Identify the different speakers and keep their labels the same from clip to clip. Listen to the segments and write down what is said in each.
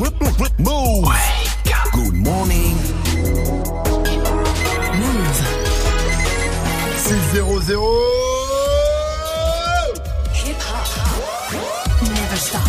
Speaker 1: Move. Good morning.
Speaker 2: Move.
Speaker 3: 6 0
Speaker 2: Hip hop. Never stop.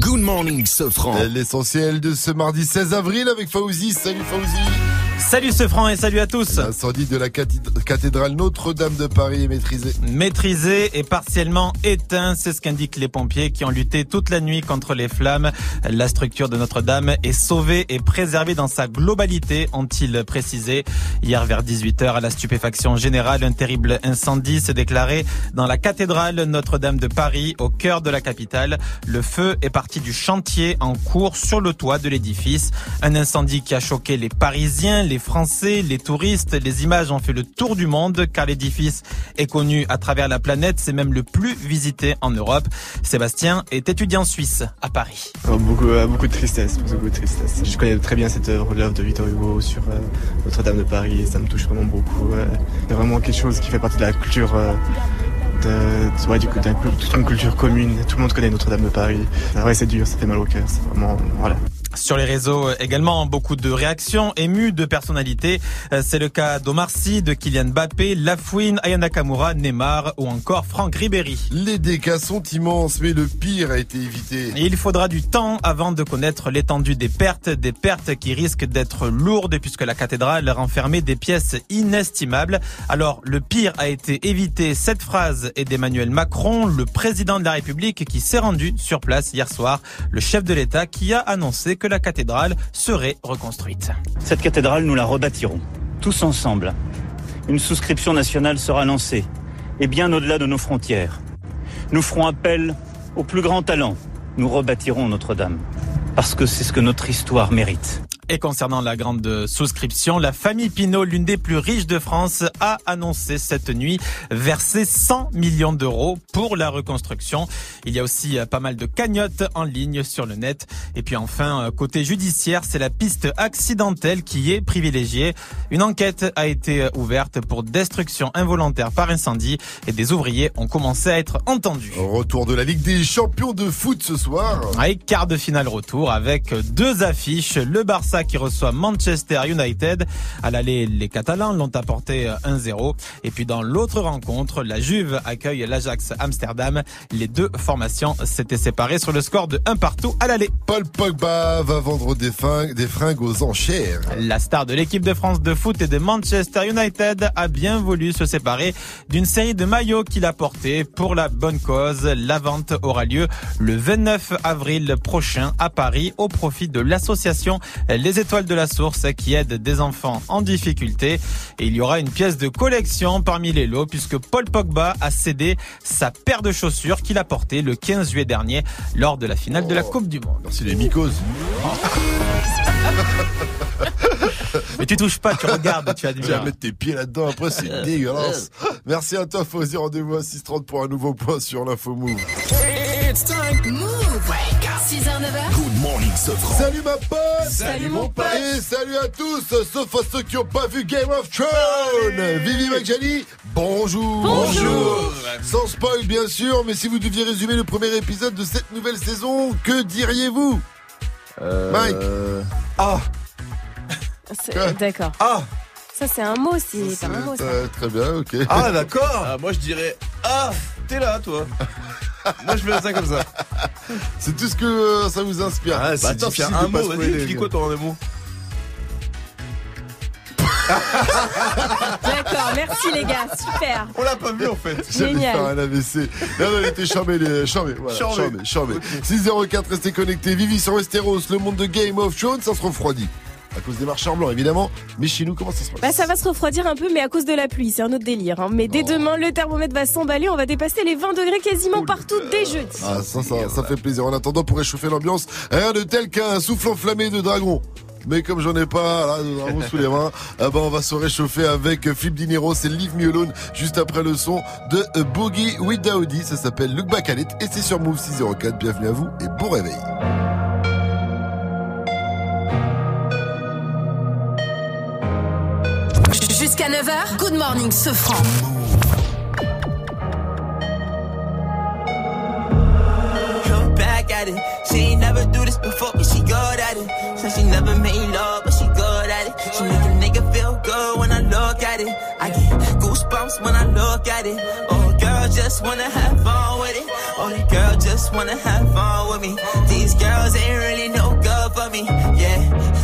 Speaker 1: Good morning, Sofran.
Speaker 3: L'essentiel de ce mardi 16 avril avec Fauzi. Salut Fauzi.
Speaker 4: Salut ce franc et salut à tous.
Speaker 3: L'incendie de la cathédrale Notre-Dame de Paris est maîtrisé.
Speaker 4: Maîtrisé et partiellement éteint, c'est ce qu'indiquent les pompiers qui ont lutté toute la nuit contre les flammes. La structure de Notre-Dame est sauvée et préservée dans sa globalité, ont-ils précisé. Hier vers 18h, à la stupéfaction générale, un terrible incendie s'est déclaré dans la cathédrale Notre-Dame de Paris, au cœur de la capitale. Le feu est parti du chantier en cours sur le toit de l'édifice. Un incendie qui a choqué les Parisiens, les Français, les touristes. Les images ont fait le tour du monde car l'édifice est connu à travers la planète. C'est même le plus visité en Europe. Sébastien est étudiant suisse à Paris.
Speaker 5: Oh, beaucoup, euh, beaucoup de tristesse, beaucoup de tristesse. Je connais très bien cette œuvre, de Victor Hugo sur euh, Notre-Dame de Paris et ça me touche vraiment beaucoup. C'est vraiment quelque chose qui fait partie de la culture. Euh, de, ouais, du coup, toute une culture commune. Tout le monde connaît Notre-Dame de Paris. Ouais, c'est dur, ça fait mal au cœur. C'est vraiment, voilà.
Speaker 4: Sur les réseaux également, beaucoup de réactions émues de personnalités. Euh, c'est le cas d'Omar Sy, de Kylian Mbappé, Lafouine, Ayana Kamura, Neymar ou encore Franck Ribéry.
Speaker 3: Les dégâts sont immenses, mais le pire a été évité.
Speaker 4: il faudra du temps avant de connaître l'étendue des pertes, des pertes qui risquent d'être lourdes puisque la cathédrale renfermait des pièces inestimables. Alors, le pire a été évité. Cette phrase est d'Emmanuel Macron, le président de la République qui s'est rendu sur place hier soir, le chef de l'État qui a annoncé que que la cathédrale serait reconstruite.
Speaker 6: Cette cathédrale, nous la rebâtirons, tous ensemble. Une souscription nationale sera lancée, et bien au-delà de nos frontières. Nous ferons appel aux plus grands talents. Nous rebâtirons Notre-Dame, parce que c'est ce que notre histoire mérite.
Speaker 4: Et concernant la grande souscription, la famille Pinault, l'une des plus riches de France, a annoncé cette nuit verser 100 millions d'euros pour la reconstruction. Il y a aussi euh, pas mal de cagnottes en ligne sur le net. Et puis enfin, euh, côté judiciaire, c'est la piste accidentelle qui est privilégiée. Une enquête a été euh, ouverte pour destruction involontaire par incendie et des ouvriers ont commencé à être entendus.
Speaker 3: Retour de la Ligue des champions de foot ce soir.
Speaker 4: Et quart de finale retour avec deux affiches. Le Barça qui reçoit Manchester United. À l'aller, les Catalans l'ont apporté 1-0. Et puis dans l'autre rencontre, la Juve accueille l'Ajax Amsterdam. Les deux formations s'étaient séparées sur le score de 1 partout à l'aller.
Speaker 3: Paul Pogba va vendre des fringues, des fringues aux enchères.
Speaker 4: La star de l'équipe de France de foot et de Manchester United a bien voulu se séparer d'une série de maillots qu'il a portés pour la bonne cause. La vente aura lieu le 29 avril prochain à Paris au profit de l'association les étoiles de la source qui aident des enfants en difficulté. Et il y aura une pièce de collection parmi les lots puisque Paul Pogba a cédé sa paire de chaussures qu'il a portée le 15 juillet dernier lors de la finale de la Coupe du Monde.
Speaker 3: Merci les mycoses.
Speaker 4: Mais tu touches pas, tu regardes, tu admires.
Speaker 3: Tu vas mettre tes pieds là-dedans, après c'est dégueulasse. Merci à toi Fauzi, rendez-vous à 6h30 pour un nouveau point sur l'info Move.
Speaker 2: It's time. Move. 6h, 9h.
Speaker 1: Good morning, Sofran.
Speaker 3: Salut ma pote.
Speaker 2: Salut mon pote.
Speaker 3: Et salut à tous, sauf à ceux qui n'ont pas vu Game of Thrones. Vivi Magjali, bonjour.
Speaker 2: Bonjour.
Speaker 3: Sans spoil bien sûr, mais si vous deviez résumer le premier épisode de cette nouvelle saison, que diriez-vous?
Speaker 7: Euh...
Speaker 3: Mike.
Speaker 7: Ah.
Speaker 8: D'accord.
Speaker 7: Ah.
Speaker 8: Ça, c'est un mot, c'est
Speaker 3: C'est-
Speaker 8: un mot, ça.
Speaker 3: euh, Très bien, ok.
Speaker 7: Ah d'accord. Moi je dirais Ah T'es là toi Moi je fais ça comme ça
Speaker 3: C'est tout ce que euh, ça vous inspire.
Speaker 7: Ah c'est
Speaker 3: Bah,
Speaker 7: difficile
Speaker 3: difficile
Speaker 7: un
Speaker 3: de pas
Speaker 7: mot,
Speaker 3: spoiler,
Speaker 7: vas-y,
Speaker 3: les
Speaker 7: quoi ton rendez-vous
Speaker 8: D'accord, merci les gars, super.
Speaker 7: On l'a pas vu en fait
Speaker 3: J'allais
Speaker 8: Génial.
Speaker 3: faire un AVC. Non, non, il était charmé, les... charmé, voilà.
Speaker 7: Charmé.
Speaker 3: Charmé, charmé. 604, restez connectés. Vivi sur Westeros, le monde de Game of Thrones, ça se refroidit. À cause des marcheurs blancs, évidemment. Mais chez nous, comment ça se passe
Speaker 8: Bah, ça va se refroidir un peu, mais à cause de la pluie, c'est un autre délire. hein. Mais dès
Speaker 3: Oh.
Speaker 8: demain, le thermomètre va s'emballer, on va dépasser les 20 degrés quasiment partout dès jeudi.
Speaker 3: Ah, ça, ça, ça fait plaisir. En attendant, pour réchauffer l'ambiance, rien de tel qu'un souffle enflammé de dragon. Mais comme j'en ai pas là, de dragon sous les mains, ah bah on va se réchauffer avec Philippe Dinero, c'est Leave Me Alone, juste après le son de Boogie with Daoudi. Ça s'appelle Look Back at It et c'est sur Move 604. Bienvenue à vous et bon réveil.
Speaker 2: Jusqu'à 9h, Good Morning
Speaker 9: back at it, She ain't never do this before, but she good at it. Said she never made love, but she good at it. She make a nigga feel good when I look at it. I get goosebumps when I look at it. Oh, girl just wanna have fun with it. Oh, the girl just wanna have fun with me. These girls ain't really no good for me. Yeah.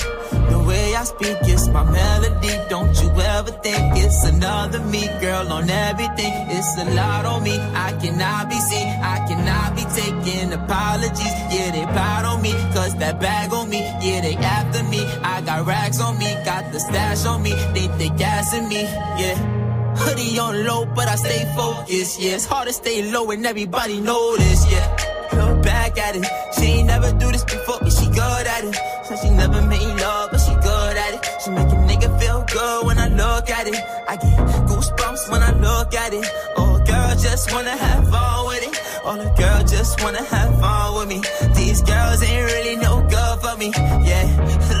Speaker 9: Way I speak it's my melody. Don't you ever think it's another me, girl, on everything. It's a lot on me. I cannot be seen. I cannot be taking apologies. Yeah, they proud on me. Cause that bag on me. Yeah, they after me. I got rags on me. Got the stash on me. They they gassing me. Yeah. Hoodie on low, but I stay focused. Yeah, it's hard to stay low and everybody know this. Yeah. Back at it. She ain't never do this before, but she good at it. Said she never made love, it. I get goosebumps when I look at it. Oh, girl, just wanna have fun with it. Oh, the girl just wanna have fun with me. These girls ain't really no good for me. Yeah.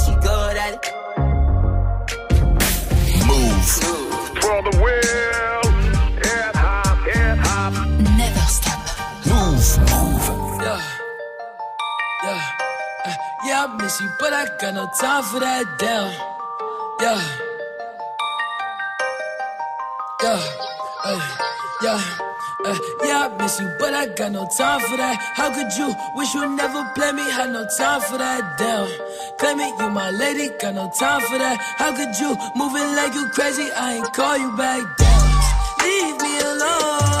Speaker 10: For the world, hip hop, hip hop.
Speaker 2: Never stop.
Speaker 11: Move. Move.
Speaker 12: Yeah. Yeah. Uh, yeah, I miss you, but I got no time for that down. Yeah. Yeah. Uh, yeah. Uh, yeah, I miss you, but I got no time for that. How could you wish you never play me? Had no time for that. Damn, claim it, you my lady, got no time for that. How could you moving like you crazy? I ain't call you back down. Leave me alone.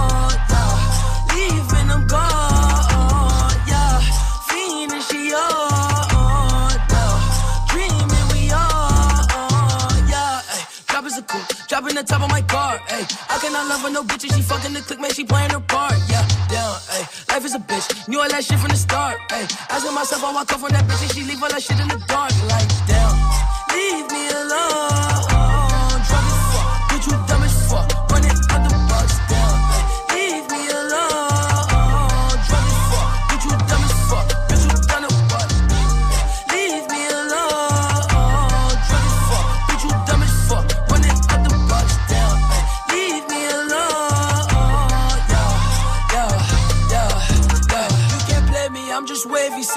Speaker 12: The top of my car. Ay, I cannot love her no bitches. She fucking the click, man. She playing her part. Yeah, down. Ay, life is a bitch. Knew all that shit from the start. Ay, asking myself, I walk from that bitch and she leave all that shit in the dark. Like, damn, leave me alone.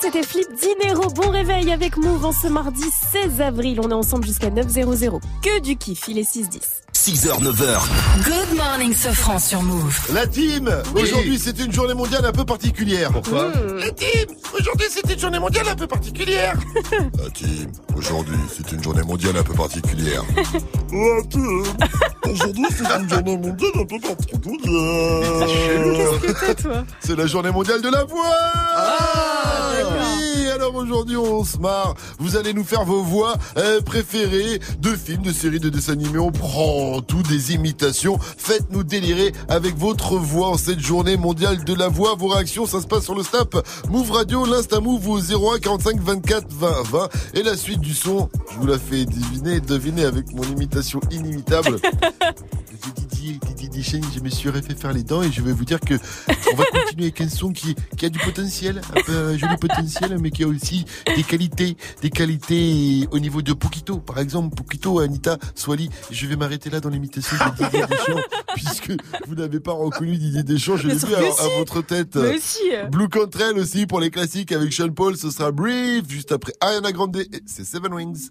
Speaker 8: C'était Flip Dinero. Bon réveil avec Move en ce mardi 16 avril. On est ensemble jusqu'à 9.00. Que du kiff, il est 6-10.
Speaker 1: 6h, 9h.
Speaker 2: Good morning, Sofran sur Move.
Speaker 3: La team Aujourd'hui, c'est une journée mondiale un peu particulière.
Speaker 7: Pourquoi
Speaker 3: La team Aujourd'hui, c'est une journée mondiale un peu particulière. La team Aujourd'hui, c'est une journée mondiale un peu particulière. La team Aujourd'hui, c'est une journée mondiale un peu particulière.
Speaker 8: Qu'est-ce que t'as, toi?
Speaker 3: C'est la journée mondiale de la voix
Speaker 8: Ah,
Speaker 3: Oui, alors aujourd'hui on se marre. Vous allez nous faire vos voix euh, préférées de films, de séries, de dessins animés. On prend tout des imitations. Faites-nous délirer avec votre voix en cette journée mondiale de la voix. Vos réactions, ça se passe sur le Snap Move Radio, l'Insta Move au 01 45 24 20 20. Et la suite du son, je vous la fais deviner, deviner avec mon imitation inimitable. Je me suis refait faire les dents et je vais vous dire que on va continuer avec un son qui, qui a du potentiel, un peu un joli potentiel, mais qui a aussi des qualités, des qualités au niveau de Pokito. Par exemple, Pokito, Anita, Swali. Je vais m'arrêter là dans l'imitation de Didier Deschamps, puisque vous n'avez pas reconnu Didier Deschamps, je l'ai vu à, votre tête.
Speaker 8: Mais aussi.
Speaker 3: Blue Contrail aussi pour les classiques avec Sean Paul, ce sera Brief, juste après Ariana Grande c'est Seven Wings.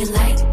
Speaker 13: You like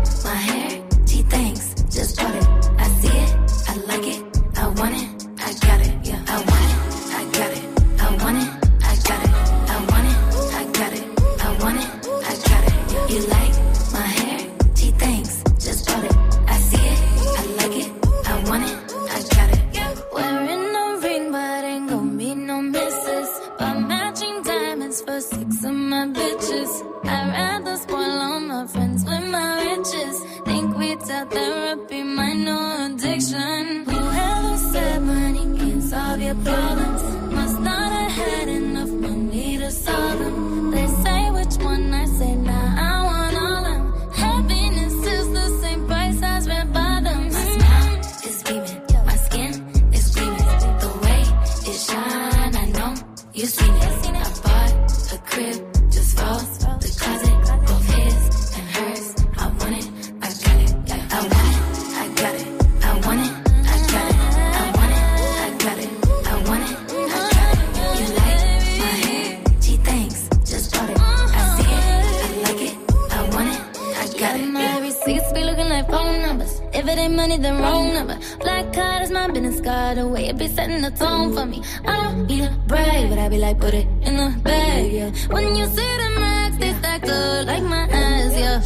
Speaker 13: then wrong number. Black card is my business card. The way it be setting the tone for me. I don't need a brag, but I be like, put it in the bag, yeah. When you see the max, they stacked up like my ass, yeah.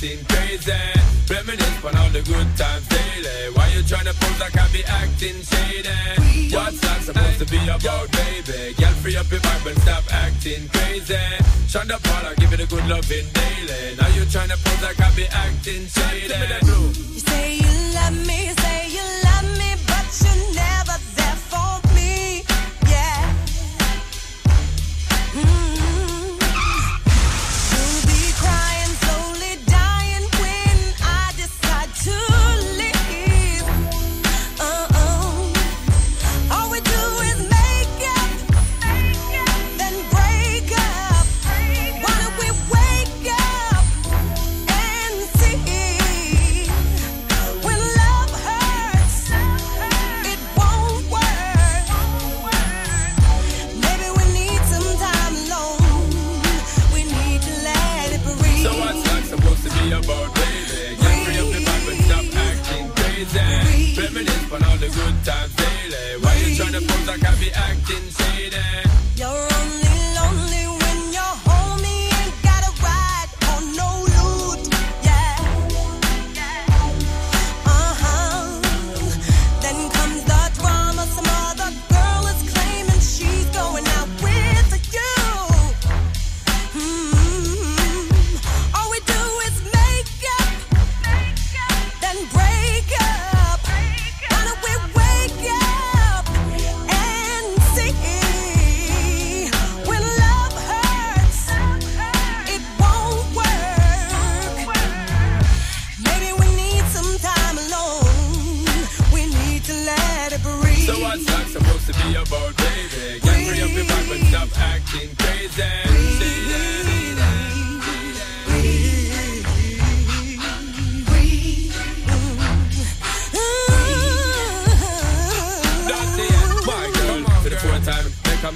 Speaker 14: Acting crazy. Reminisce on all the good times daily. Why you tryna pose like I be acting shady? What's that supposed to be about, baby? Girl, free up your vibe and stop acting crazy. Shonda Paula, give it a good loving daily. Now you tryna pose like I be acting shady.
Speaker 15: You say you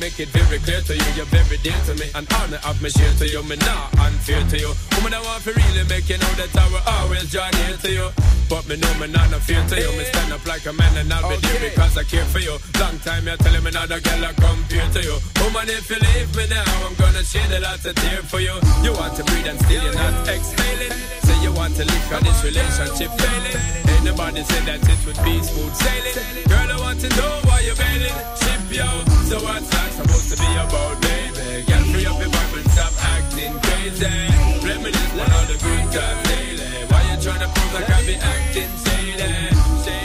Speaker 15: Make it
Speaker 14: very clear to you, you're very dear to me. And honor of me share to you, me not unfair to you. Woman, I want to really make you know that I will always join here to you. But me know me not no fear to you. Me stand up like a man and I'll be there because I care for you. Long time you're telling me not a girl I compare to you. Woman, if you leave me now, I'm gonna shed a lot of tear for you. You want to breathe and still you're not exhaling. Say you want to leave cause this relationship failing. Nobody said that it would be smooth sailing. Girl, I want to know why you're bailing. Ship yo. So what's that supposed to be about, baby? Girl, free up your vibe and stop acting crazy. Reminisce on all the good times daily. Why you tryna prove like I be acting shady? Shady.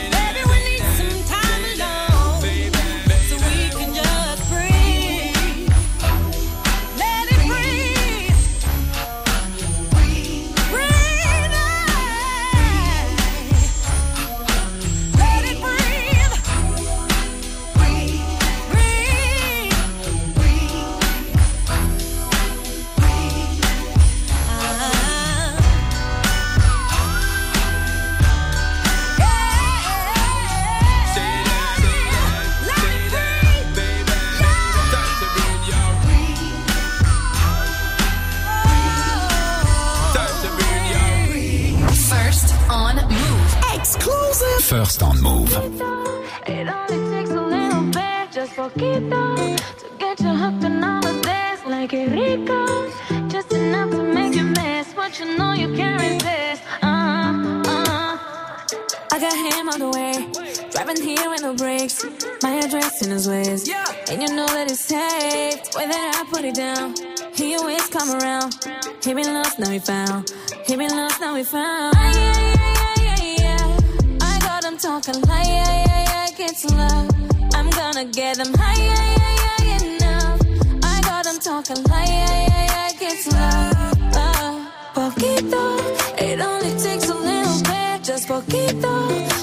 Speaker 1: First on Move.
Speaker 16: It only takes a little bit, just poquito, to get you hooked on all of this. Like it rico, just enough to make you miss what you know you can't resist. Uh, uh.
Speaker 13: I got him on the way, driving here with no brakes. My address in his ways, and you know that it's safe. Way that I put it down, he always come around. He been lost, now he found. He been lost, now he found. Talking like, yeah, yeah, yeah, get love. I'm gonna get him high, yeah, yeah, yeah, enough. I got him talking like, yeah, yeah, yeah, get to love. Uh, poquito, it only takes a little bit, just poquito,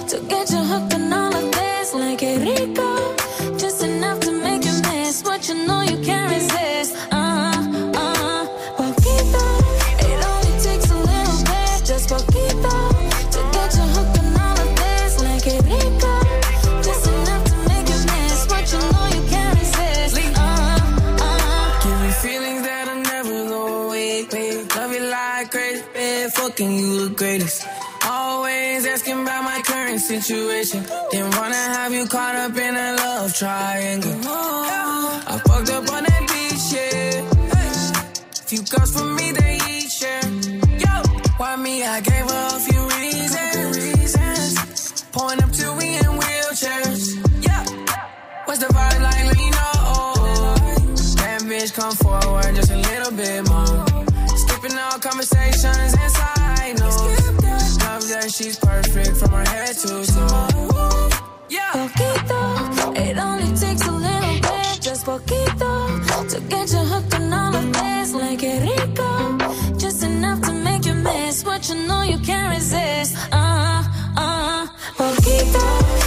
Speaker 13: to get you hooked on all of this. Like it rico, just enough to make you miss what you know you can't
Speaker 12: situation. Didn't wanna have you caught up in a love triangle. I fucked up on that beach, yeah. Few girls for me, she's perfect from her head to toe. Yeah.
Speaker 13: Poquito, it only takes a little bit, just poquito, to get you hooked on all of this. Like it rico, just enough to make you miss what you know you can't resist. Uh, uh, poquito,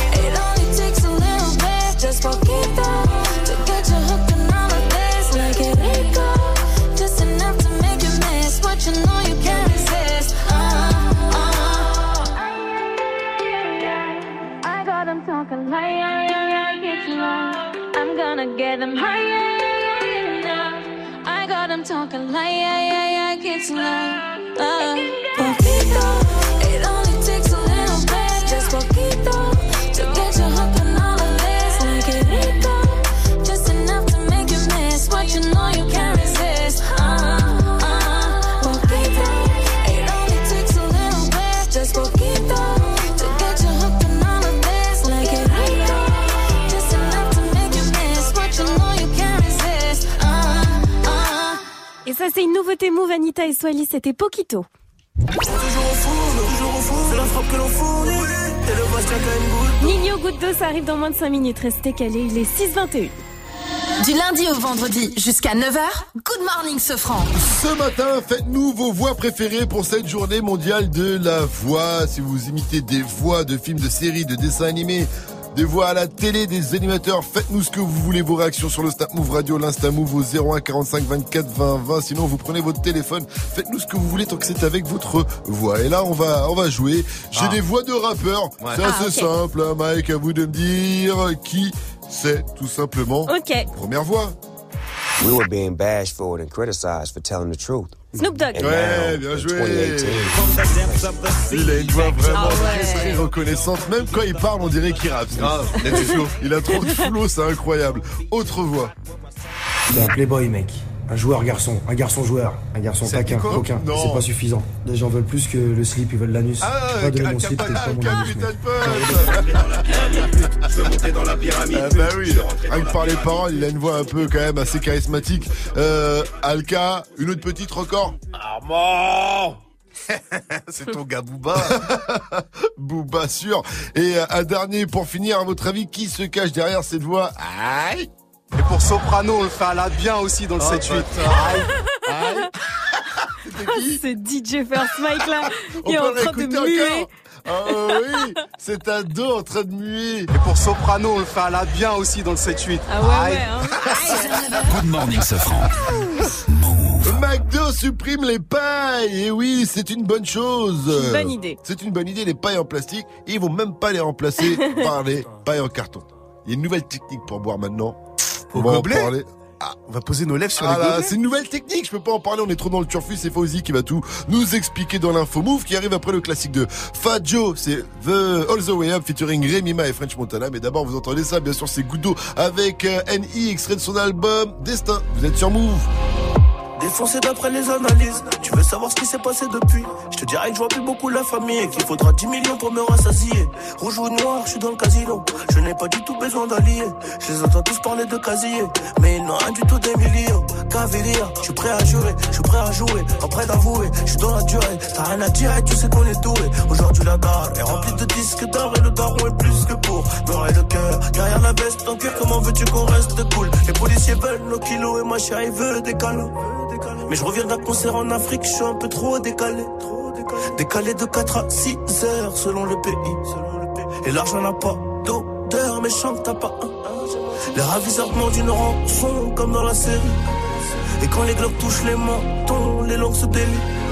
Speaker 13: gonna get them high, yeah, yeah, yeah. I got them talking like, yeah, yeah, yeah, you low. Uh,
Speaker 8: ça, c'est une nouveauté Move, Anita et Swally, c'était Poquito.
Speaker 12: Toujours au fond, toujours au fond, c'est la frappe que l'on fournit. Et le boss.
Speaker 8: Nino Goutte d'eau, ça arrive dans moins de 5 minutes. Restez calés, il est 6h21.
Speaker 2: Du lundi au vendredi jusqu'à 9h, Good Morning Sofran.
Speaker 3: Ce matin, faites-nous vos voix préférées pour cette journée mondiale de la voix. Si vous imitez des voix de films, de séries, de dessins animés, des voix à la télé, des animateurs, faites-nous ce que vous voulez, vos réactions sur le Snap Move Radio, l'Insta Move au 01 45 24 20 20. Sinon, vous prenez votre téléphone, faites-nous ce que vous voulez tant que c'est avec votre voix. Et là, on va, on va jouer. J'ai
Speaker 17: Ah.
Speaker 3: des voix de rappeurs.
Speaker 17: Ouais.
Speaker 3: C'est
Speaker 8: Ah,
Speaker 3: assez
Speaker 8: ok.
Speaker 3: simple, hein, Mike, à vous de me dire qui c'est, tout simplement.
Speaker 8: Ok.
Speaker 3: Première voix.
Speaker 18: We were being bashful and criticized for telling the truth.
Speaker 8: Snoop Dogg.
Speaker 3: Ouais, bien joué.
Speaker 18: 2018,
Speaker 3: Il a une voix vraiment
Speaker 8: Ah ouais.
Speaker 3: très reconnaissante. Même quand il parle, on dirait qu'il rappe.
Speaker 17: Ah, il a du flow.
Speaker 3: Il a trop de flow, c'est incroyable. Autre voix.
Speaker 19: T'es un playboy, mec. Un joueur garçon, un garçon joueur, un garçon
Speaker 3: C'est
Speaker 19: taquin.
Speaker 3: Non.
Speaker 19: C'est pas suffisant. Les gens veulent plus que le slip, ils veulent l'anus.
Speaker 3: Ah,
Speaker 19: pas donner mon slip, t'es pas mon anus,
Speaker 3: putain
Speaker 19: mec.
Speaker 3: de pote. Ah bah oui, rien que par les paroles, il a une voix un peu quand même assez charismatique. Euh, Alka, une autre petite record
Speaker 17: Armand C'est ton gars Booba.
Speaker 3: Booba sûr. Et euh, un dernier pour finir, à votre avis, qui se cache derrière cette voix? Aïe
Speaker 20: Et pour Soprano, on le fait à la bien aussi dans le
Speaker 3: Oh,
Speaker 20: 7-8.
Speaker 3: Aïe
Speaker 8: Ah, ce DJ First Mike là,
Speaker 3: On
Speaker 8: il est
Speaker 3: peut
Speaker 8: en train de muer.
Speaker 3: Ah oui, c'est un dos en train de muer.
Speaker 20: Et pour Soprano, on le fait à la bien aussi dans le 7-8.
Speaker 8: Ah ouais, ouais, hein.
Speaker 1: Good morning, Sofran.
Speaker 3: McDo supprime les pailles. Et oui, c'est une bonne chose.
Speaker 8: C'est une bonne idée.
Speaker 3: C'est une bonne idée, les pailles en plastique. Et ils vont même pas les remplacer par les pailles en carton. Il y a une nouvelle technique pour boire maintenant.
Speaker 17: Au gobelet
Speaker 3: parler.
Speaker 17: On va poser nos lèvres sur
Speaker 3: Ah
Speaker 17: les
Speaker 3: là,
Speaker 17: gobelets.
Speaker 3: c'est une nouvelle technique, je peux pas en parler, on est trop dans le turfu, c'est Fauzi qui va tout nous expliquer dans l'info move qui arrive après le classique de Fat Joe, c'est The All the Way Up featuring Rémi Ma et French Montana, mais d'abord vous entendez ça, bien sûr c'est Goudo avec NI, extrait de son album Destin, vous êtes sur Move.
Speaker 21: Défoncé d'après les analyses, tu veux savoir ce qui s'est passé depuis? Je te dirais que je vois plus beaucoup la famille et qu'il faudra 10 millions pour me rassasier. Rouge ou noir, je suis dans le casino. Je n'ai pas du tout besoin d'alliés. Je les entends tous parler de casier Mais ils n'ont rien du tout d'Emilio Cavalier, je suis prêt à jurer, je suis prêt à jouer. Prêt d'avouer, je suis dans la durée. T'as rien à dire et tu sais qu'on est doué. Aujourd'hui la dalle est remplie de disques d'or Et le daron est plus que pour M'aurait le cœur. Derrière la veste en cœur Comment veux-tu qu'on reste cool? Les policiers veulent nos kilos et ma chérie veut des câlins mais je reviens d'un concert en Afrique, je suis un peu trop décalé. Décalé de 4 à 6 heures selon le pays. Et l'argent n'a pas d'odeur, mais chante t'as pas un. Les raviseurs demandent une rançon comme dans la série. Et quand les globes touchent les mentons, les langues se délient.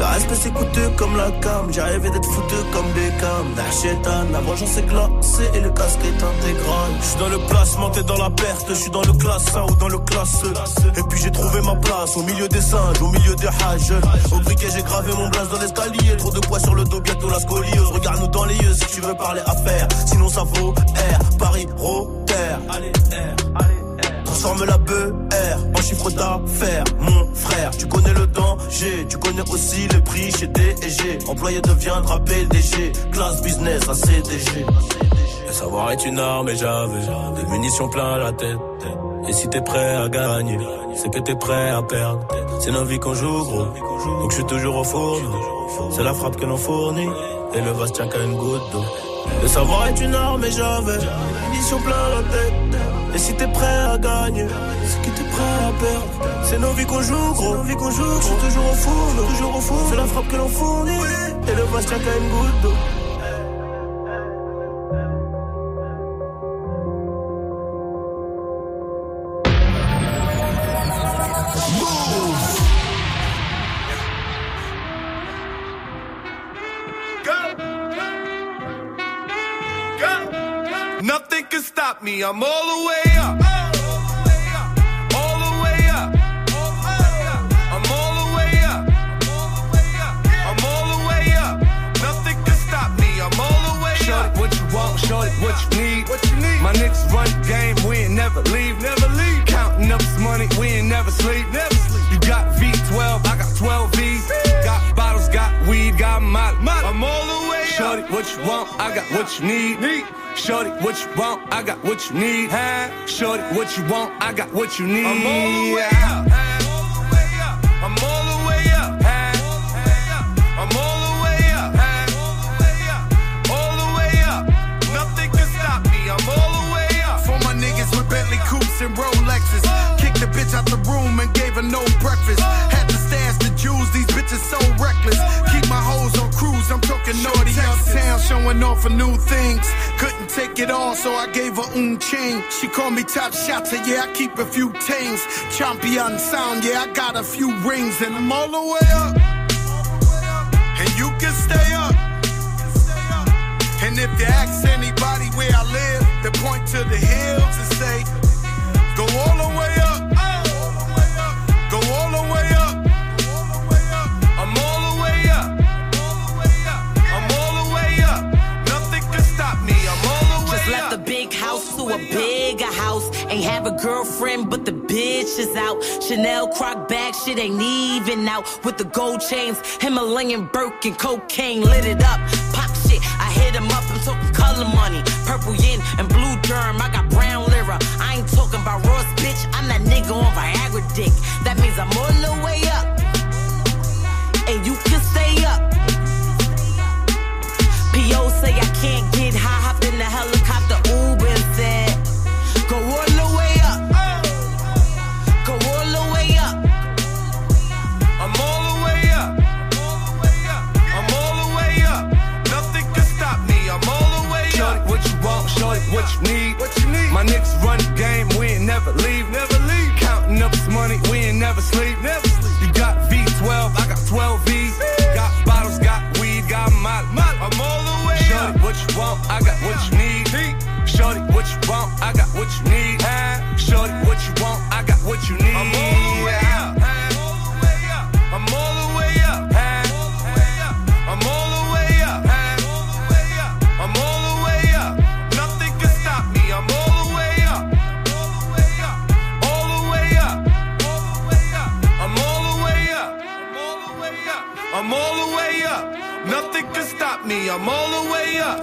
Speaker 21: Le respect c'est coûteux comme la cam, j'ai rêvé d'être foutu comme Beckham D'achetan, la vengeance est glacée et le casque est intégral. Je suis dans le placement, t'es dans la perte, je suis dans le classe 1 ou dans le classe E. Et puis j'ai trouvé ma place au milieu des singes, au milieu des hages. Au briquet j'ai gravé mon blaze dans l'escalier, trop de poids sur le dos, bientôt la scoliose. Regarde-nous dans les yeux si tu veux parler affaires, sinon ça vaut R, Paris, Rotter Allez R, allez Transforme la BR en chiffre d'affaires, mon frère. Tu connais le danger, tu connais aussi les prix chez D&G. Employé deviendra PDG, classe business à CDG. Le savoir est une arme et j'avais des munitions plein la tête. Et si t'es prêt à gagner, c'est que t'es prêt à perdre. C'est nos vies qu'on joue, gros. Donc je suis toujours au fourneau. C'est la frappe que l'on fournit. Et le vase tient qu'à une goutte d'eau. Le savoir est une arme et j'avais des munitions plein la tête. Et si t'es prêt à gagner, c'est que t'es prêt à perdre. C'est nos vies qu'on joue, gros. Nos vies qu'on joue, toujours au fourneau. Toujours au fourneau. C'est la frappe que l'on fournit. Et le vase tient qu'à une goutte d'eau.
Speaker 22: Can stop me. I'm all the way up. All the way up. I'm all the way up. I'm all the way up. Nothing can stop me. I'm all the way
Speaker 23: Shorty,
Speaker 22: up.
Speaker 23: what you want, shorty, what you need? What you need? My niggas run the game, we ain't never leave. Never leave. Counting up this money, we ain't never sleep. Never what you want, I got what you need. need. Shorty, what you want, I got what you need. Huh? Shorty, what you want, I got what you need.
Speaker 22: I'm all the way up. I'm all the way up. I'm all the way up. All the way up. Nothing can stop me. I'm all the way up.
Speaker 23: For my niggas with Bentley coupes and Rolexes. Kicked the bitch out the room and gave her no breakfast. Had to stash the jewels, these bitches so reckless. Showing off for new things. Couldn't take it all, so I gave her un chain. She called me top shotter, yeah, I keep a few tings. Champion sound, yeah, I got a few rings, and I'm all the way up. And you can stay up. And if you ask anybody where I live, they point to the hills and say, Go all the way up.
Speaker 24: Ain't have a girlfriend, but the bitch is out. Chanel croc bag, shit ain't even out. With the gold chains, Himalayan Birkin, cocaine lit it up. Pop shit, I hit him up. I'm talking color money, purple yin and blue germ. I got brown lira. I ain't talking about Ross, bitch. I'm that nigga on Viagra dick. That means I'm all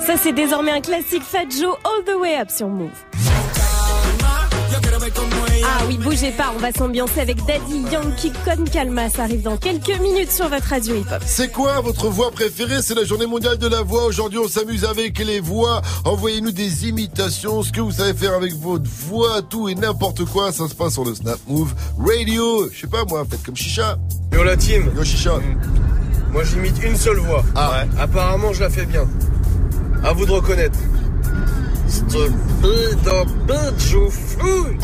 Speaker 8: Ça, c'est désormais un classique Fat Joe All the Way Up sur Move. Ah oui, bougez pas, on va s'ambiancer avec Daddy Yankee Con Calma. Ça arrive dans quelques minutes sur votre radio hip-hop.
Speaker 3: C'est quoi votre voix préférée? C'est la journée mondiale de la voix. Aujourd'hui, on s'amuse avec les voix. Envoyez-nous des imitations, ce que vous savez faire avec votre voix, tout et n'importe quoi. Ça se passe sur le Snap Move Radio. Je sais pas moi, faites comme Chicha.
Speaker 17: Yo la team
Speaker 3: Yo Chicha.
Speaker 17: Moi j'imite une seule voix.
Speaker 3: Ah.
Speaker 17: Apparemment je la fais bien. À vous de reconnaître. Stupide bitch ou fouille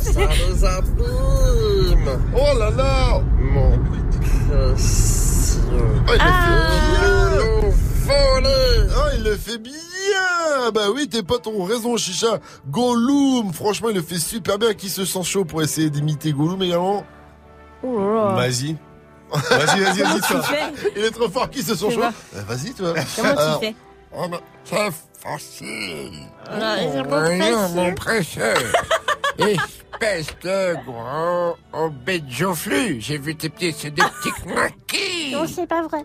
Speaker 17: Ça nous abîme
Speaker 3: Oh là là
Speaker 17: Mon précieux
Speaker 3: Oh, il
Speaker 17: Ah.
Speaker 3: le fait Oh, il le fait bien Bah oui, tes potes ont raison, Chicha. Gollum, franchement, il le fait super bien. Qui se sent chaud pour essayer d'imiter Gollum également
Speaker 20: Vas-y. Vas-y, vas-y, vas-y,
Speaker 8: tu
Speaker 20: toi.
Speaker 3: Il est trop fort, qui se sent chaud. Euh, Vas-y, toi.
Speaker 8: Comment tu fais
Speaker 3: oh, bah, C'est facile.
Speaker 8: Ah, c'est
Speaker 3: Oh, mon précieux.
Speaker 4: Espèce de gros obédioflu. J'ai vu tes pieds, c'est des petits knackis.
Speaker 8: Non, c'est pas vrai.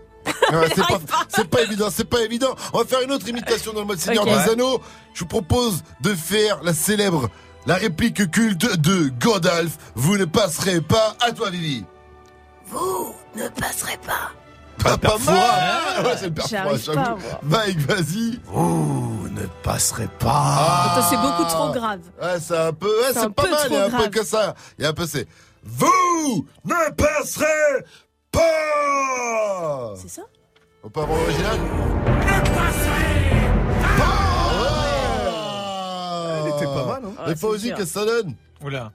Speaker 3: Ouais, c'est pas, c'est pas évident, c'est pas évident. On va faire une autre imitation dans le mode Seigneur des Anneaux. Je vous propose de faire la célèbre, la réplique culte de Gandalf. Vous ne passerez pas. À toi, Vivi.
Speaker 2: Vous ne passerez pas.
Speaker 3: Pas, pas mal. Ouais, c'est le père
Speaker 2: J'arrive
Speaker 3: Fouras,
Speaker 2: pas,
Speaker 3: j'avoue.
Speaker 2: moi.
Speaker 3: Mike, vas-y.
Speaker 20: Vous ne passerez pas.
Speaker 8: Attends, c'est beaucoup trop grave.
Speaker 3: Ouais, c'est un peu, ouais,
Speaker 8: C'est
Speaker 3: pas
Speaker 8: peu
Speaker 3: mal, il y a un peu que ça. Il y a un peu c'est. Vous ne passerez pas
Speaker 8: C'est ça?
Speaker 3: On peut avoir l'original
Speaker 20: Elle était pas mal, hein
Speaker 3: Mais
Speaker 8: Ah,
Speaker 3: pas aussi, qu'est-ce que ça donne
Speaker 4: Oula.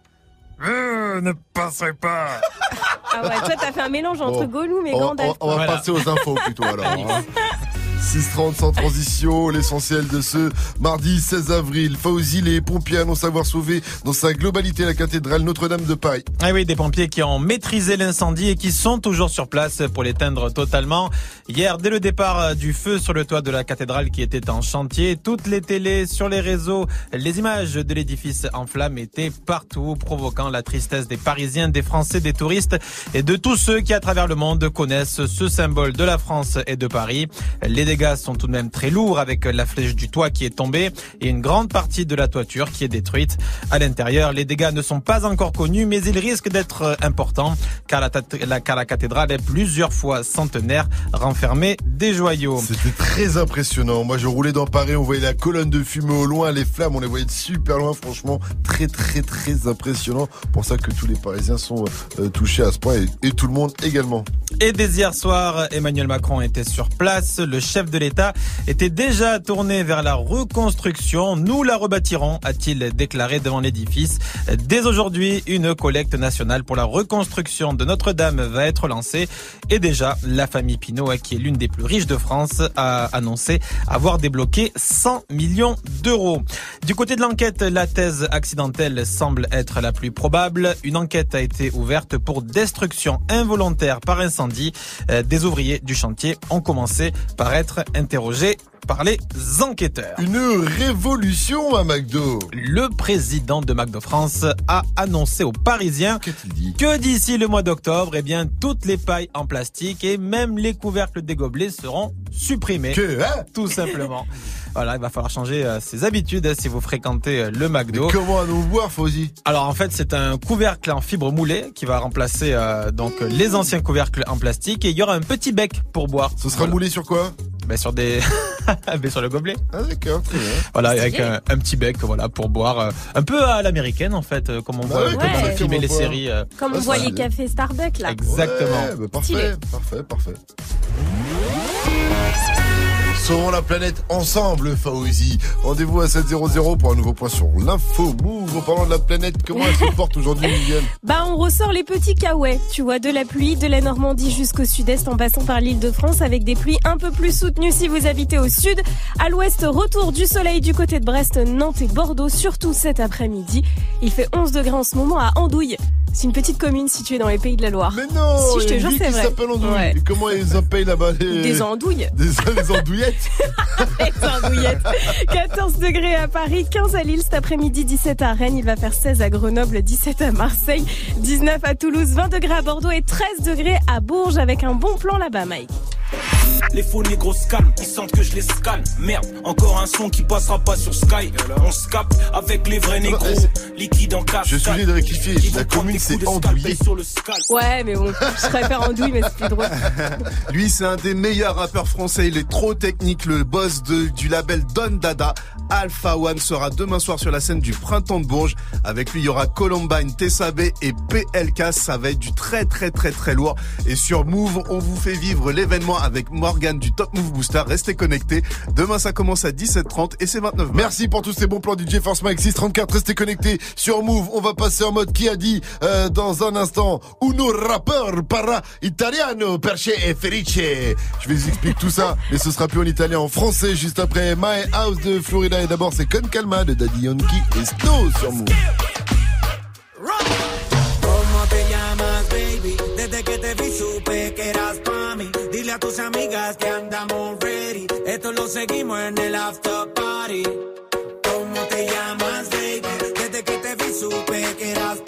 Speaker 4: Euh, ne passerez pas.
Speaker 8: Ah ouais, toi, t'as fait un mélange entre. Gollum et
Speaker 3: on,
Speaker 8: Gandalf.
Speaker 3: on- on va
Speaker 4: Voilà.
Speaker 3: passer aux infos plutôt alors. hein. 6h30 sans transition, l'essentiel de ce mardi 16 avril. Fauzi, les pompiers annoncent avoir sauvé dans sa globalité la cathédrale Notre-Dame de Paris.
Speaker 4: Ah oui, des pompiers qui ont maîtrisé l'incendie et qui sont toujours sur place pour l'éteindre totalement. Hier, dès le départ du feu sur le toit de la cathédrale qui était en chantier, toutes les télés sur les réseaux, les images de l'édifice en flammes étaient partout, provoquant la tristesse des Parisiens, des Français, des touristes et de tous ceux qui à travers le monde connaissent ce symbole de la France et de Paris. Les dégâts sont tout de même très lourds avec la flèche du toit qui est tombée et une grande partie de la toiture qui est détruite. À l'intérieur, les dégâts ne sont pas encore connus, mais ils risquent d'être importants car la, tat- la- car la cathédrale est plusieurs fois centenaire, renfermée des joyaux.
Speaker 3: C'était très impressionnant. Moi, je roulais dans Paris, on voyait la colonne de fumée au loin, les flammes, on les voyait de super loin. Franchement, très, très, très impressionnant. Pour ça que tous les Parisiens sont euh, touchés à ce point et, et tout le monde également.
Speaker 4: Et dès hier soir, Emmanuel Macron était sur place. Le chef de l'État était déjà tourné vers la reconstruction. Nous la rebâtirons, a-t-il déclaré devant l'édifice. Dès aujourd'hui, une collecte nationale pour la reconstruction de Notre-Dame va être lancée. Et déjà, la famille Pinault, qui est l'une des plus riches de France, a annoncé avoir débloqué 100 millions d'euros. Du côté de l'enquête, la thèse accidentelle semble être la plus probable. Une enquête a été ouverte pour destruction involontaire par incendie. Euh, Des ouvriers du chantier ont commencé par être interrogés par les enquêteurs.
Speaker 3: Une révolution à McDo.
Speaker 4: Le président de McDo France a annoncé aux Parisiens que d'ici le mois d'octobre, eh bien, toutes les pailles en plastique et même les couvercles des gobelets seront supprimés.
Speaker 3: Que, hein?
Speaker 4: Tout simplement. Voilà, il va falloir changer euh, ses habitudes hein, si vous fréquentez euh, le McDo.
Speaker 3: Comment allons boire, Fauzi?
Speaker 4: Alors en fait, c'est un couvercle en fibre moulée qui va remplacer euh, donc les anciens couvercles en plastique et il y aura un petit bec pour boire.
Speaker 3: Ce sera moulé sur quoi?
Speaker 4: Ben, sur des ben, sur le gobelet.
Speaker 3: Ah d'accord, très bien.
Speaker 4: Voilà, avec un, un petit bec voilà pour boire euh, un peu à l'américaine en fait, euh, comme on
Speaker 3: Bah
Speaker 4: voit
Speaker 3: ouais,
Speaker 4: comme
Speaker 8: ça,
Speaker 4: les séries. euh.
Speaker 8: Comme on voit les cafés Starbucks là.
Speaker 4: Exactement.
Speaker 3: Ouais, bah, parfait, parfait, parfait. Sauvons la planète ensemble, Fauzi. Rendez-vous à 7.00 pour un nouveau point sur l'info move. En parlant de la planète, comment elle se porte aujourd'hui, Miguel
Speaker 8: Bah on ressort les petits kawaii, tu vois, de la pluie, de la Normandie jusqu'au sud-est en passant par l'île de France avec des pluies un peu plus soutenues si vous habitez au sud. À l'ouest, retour du soleil du côté de Brest, Nantes et Bordeaux, surtout cet après-midi. Il fait 11 degrés en ce moment à Andouille. C'est une petite commune située dans les pays de la Loire.
Speaker 3: Mais non
Speaker 8: Si, je te jure, c'est vrai.
Speaker 3: Andouille.
Speaker 8: Ouais.
Speaker 3: Comment ils en payent là-bas les...
Speaker 8: Des andouilles.
Speaker 3: Des, les andouillettes
Speaker 8: Les andouillettes. 14 degrés à Paris, 15 à Lille cet après-midi, 17 à Rennes, il va faire 16 à Grenoble, 17 à Marseille, 19 à Toulouse, 20 degrés à Bordeaux et 13 degrés à Bourges avec un bon plan là-bas, Mike.
Speaker 25: Les faux négros se calment, ils sentent que je les scanne. Merde, encore un son qui passera pas sur Sky. On se capte avec les vrais négros, liquide en cash.
Speaker 3: Je suis obligé de rectifier. La commune, c'est Andouillé.
Speaker 8: Ouais, mais bon, je préfère Andouille, mais c'est plus drôle.
Speaker 20: Lui, c'est un des meilleurs rappeurs français. Il est trop technique. Le boss de, du label Don Dada, Alpha One, sera demain soir sur la scène du Printemps de Bourges. Avec lui, il y aura Columbine, Tessabé et PLK. Ça va être du très, très, très, très lourd. Et sur Move, on vous fait vivre l'événement avec Morgan du Top Move Booster. Restez connectés. Demain, ça commence à 17h30 et c'est 29
Speaker 3: Merci pour tous ces bons plans DJ Force Mike 634. Restez connectés sur Move. On va passer en mode qui a dit euh, dans un instant. Uno rappeur para italiano perché e felice. Je vais vous expliquer tout ça, mais ce sera plus en italien, en français juste après My House de Florida. Et d'abord, c'est Con Calma de Daddy Yankee et Snow sur Move.
Speaker 26: dile a tus amigas que andamos ready. Esto lo seguimos en el after party. ¿Cómo te llamas, baby? Desde que te vi supe que eras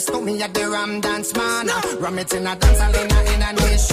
Speaker 26: This me
Speaker 22: at the Ram Dance Man. Ram it in a dance hall in a, in a nation.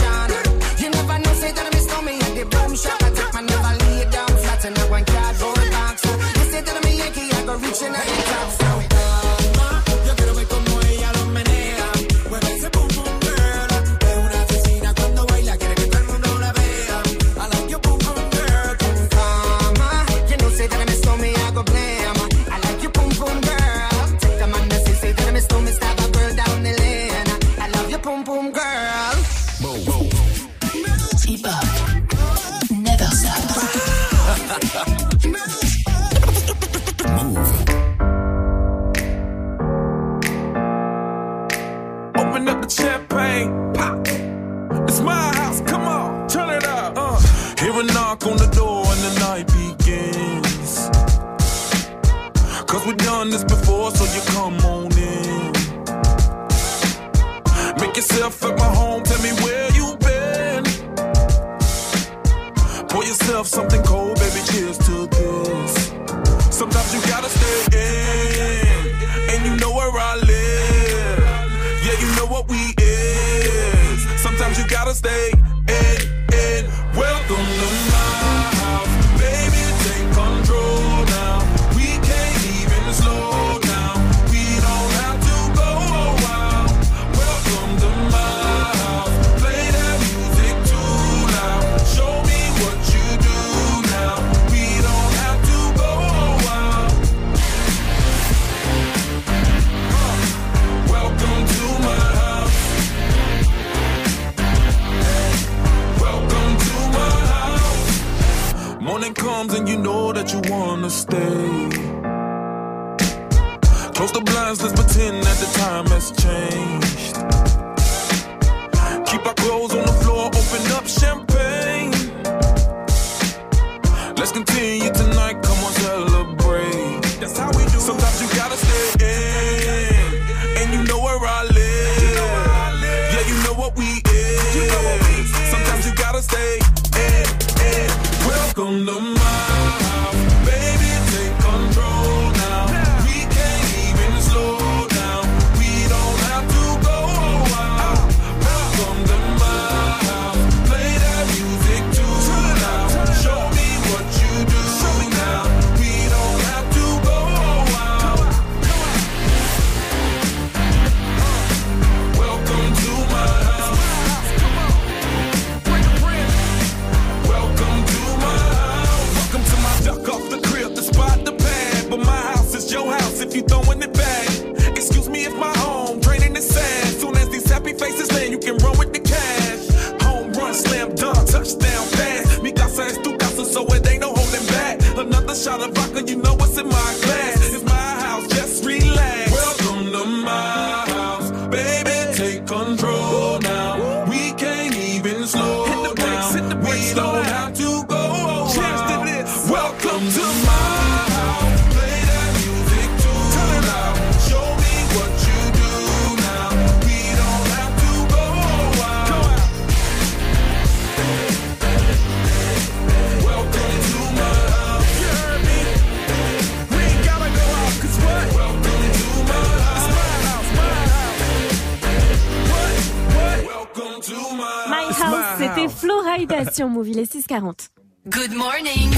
Speaker 8: Sur Move, il est 640.
Speaker 2: Good morning.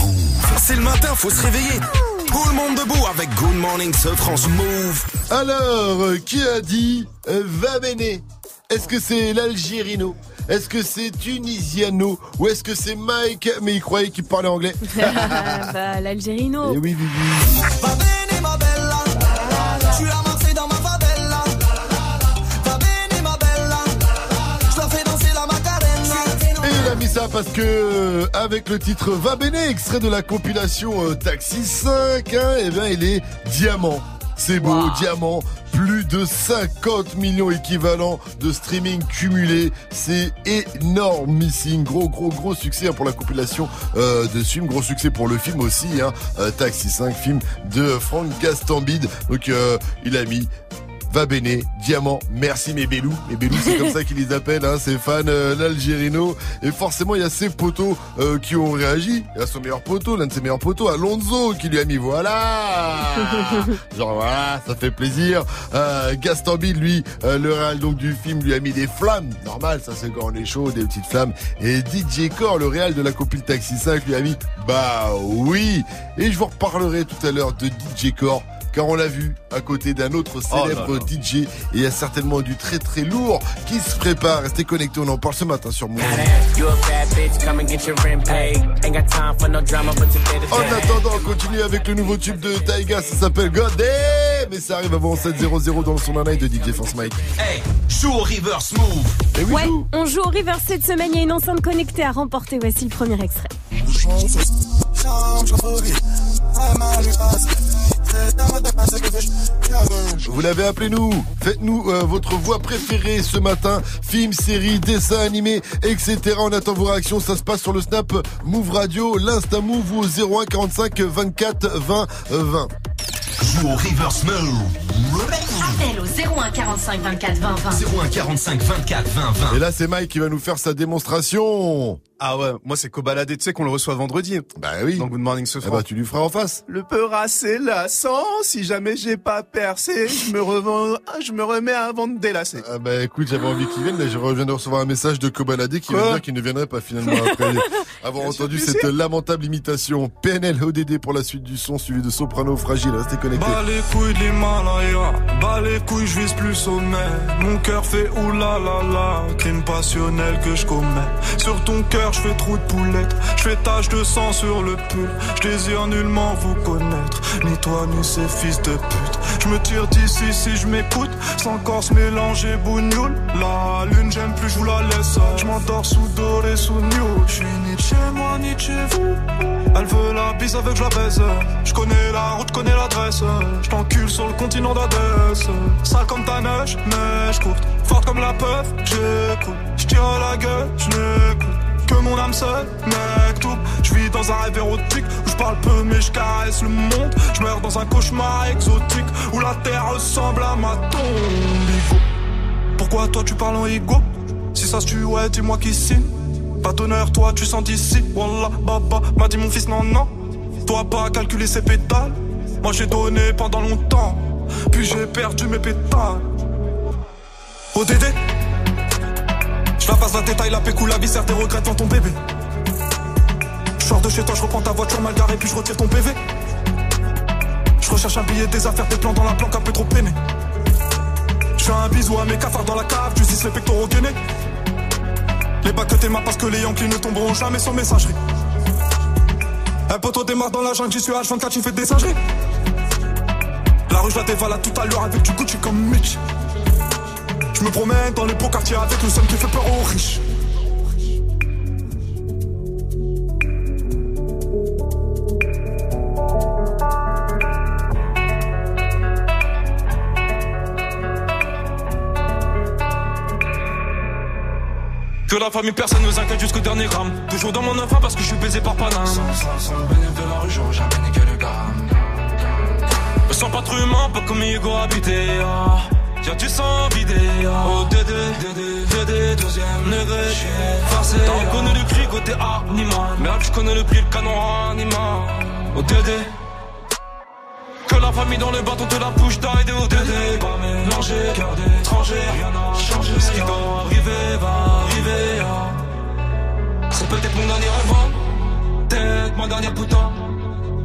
Speaker 11: C'est le matin, faut se réveiller. Tout le monde debout avec Good Morning ce France Move.
Speaker 3: Alors, euh, qui a dit euh, va bene Est-ce que c'est l'Algérino? Est-ce que c'est Tunisiano? Ou est-ce que c'est Mike? Mais il croyait qu'il parlait anglais.
Speaker 8: bah, l'Algérino.
Speaker 3: Et oui, oui, oui. Ça parce que euh, avec le titre Va Bene, extrait de la compilation euh, Taxi 5, hein, eh bien il est diamant. C'est beau, diamant, plus de 50 millions équivalents de streaming cumulé. C'est énorme, missing. Gros, gros, gros succès hein, pour la compilation euh, de ce film. Gros succès pour le film aussi. Hein, euh, Taxi 5, film de Franck Gastambide. Donc euh, il a mis Va bene, diamant, merci mes bélous. Mes bélous, c'est comme ça qu'ils les appellent, hein, ses fans, euh, l'Algérino. Et forcément, il y a ses potos euh, qui ont réagi. Il y a son meilleur poteau, l'un de ses meilleurs potos, Alonso, qui lui a mis voilà. Genre voilà, ça fait plaisir. Euh, Gastambide, lui, euh, le réal donc du film, lui a mis des flammes. Normal, ça c'est quand on est chaud, des petites flammes. Et DJ Core, le réal de la copine Taxi 5, lui a mis bah oui. Et je vous reparlerai tout à l'heure de DJ Core car on l'a vu à côté d'un autre
Speaker 20: Oh
Speaker 3: célèbre DJ et il y a certainement du très très lourd qui se prépare. Restez connectés, on en parle ce matin sur
Speaker 27: the
Speaker 3: En attendant, on continue avec le nouveau tube de Taiga, ça s'appelle God Damn Mais ça arrive avant 7.00 dans le son d'un de DJ Force Mike.
Speaker 11: Hey, joue au reverse move.
Speaker 3: Et oui,
Speaker 8: Ouais,
Speaker 3: joue.
Speaker 8: on joue au River cette semaine, il y a une enceinte connectée à remporter. Voici le premier extrait.
Speaker 3: Vous l'avez appelé nous. Faites-nous euh, votre voix préférée ce matin. Film, série, dessin animé, etc. On attend vos réactions. Ça se passe sur le Snap Move Radio, l'Insta Move ou au 01 45 24 20 20.
Speaker 11: Joue au reverse move.
Speaker 2: Appel au 01 45 24 20 20.
Speaker 11: 01 45 24 20 20.
Speaker 3: Et là, c'est Mike qui va nous faire sa démonstration.
Speaker 20: Ah ouais, moi c'est Kobalade, tu sais qu'on le reçoit vendredi.
Speaker 3: Bah oui.
Speaker 20: Dans Good Morning ce
Speaker 3: Eh bah, tu lui feras en face.
Speaker 20: Le peur assez lassant, si jamais j'ai pas percé, je me revends, je me remets avant de délasser.
Speaker 3: Ah bah écoute, j'avais envie qu'il vienne, mais je reviens de recevoir un message de Kobalade qui va
Speaker 20: Quoi
Speaker 3: dire qu'il ne viendrait pas finalement après avoir entendu cette lamentable imitation. PNL ODD pour la suite du son, suivi de Soprano Fragile. Restez connectés.
Speaker 28: Bas les couilles de l'Himalaya, bas les couilles, je vise plus sommet. Mon cœur fait oulala, crime passionnel que je commets. Sur ton cœur, je fais trou de poulette, je fais tache de sang sur le pull. Je désire nullement vous connaître, ni toi ni ces fils de pute. Je me tire d'ici si je m'écoute, sans corse mélanger bougnoule. La lune, j'aime plus, je vous la laisse. Je m'endors sous doré, sous new. Je suis ni chez moi, ni chez vous. Elle veut la bise avec je la baise. Je connais la route, connais l'adresse. Je t'encule sur le continent d'Adès. Sale comme ta neige, neige courte. Forte comme la peur, j'écoute. Je tire à la gueule, je n'écoute. Que mon âme seule, mec tout. Je vis dans un rêve érotique où je parle peu mais je caresse le monde. Je meurs dans un cauchemar exotique où la terre ressemble à ma tombe. Pourquoi toi tu parles en ego? Si ça se tue, ouais, dis-moi qui signe. Pas d'honneur, toi tu sens d'ici. Wallah, baba, m'a dit mon fils, non, non. Toi pas calculer ses pétales. Moi j'ai donné pendant longtemps. Puis j'ai perdu mes pétales. ODD Je la passe la détail, la pécou, la viscère, tes regrets dans ton bébé. Je de chez toi, je reprends ta voiture mal garée, puis je retire ton PV. Je recherche un billet, des affaires, des plans dans la planque, un peu trop peiné. Je fais un bisou à mes cafards dans la cave, tu les pectoraux gainés. Les bacs que t'aimas parce que les Yankees ne tomberont jamais sur messagerie. Un poteau démarre dans la jungle, j'y suis H24, tu fais des singeries. La rue, je la dévalade tout à l'heure avec du Gucci comme Mitch. Je me promène dans les beaux quartiers avec le seul qui fait peur aux riches. Que la famille, personne nous inquiète jusqu'au dernier gramme. Toujours dans mon enfant parce que je suis baisé par Paname. Sans, sans, sans le bénéfice de la rue, j'aurais jamais niqué le gramme. Me sens pas trop humain, pas comme Hugo habité. Ah. Y'a du sang vidé. Ah. Oh, Dédé, Dédé, Dédé, deuxième degré. Farcé. T'as reconnu le cri côté animal. Merde, je connais le prix, le canon animal. Oh, Dédé. Que la famille dans le bâton de la bouche d'aide au Dédé. Pas mélangé, cœur d'étranger, rien n'a changé. Ce qui doit arriver va arriver. ah. C'est peut-être mon dernier rêve. hein. Peut-être ma dernière putain.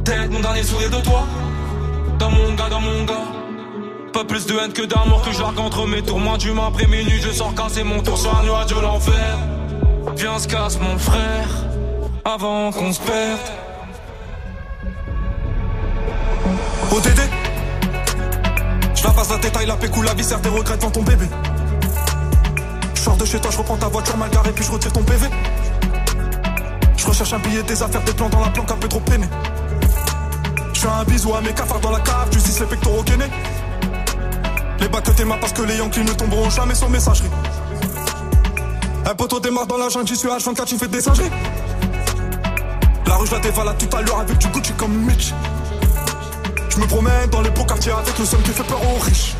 Speaker 28: Peut-être mon dernier sourire de toi. Dans mon gars, dans mon gars. Pas plus de haine que d'amour que je largue entre mes tours. Moins d'humain après minuit, je sors casser mon tour sur un nuage de l'enfer. Viens, se casse mon frère. Avant qu'on se perde.
Speaker 2: Je la passe la détail, la pécou, la viscère des regrets devant ton bébé. Je sors de chez toi, je reprends ta voiture mal garée puis je retire ton PV Je recherche un billet, des affaires, des plans dans la planque un peu trop peiné. Je fais un bisou à mes cafards dans la cave, justice les pectoraux gainés. Les bacs que t'aimas parce que les Yankees ne tomberont jamais sur messagerie. Un poteau démarre dans la jungle, j'y suis H24, tu fais des singeries. La rue je la dévalade tout à l'heure avec du Gucci comme Mitch je me promène dans les beaux quartiers avec le seul qui fait peur aux riches.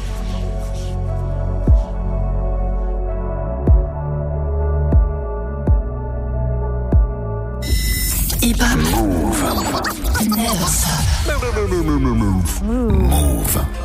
Speaker 1: Never stop.
Speaker 29: Move.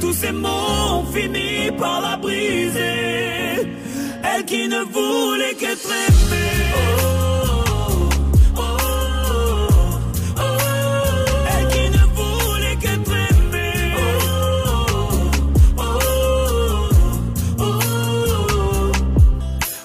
Speaker 30: tous ces mots ont fini par la briser. Elle qui ne voulait aimée. Oh, oh, oh, qu'être aimée.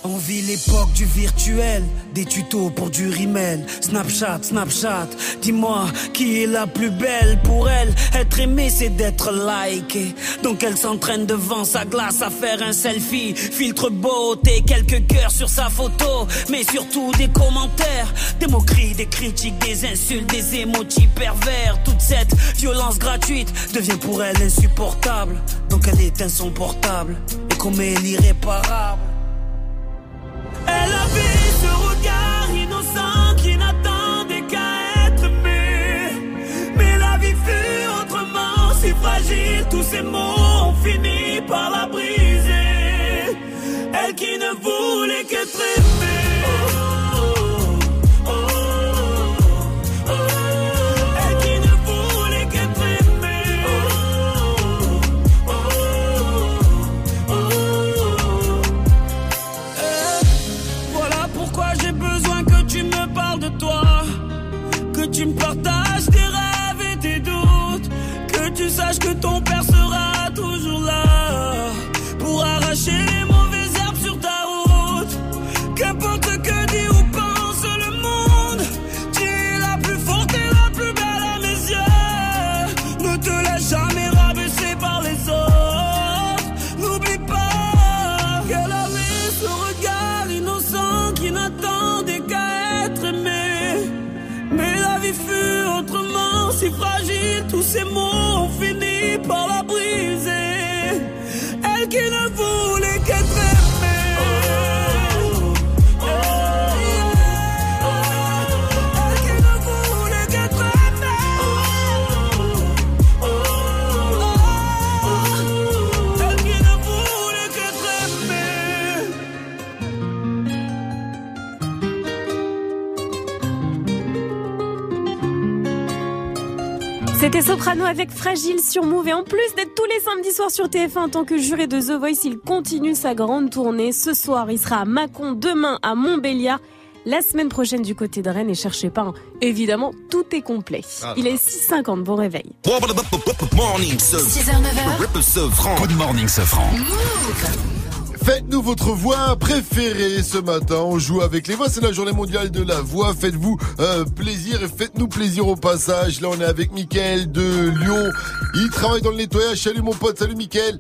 Speaker 2: On vit l'époque du virtuel, des tutos pour du rimel. Snapchat, Snapchat, dis-moi qui est la plus belle pour elle? Être aimée, c'est d'être likée. Donc elle s'entraîne devant sa glace à faire un selfie. Filtre beauté, quelques cœurs sur sa photo. Mais surtout des commentaires, des moqueries, des critiques, des insultes, des émojis pervers. Toute cette violence gratuite devient pour elle insupportable. Donc elle éteint son portable et commet l'irréparable.
Speaker 30: Elle tous ces mots ont fini par la briser. Elle qui ne voulait qu'être aimée.
Speaker 8: Soprano avec Fragile sur Move et en plus d'être tous les samedis soirs sur TF1 en tant que juré de The Voice, il continue sa grande tournée. Ce soir, il sera à Mâcon, demain à Montbéliard. La semaine prochaine du côté de Rennes et cherchez pas, hein. évidemment, tout est complet.
Speaker 1: Ah.
Speaker 8: Il est 6h50, bon réveil.
Speaker 1: Morning,
Speaker 2: 6h, 9h.
Speaker 1: Good morning, Sofran.
Speaker 3: Faites-nous votre voix préférée ce matin. On joue avec les voix. C'est la journée mondiale de la voix. Faites-vous euh, plaisir et faites-nous plaisir au passage. Là, on est avec Mickaël de Lyon. Il travaille dans le nettoyage. Salut mon pote. Salut Mickaël.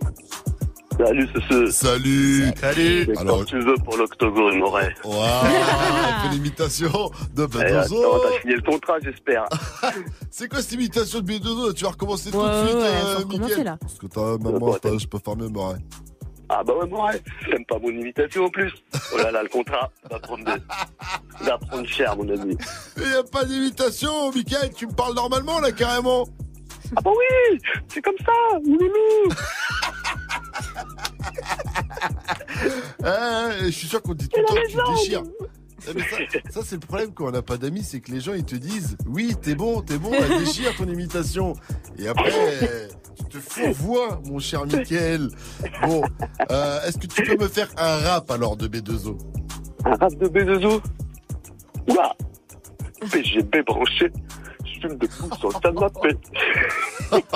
Speaker 31: Salut, ce
Speaker 3: Salut.
Speaker 31: Salut.
Speaker 3: Alors-
Speaker 31: tu veux pour l'octogone, Moret.
Speaker 3: Waouh, fait l'imitation de
Speaker 31: Eh,
Speaker 3: Bedozo.
Speaker 31: attends, t'as signé le contrat, j'espère.
Speaker 3: C'est quoi cette imitation de Bedozo Tu vas recommencer tout
Speaker 31: Ouais,
Speaker 3: de suite,
Speaker 31: ouais,
Speaker 3: euh, Mickaël?
Speaker 31: là.
Speaker 3: Parce que t'as maman, je peux faire mieux, Moret.
Speaker 31: Ah bah ouais, Moret. T'aimes pas mon imitation en plus. Oh là là, le contrat va prendre, de... va prendre cher, mon ami.
Speaker 3: Il n'y a pas d'imitation, Mickaël. Tu me parles normalement, là, carrément.
Speaker 31: Ah bah oui, c'est comme ça, loulou.
Speaker 3: Ah, je suis sûr qu'on dit tout le temps que tu déchires. Ah, mais ça, ça, c'est le problème quand on n'a pas d'amis, c'est que les gens ils te disent oui t'es bon, t'es bon, elle déchire ton imitation. Et après tu te fourvoies mon cher Mickaël. Bon, euh, est-ce que tu peux me faire un rap alors de B2O
Speaker 31: Un rap de B2O Oula PGB branché, je fume de fou sur le canapé.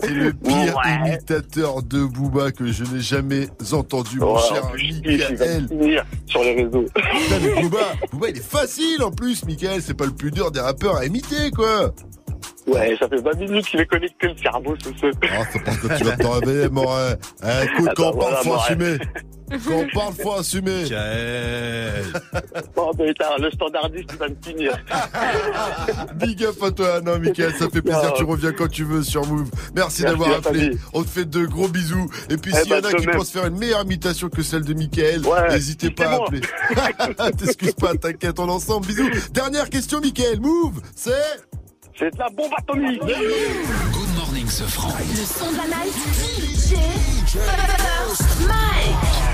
Speaker 3: C'est le pire
Speaker 31: Ouais.
Speaker 3: imitateur de Booba que je n'ai jamais entendu, mon
Speaker 31: Ouais,
Speaker 3: cher
Speaker 31: kiffe, il va
Speaker 3: Mickaël.
Speaker 31: me finir sur les réseaux.
Speaker 3: Putain, mais Booba, Booba, il est facile en plus, Mickaël. C'est pas le plus dur des rappeurs à imiter, quoi.
Speaker 31: Ouais, ça fait 20 minutes qu'il est connecté le cerveau, ce ce.
Speaker 3: Ah, c'est parce que tu vas te réveiller, Moret. Eh, écoute,
Speaker 31: Ah
Speaker 3: quand on parle,
Speaker 31: voilà,
Speaker 3: faut
Speaker 31: Moret.
Speaker 3: assumer. Quand on parle, faut assumer.
Speaker 31: Oh putain, le standardiste, il va me finir.
Speaker 3: Big up à toi, non, Mickaël, ça fait plaisir.
Speaker 31: Non.
Speaker 3: Tu reviens quand tu veux sur Move. Merci,
Speaker 31: Merci,
Speaker 3: d'avoir appelé.
Speaker 31: famille.
Speaker 3: On te fait de gros bisous. Et puis,
Speaker 31: Eh
Speaker 3: s'il y en
Speaker 31: bah,
Speaker 3: a
Speaker 31: de
Speaker 3: qui
Speaker 31: même.
Speaker 3: pensent faire une meilleure imitation que celle de Mickaël,
Speaker 31: Ouais,
Speaker 3: n'hésitez pas à
Speaker 31: c'est
Speaker 3: appeler. T'excuses pas, t'inquiète, on est ensemble. Bisous. Dernière question, Mickaël. Move, c'est.
Speaker 31: C'est de la bombe atomique.
Speaker 1: Good morning, Sofran.
Speaker 2: Le son de la night. DJ Mike.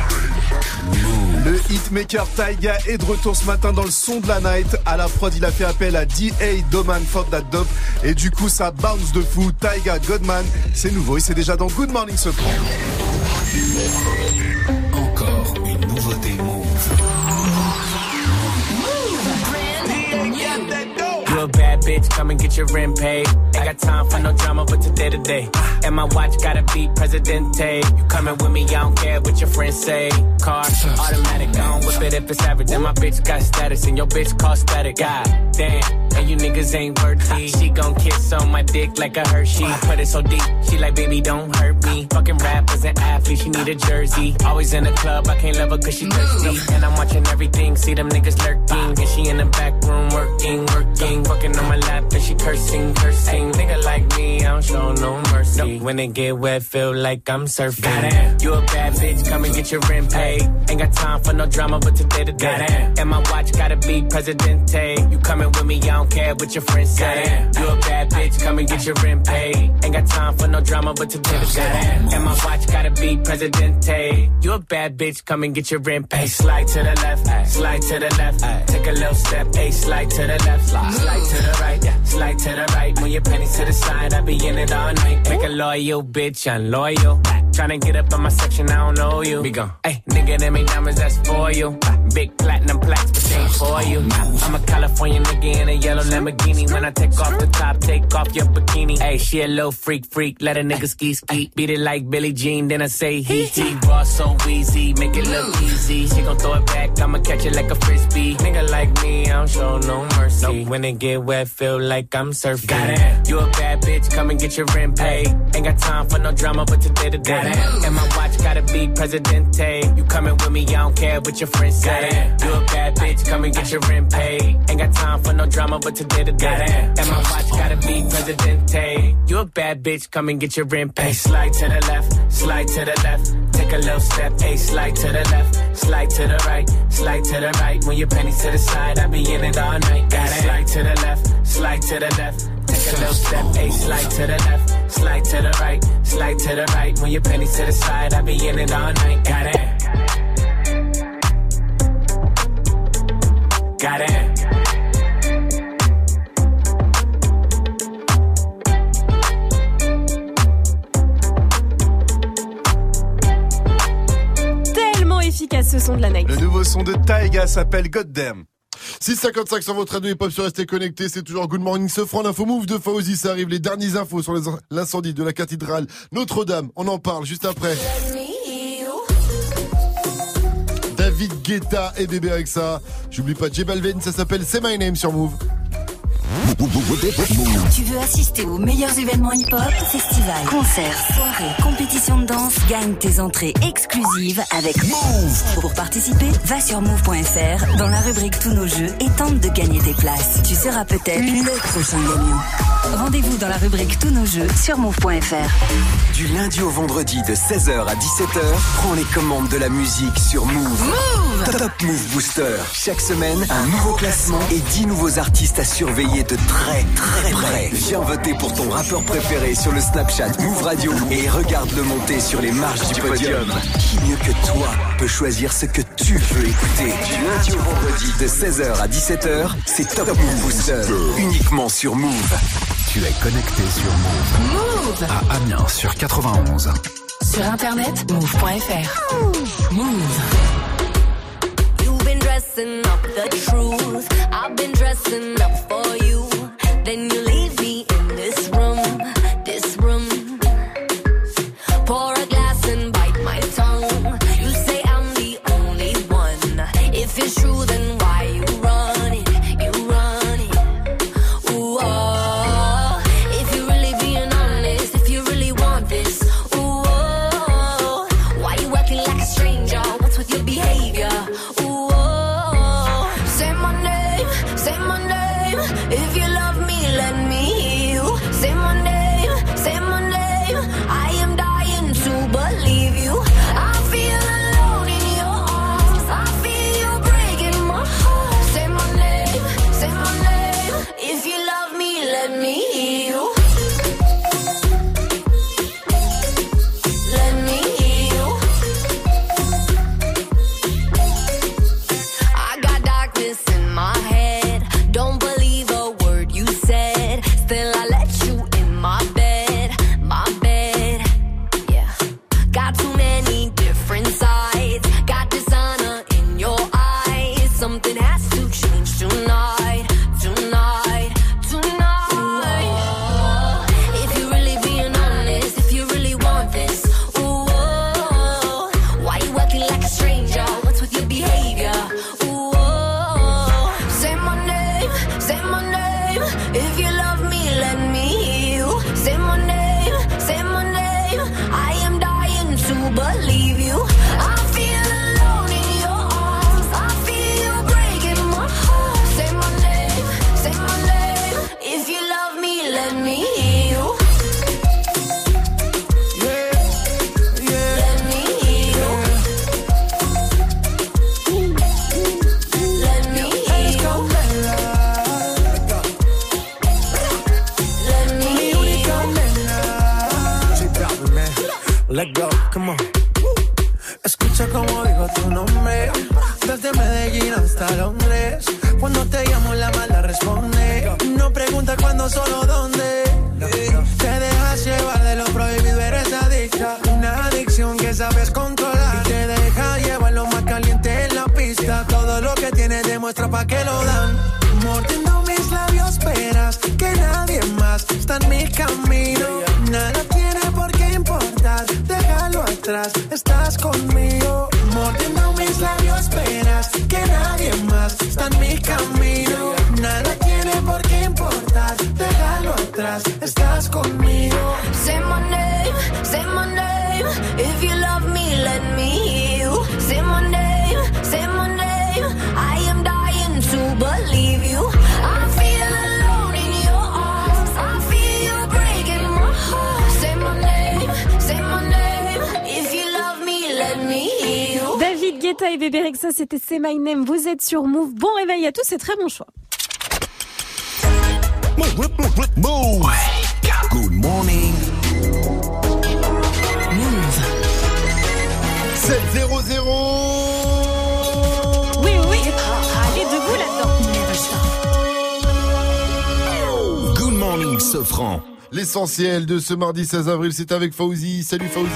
Speaker 20: Le hitmaker Taiga est de retour ce matin dans le son de la night. À la prod, il a fait appel à D.A. Doman for that dope. Et du coup, ça bounce de fou. Taiga Godman, c'est nouveau et c'est déjà dans Good Morning.
Speaker 1: Encore
Speaker 32: bitch, come and get your rent paid. Ain't got time for no drama, but today to day. And my watch gotta be Presidente. You coming with me, I don't care what your friends say. Car, automatic, don't whip it if it's average. And my bitch got status, and your bitch cost static. God damn, and you niggas ain't worthy. She gon' kiss on my dick like a Hershey. Put it so deep, she like, baby, don't hurt me. Fucking rappers and athletes, she need a jersey. Always in the club, I can't love her cause she thirsty. And I'm watching everything, see them niggas lurking. And she in the back room working, working. Fucking on my lap and she cursing, cursing. Nigga like me, I don't show no mercy. When it get wet, feel like I'm surfing. Goddamn, you a bad bitch, come and get your rent paid. Ain't got time for no drama, but today to day. And my watch gotta be Presidente. You coming with me, I don't care what your friends say. You a bad bitch, come and get your rent paid. Ain't got time for no drama, but today to day. And my watch gotta be Presidente. You a bad bitch, come and get your rent paid. Slide to the left, slide to the left. Take a little step, hey, slide to the left, slide to the right, slide to the right. Move your pennies to the side, I be in it all night. Make a loyal bitch, unloyal. Tryna get up on my section, I don't know you. Be gone. Hey, nigga, them ain't diamonds, that's for you. Big platinum plaques, but they ain't for you. I'm a California nigga in a yellow Lamborghini. When I take off the top, take off your bikini. Hey, she a little freak, freak. Let a nigga ski, ski. Beat it like Billie Jean, then I say he, he. Raw so easy, make it look easy. She gon' throw it back, I'ma catch it like a frisbee. Nigga like me, I don't show no mercy. When it get wet, feel like I'm surfing. Got it. you a bad bitch, come and get your rent paid. Ain't got time for no drama, but today to day. And my watch gotta be Presidente. You coming with me, I don't care what your friends say. You a bad bitch, come and get your rent paid. Ain't got time for no drama, but today to day. And my watch gotta be Presidente. You a bad bitch, come and get your rent paid. Slide to the left, slide to the left. Take a little step, hey, slide to the left, slide to the right, slide to the right. When your pennies to the side, I be in it all night. Gotta slide to the left, slide to the left. Take a little step, hey, slide to the left, slide to the right, slide to the right. When your pennies to the side, I be in it all night. Got it. Got it.
Speaker 8: efficace ce son de la Nike.
Speaker 20: Le nouveau son de Taiga s'appelle Goddamn.
Speaker 3: 655 sur votre radio hip-hop sur Restez Connecté, c'est toujours Good Morning se franc l'info move de Fauzi, ça arrive les dernières infos sur l'incendie de la cathédrale Notre-Dame, on en parle juste après. David Guetta et bébé avec ça. J'oublie pas J Balvin, ça s'appelle C'est My Name sur Move.
Speaker 33: Tu veux assister aux meilleurs événements hip-hop, festivals, concerts, soirées, compétitions de danse, gagne tes entrées exclusives avec Move. Pour participer, va sur move.fr dans la rubrique Tous nos jeux et tente de gagner tes places. Tu seras peut-être le prochain gagnant. Rendez-vous dans la rubrique Tous nos jeux sur move.fr.
Speaker 11: Du lundi au vendredi de 16h à 17h, prends les commandes de la musique sur Move.
Speaker 33: Move
Speaker 11: Top Move Booster. Chaque semaine, un nouveau classement et 10 nouveaux artistes à surveiller de très très près. Viens voter pour ton rappeur préféré sur le Snapchat Move Radio et regarde-le monter sur les marches du podium. Qui mieux que toi peut choisir ce que tu veux écouter? Du lundi au vendredi de 16h à 17h, c'est Top Move Booster. Uniquement sur Move.
Speaker 1: Tu es connecté sur Move.
Speaker 2: Move
Speaker 1: À Amiens sur 91.
Speaker 2: Sur internet, move.fr.
Speaker 33: Move. You've been dressing up the truth. I've been dressing up for. Then you
Speaker 8: êtes sur Move. Bon réveil à tous, c'est très bon choix.
Speaker 11: Move. Good morning.
Speaker 3: 7-0-0
Speaker 8: Oui, oui. Allez, debout là-dedans.
Speaker 11: Good morning, Sofran.
Speaker 3: L'essentiel de ce mardi 16 avril, c'est avec Fauzi. Salut Fauzi.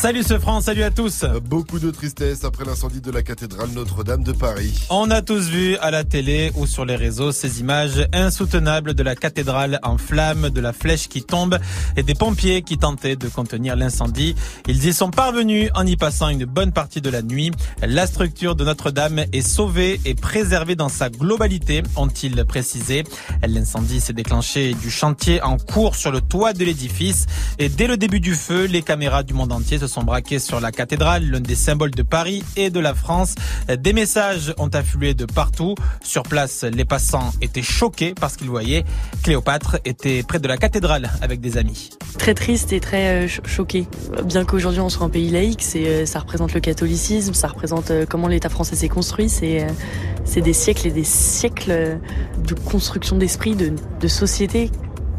Speaker 4: Salut ce France, salut à tous.
Speaker 3: Beaucoup de tristesse après l'incendie de la cathédrale Notre-Dame de Paris.
Speaker 4: On a tous vu à la télé ou sur les réseaux ces images insoutenables de la cathédrale en flammes, de la flèche qui tombe et des pompiers qui tentaient de contenir l'incendie. Ils y sont parvenus en y passant une bonne partie de la nuit. La structure de Notre-Dame est sauvée et préservée dans sa globalité, ont-ils précisé. L'incendie s'est déclenché du chantier en cours sur le toit de l'édifice et dès le début du feu, les caméras du monde entier se sont braquées sur la cathédrale, l'un des symboles de Paris et de la France. Des messages ont afflué de partout. Sur place, les passants étaient choqués parce qu'ils voyaient Cléopâtre était près de la cathédrale avec des amis.
Speaker 34: Très triste et très euh, cho- choqué. Bien qu'aujourd'hui on soit un pays laïque, c'est, euh, ça représente le catholicisme, ça représente euh, comment l'État français s'est construit. C'est, euh, c'est des siècles et des siècles de construction d'esprit, de, de société.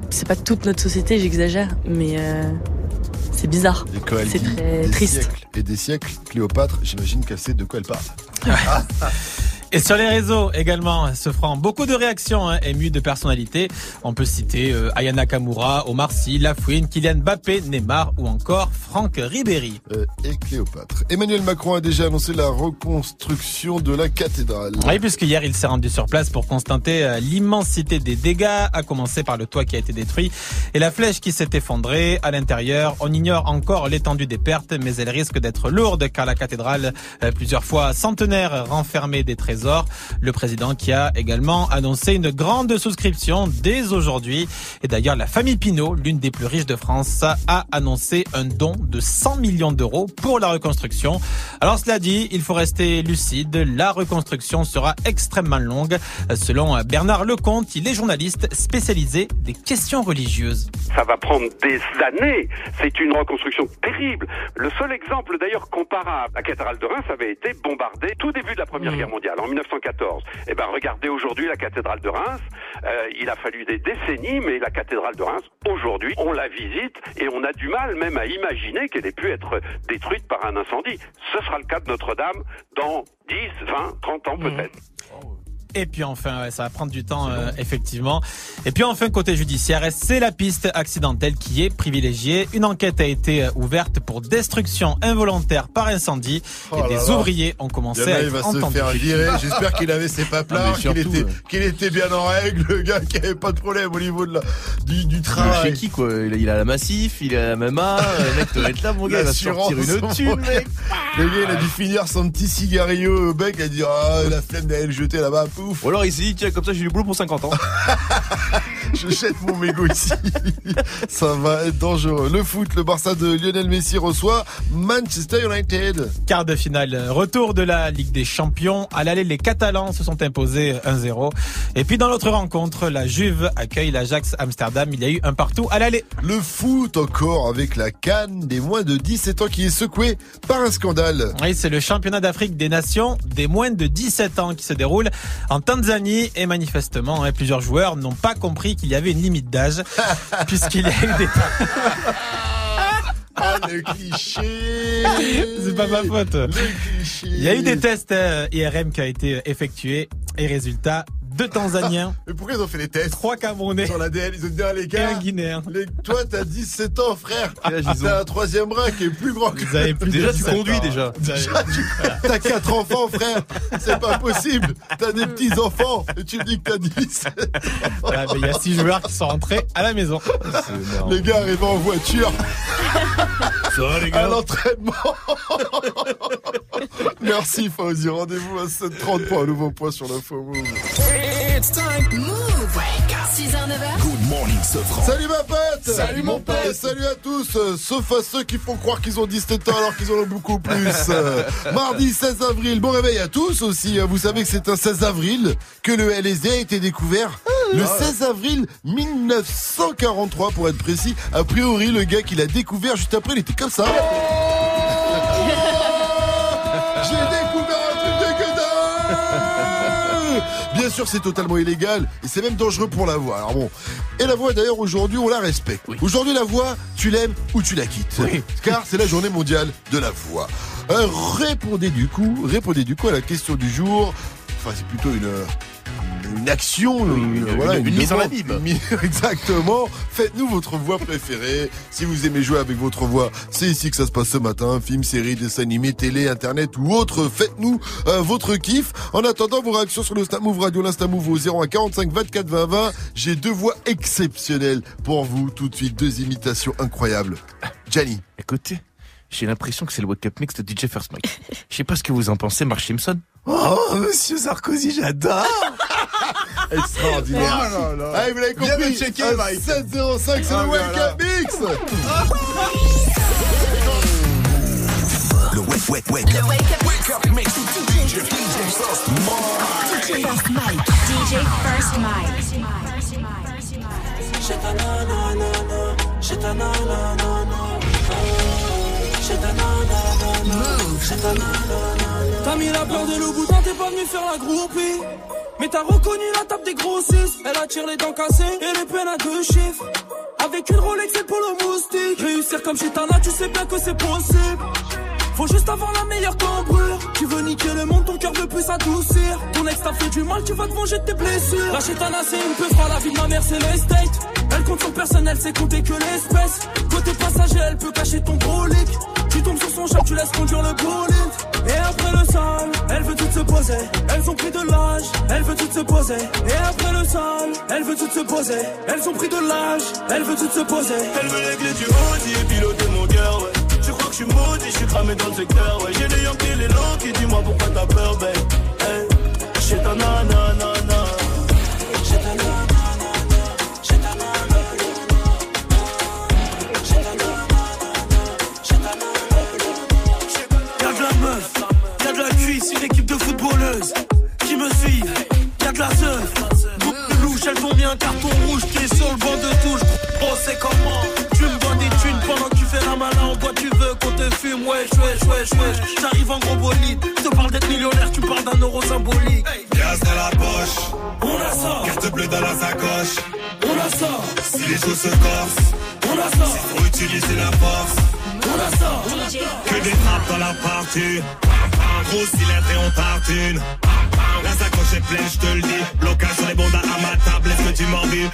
Speaker 34: C'est pas toute notre société, j'exagère, mais euh, c'est bizarre. C'est très
Speaker 3: des
Speaker 34: triste.
Speaker 3: siècles et des siècles, Cléopâtre, j'imagine qu'elle sait de quoi elle parle.
Speaker 4: Et sur les réseaux également se feront beaucoup de réactions hein, émues de personnalités. On peut citer euh, Ayana Kamura, Omar Sy, Lafouine, Kylian Mbappé, Neymar ou encore Franck Ribéry.
Speaker 3: Euh, et Cléopâtre. Emmanuel Macron a déjà annoncé la reconstruction de la cathédrale.
Speaker 4: Oui, puisque hier il s'est rendu sur place pour constater euh, l'immensité des dégâts, à commencer par le toit qui a été détruit et la flèche qui s'est effondrée. À l'intérieur, on ignore encore l'étendue des pertes, mais elle risque d'être lourde car la cathédrale, euh, plusieurs fois centenaire, renfermait des trésors. Le président qui a également annoncé une grande souscription dès aujourd'hui. Et d'ailleurs, la famille Pinault, l'une des plus riches de France, a annoncé un don de 100 millions d'euros pour la reconstruction. Alors cela dit, il faut rester lucide. La reconstruction sera extrêmement longue. Selon Bernard Lecomte, il est journaliste spécialisé des questions religieuses.
Speaker 35: Ça va prendre des années. C'est une reconstruction terrible. Le seul exemple d'ailleurs comparable, la cathédrale de Reims avait été bombardée tout début de la Première Guerre mondiale, en 1914. Eh ben regardez aujourd'hui la cathédrale de Reims. Euh, il a fallu des décennies, mais la cathédrale de Reims, aujourd'hui, on la visite et on a du mal même à imaginer qu'elle ait pu être détruite par un incendie. Ce sera le cas de Notre-Dame dans 10, 20, 30 ans peut-être.
Speaker 4: Et puis enfin, ouais, ça va prendre du temps, euh, effectivement. Et puis enfin, côté judiciaire, c'est la piste accidentelle qui est privilégiée. Une enquête a été euh, ouverte pour destruction involontaire par incendie.
Speaker 3: Oh
Speaker 4: et
Speaker 3: là
Speaker 4: des
Speaker 3: là.
Speaker 4: ouvriers ont commencé
Speaker 3: Demain,
Speaker 4: à
Speaker 3: il
Speaker 4: être
Speaker 3: va se
Speaker 4: entendus.
Speaker 3: faire virer. J'espère qu'il avait ses paplards,
Speaker 36: Ah,
Speaker 3: qu'il était,
Speaker 36: ouais.
Speaker 3: qu'il était bien en règle, le gars, qu'il avait pas de problème au niveau de la, du, du
Speaker 36: Chez
Speaker 3: travail.
Speaker 36: qui quoi? Il a, il a la massif, il a la MMA, le mec doit être là mon gars, il va sortir une thune mec.
Speaker 3: Le gars, il a dû finir son petit cigarillo au bec, à dire, ah, la flemme d'aller le jeter là-bas,
Speaker 36: Ou alors il s'est dit tiens comme ça j'ai du boulot pour 50 ans.
Speaker 3: Je jette mon mégot ici. Ça va être dangereux. Le foot, le Barça de Lionel Messi reçoit Manchester United.
Speaker 4: Quart de finale, retour de la Ligue des Champions. À l'aller, les Catalans se sont imposés 1-0. Et puis dans l'autre rencontre, la Juve accueille l'Ajax Amsterdam. Il y a eu un partout à l'aller.
Speaker 3: Le foot encore avec la canne des moins de 17 ans qui est secouée par un scandale.
Speaker 4: Oui, c'est le championnat d'Afrique des nations des moins de 17 ans qui se déroule en Tanzanie et manifestement hein, plusieurs joueurs n'ont pas compris qu'il y avait une limite d'âge puisqu'il y a eu des
Speaker 3: Ah, le cliché.
Speaker 4: C'est pas ma faute.
Speaker 3: Le cliché.
Speaker 4: Il y a eu des tests euh, IRM qui a été effectués. Et résultat deux Tanzaniens,
Speaker 3: Mais pourquoi ils ont fait les tests
Speaker 4: trois Camerounais
Speaker 3: sur l'ADN Ils ont dit, ah, les
Speaker 4: et
Speaker 3: gars,
Speaker 4: un Guinéen.
Speaker 3: les- toi t'as 17 ans frère. T'as un troisième bras qui est plus grand que
Speaker 4: Vous avez plus
Speaker 36: Déjà tu
Speaker 4: 17
Speaker 36: conduis
Speaker 4: ans.
Speaker 36: déjà.
Speaker 3: T'as quatre enfants, frère. C'est pas possible. T'as des petits enfants et tu me dis que t'as 10.
Speaker 4: Voilà, mais il y a six joueurs qui sont rentrés à la maison.
Speaker 3: Les gars arrivent en voiture
Speaker 36: Ça va les
Speaker 3: à l'entraînement. Merci Fauzi. Rendez-vous à 7h30 pour un nouveau point sur l'info Move.
Speaker 2: It's time. Move. 6h, 9h.
Speaker 1: Good morning, Sofran.
Speaker 3: Salut ma pote
Speaker 2: Salut, mon pote.
Speaker 3: Et salut à tous, euh, sauf à ceux qui font croire qu'ils ont 17 ans alors qu'ils en ont beaucoup plus. Euh, Mardi 16 avril, bon réveil à tous aussi. Euh, Vous savez que c'est un 16 avril que le LSD a été découvert. Le 16 avril 1943 pour être précis. A priori, le gars qui l'a découvert juste après, il était comme ça. J'ai Bien sûr, c'est totalement illégal et c'est même dangereux pour la voix. Alors bon, et la voix d'ailleurs aujourd'hui, on la respecte. Aujourd'hui, la voix, tu l'aimes ou tu la quittes. Car c'est la journée mondiale de la voix. Euh, répondez du coup, répondez du coup à la question du jour. Enfin, c'est plutôt une, une action, une, voilà,
Speaker 36: une mise en abîme.
Speaker 3: Exactement. Faites-nous votre voix préférée. Si vous aimez jouer avec votre voix, c'est ici que ça se passe ce matin. Film, série, dessin animé, télé, internet ou autre. Faites-nous euh, votre kiff. En attendant vos réactions sur le Snap Move Radio, l'Insta Move au 01 45 24 20 20. J'ai deux voix exceptionnelles pour vous. Tout de suite, deux imitations incroyables. Gianni.
Speaker 36: Écoutez, j'ai l'impression que c'est le Wake Up Mix de DJ First Mike. Je sais pas ce que vous en pensez, Mark Simpson.
Speaker 7: Oh, monsieur Sarkozy, j'adore
Speaker 3: Extraordinaire.
Speaker 7: Oh là là.
Speaker 3: Allez, vous l'avez compris.
Speaker 7: checker, Mike.
Speaker 3: 705, c'est
Speaker 7: Ah,
Speaker 3: le
Speaker 7: bien
Speaker 3: Wake
Speaker 7: là.
Speaker 3: Up Mix.
Speaker 1: Le wake, wake, wake.
Speaker 2: Le Wake Up
Speaker 1: Wake Up Mix. DJ, DJ First Mike.
Speaker 2: DJ First Mike. DJ First Mike.
Speaker 22: T'as mis la peur de loup boudin, t'es pas venu faire la groupie. Mais t'as reconnu la table des grossistes. Elle attire les dents cassées et les peines à deux chiffres. Avec une Rolex et le polo moustique. Réussir comme chez Tana, tu sais bien que c'est possible. Juste avoir la meilleure cambrure. Tu veux niquer le monde, ton cœur veut plus s'adoucir. Ton ex t'a fait du mal, tu vas te venger de tes blessures. La chétana, c'est une peu froid, la vie de ma mère, c'est l'estate. Elle compte son personnel, c'est compter que l'espèce. Côté passager, elle peut cacher ton brolic. Tu tombes sur son chat, tu laisses conduire le bolide. Et après le sol, elle veut toutes se poser. Elles ont pris de l'âge, elle veut toutes se poser. Et après le sol, elle veut toutes se poser. Elles ont pris de l'âge, elle veut toutes se poser.
Speaker 13: Elle veut clés du Audi et piloter suis maudit, je suis cramé dans le secteur, ouais. J'ai les Yankees, les Yankees, dis-moi pourquoi t'as peur, babe. Hey, j'ai ta nanana. J'ai ta nanana.
Speaker 22: Y'a de la meuf, y'a de la cuisse, une équipe de footballeuses qui me suivent. Y'a de la seuf, louches, elles ont mis un carton rouge qui est sur le banc de te fume, wesh, wesh, wesh, wesh. J'arrive en gros bolide, je te parle d'être millionnaire, tu parles d'un euro symbolique.
Speaker 13: Gaz dans la poche,
Speaker 22: On a ça,
Speaker 13: carte bleue dans la sacoche.
Speaker 22: on a ça,
Speaker 13: Si les choses se corsent,
Speaker 22: on a ça,
Speaker 13: faut utiliser la force.
Speaker 22: on a ça.
Speaker 13: Que des frappes dans la partie. Gros cylindre et on tartine. La sacoche est pleine, je te le dis. Blocage sur les bondas à ma table, est-ce que tu m'en dis?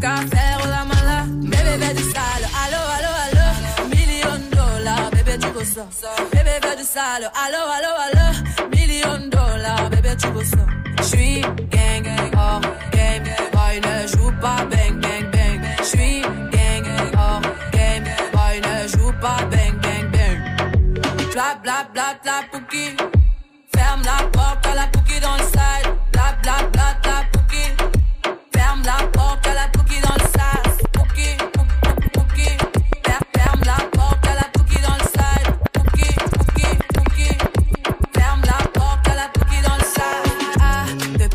Speaker 21: Qu'à faire la mala. Bébé du sale, allo allo allo, million dollars, bébé tu veux ça. Bébé bébé du sale, allo allo allo, million dollars, bébé tu veux ça. J'suis gang gang hors game, boy ne joue pas bang bang bang. J'suis gang gang hors game, boy ne joue pas bang bang bang. Bla bla bla bla pouki, ferme la porte à la pouki dans le side. Bla bla bla bla pouki,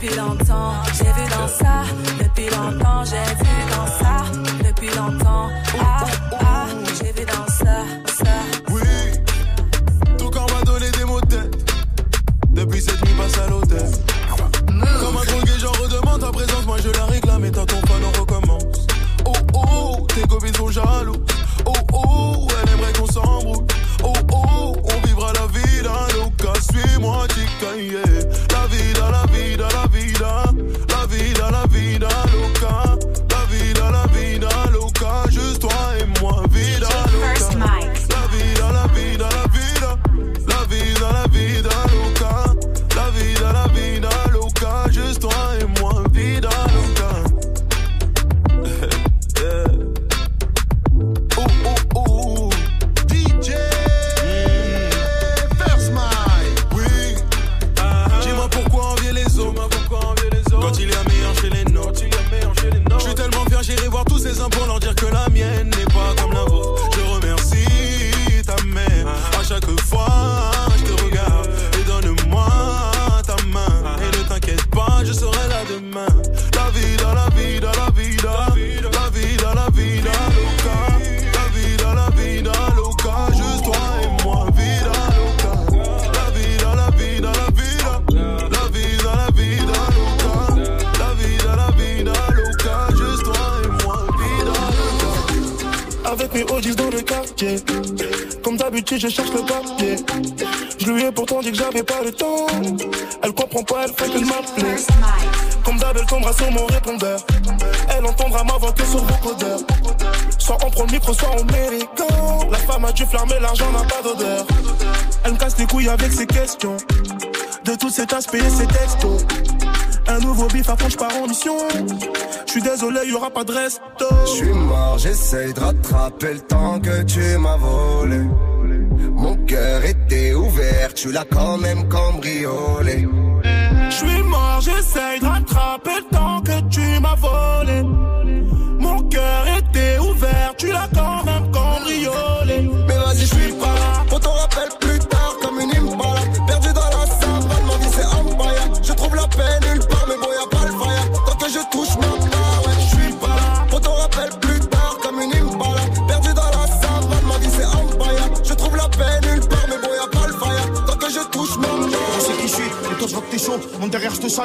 Speaker 21: depuis longtemps, j'ai vu dans ça. Depuis longtemps, j'ai vu
Speaker 37: Aspect et ses textos. Un nouveau bif à fond, je pars en mission. Je suis désolé, y aura pas de resto.
Speaker 22: Je suis mort, j'essaye de rattraper le temps que tu m'as volé. Mon cœur était ouvert, tu l'as quand même cambriolé.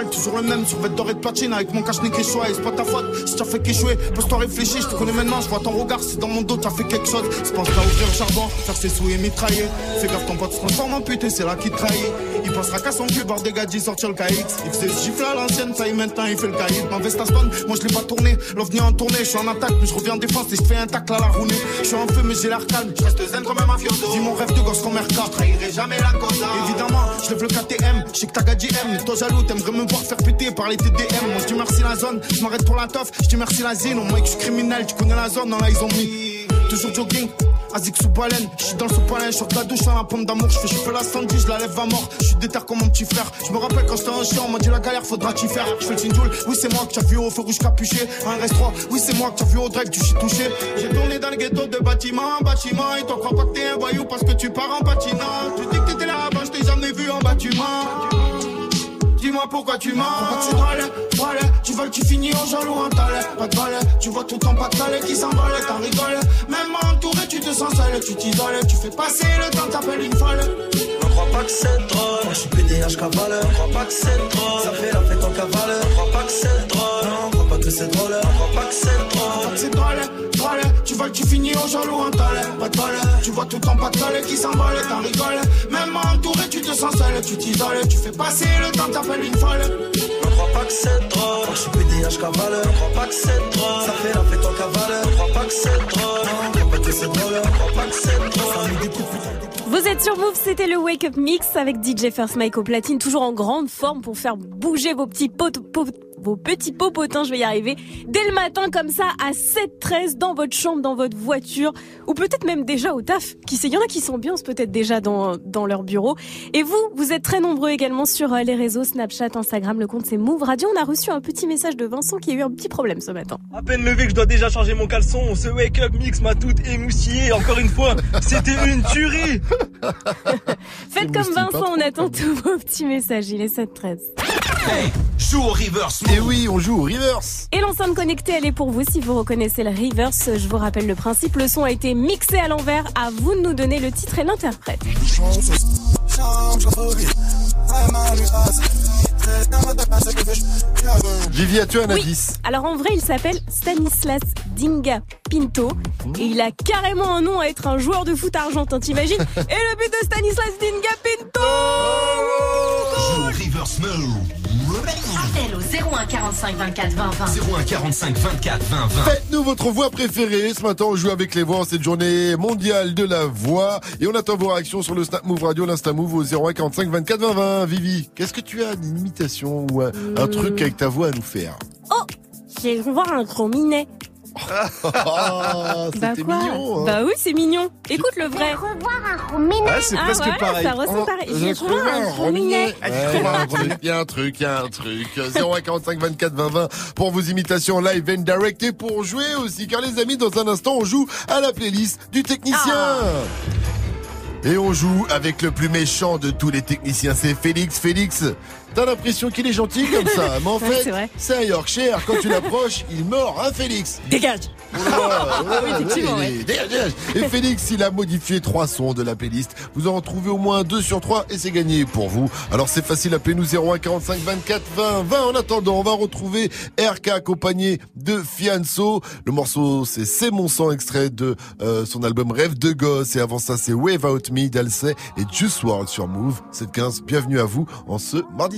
Speaker 37: Toujours le même, sur vêtements doré de platine avec mon cache-nez qui choix. Et c'est pas ta faute si t'as fait qu'échouer. Pose-toi réfléchir, je te connais maintenant, je vois ton regard, c'est dans mon dos, t'as fait quelque chose. Je pense pas ouvrir le charbon, faire ses sous et mitrailler. Fais gaffe, ton pote se transforme en pute et c'est là qu'il te trahit. Il pensera qu'à son cul, bord des gadgets, sortir le KX. Il faisait ce gifle à l'ancienne, ça y est maintenant, il fait le cahier. Ma veste à stone, moi je l'ai pas tourné. L'ovni en tournée, je suis en attaque, mais je reviens en défense et je fais un tacle à la roue. Je suis en feu, mais j'ai l'air calme. Je reste zen comme un mafioso. Dis mon rêve de gosse comme RK. Je trahirai jamais la cause. Évidemment, je lève le KTM. Je sais que t'as gadget M. Toi jaloux, t'aimerais me voir faire péter par les TDM. Moi je dis merci la zone, je m'arrête pour la toffe. Je dis merci la zine. Au moins que je suis criminel, tu connais la zone. Non, là ils ont mis. Toujours jogging. Azik sous baleine, je suis dans le sous-palin, je la douche dans la pompe d'amour, je fais la sandy, je la lève à mort, suis comme mon petit frère. Je me rappelle quand j'étais en chien, on m'a dit la galère, faudra t'y faire. Je fais le sinjoule, oui c'est moi que t'as vu au feu rouge capuché. Un reste 3, oui c'est moi que t'as vu au drive du shit touché. J'ai tourné dans le ghetto de bâtiment en bâtiment, et toi crois pas que t'es un voyou parce que tu pars en patinant. Tu dis que t'étais là-bas, je t'ai jamais vu en bâtiment. Dis-moi pourquoi tu mens. Pourquoi tu râles, râles Tu veux que tu finis en jaloux en talent. Pas de balai, tu vois tout de talent qui s'envole, t'en rigoles. Même entouré, tu te sens seul, tu t'isoles. Tu fais passer le temps, t'appelles une folle.
Speaker 38: Pas que c'est drôle. Moi je suis PDH cavaleur. Crois pas que c'est drôle. Ça fait la fête en cavaleur. Crois pas que c'est drôle. Non, crois pas que c'est drôle. Crois pas que c'est drôle.
Speaker 37: C'est drôle, drôle. Tu veux que tu finis en jaloux en talent. Pas de tu vois tout de talent qui s'envole, t'en rigoles. Même entouré, tu te sens seul, tu t'isoles. Tu fais passer le temps, t'appelles une folle.
Speaker 38: Ne crois pas que c'est drôle. Je suis PDH cavaleur. Crois pas que c'est drôle. Ça fait la fête en cavaleur. Crois pas que c'est drôle. Non, crois pas que c'est drôle. Crois pas que c'est drôle.
Speaker 8: Vous êtes sur Move, c'était le Wake Up Mix avec DJ First Mike au platine, toujours en grande forme pour faire bouger vos petits potes, vos petits popotins, je vais y arriver, dès le matin comme ça à 7-13 dans votre chambre, dans votre voiture, ou peut-être même déjà au taf. Qui sait, il y en a qui s'ambiancent peut-être déjà dans, dans leur bureau. Et vous, vous êtes très nombreux également sur euh, les réseaux Snapchat, Instagram, le compte c'est Move Radio. On a reçu un petit message de Vincent qui a eu un petit problème ce matin.
Speaker 39: À peine levé que je dois déjà changer mon caleçon, ce wake up mix m'a tout émoussillé. Encore une fois, c'était une tuerie.
Speaker 8: Faites comme Vincent, on attend tous vos petits messages. Il est 7-13.
Speaker 3: Hey, joue au reverse. Et oui, on joue au reverse.
Speaker 8: Et l'enceinte connectée, elle est pour vous si vous reconnaissez le reverse. Je vous rappelle le principe, le son a été mixé à l'envers. À vous de nous donner le titre et l'interprète.
Speaker 3: Vivi, as-tu un
Speaker 8: Oui.
Speaker 3: indice
Speaker 8: Alors en vrai, il s'appelle Stanislas Dinga Pinto. Et il a carrément un nom à être un joueur de foot argentin, t'imagines Et le but de Stanislas Dinga Pinto
Speaker 11: Reverse
Speaker 2: Appel au 01 45 24 20 20.
Speaker 11: 01 45 24 20 20.
Speaker 3: Faites-nous votre voix préférée. Ce matin, on joue avec les voix en cette journée mondiale de la voix. Et on attend vos réactions sur le Snap Move Radio, l'Insta Move au 01 45 24 20 20. Vivi, qu'est-ce que tu as une imitation ou un, un truc avec ta voix à nous faire?
Speaker 8: Oh J'ai voir un gros minet.
Speaker 3: Ah,
Speaker 8: Bah quoi
Speaker 3: mignon. hein.
Speaker 8: Bah oui, c'est mignon. Écoute le vrai. revoir un gros minet.
Speaker 3: Ouais, c'est presque
Speaker 8: voilà,
Speaker 3: pareil.
Speaker 8: Ça ressemble
Speaker 3: Oh,
Speaker 8: pareil.
Speaker 3: j'ai trouvé un
Speaker 8: un gros minet.
Speaker 3: Il y a un truc, il y a un truc. 0145 24 20 20 pour vos imitations live and direct et pour jouer aussi. Car les amis, dans un instant, on joue à la playlist du technicien.
Speaker 8: Ah.
Speaker 3: Et on joue avec le plus méchant de tous les techniciens, c'est Félix. Félix, T'as l'impression qu'il est gentil comme ça, mais en
Speaker 8: Ouais,
Speaker 3: fait,
Speaker 8: c'est
Speaker 3: un Yorkshire. Quand tu l'approches, il mord, hein, Félix
Speaker 8: Dégage.
Speaker 3: Dégage, dégage. Et Félix, il a modifié trois sons de la playlist. Vous en retrouvez au moins deux sur trois et c'est gagné pour vous. Alors c'est facile, appelez-nous 01 45 24 20 20. En attendant, on va retrouver RK accompagné de Fianso. Le morceau, c'est C'est mon sang, extrait de euh, son album Rêve de gosse. Et avant ça, c'est Wave Out Me d'Alcey et Juice WRLD sur Move. C'est 15. Bienvenue à vous en ce mardi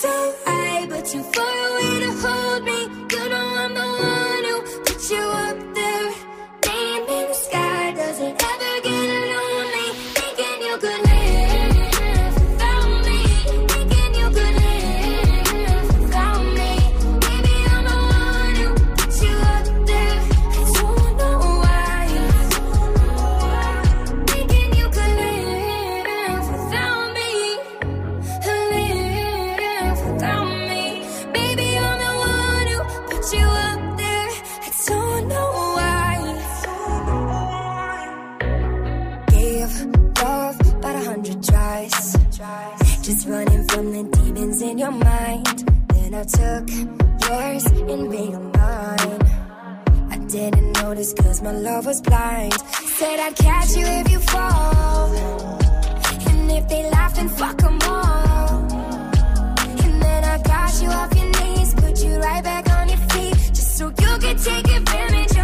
Speaker 15: so high, but too far away to hold me. You know I'm the one who put you up Just running from the demons in your mind. Then I took yours and made them mine. I didn't notice cause my love was blind. Said I'd catch you if you fall. And if they laugh, then fuck 'em all. And then I got you off your knees, put you right back on your feet, just so you could take advantage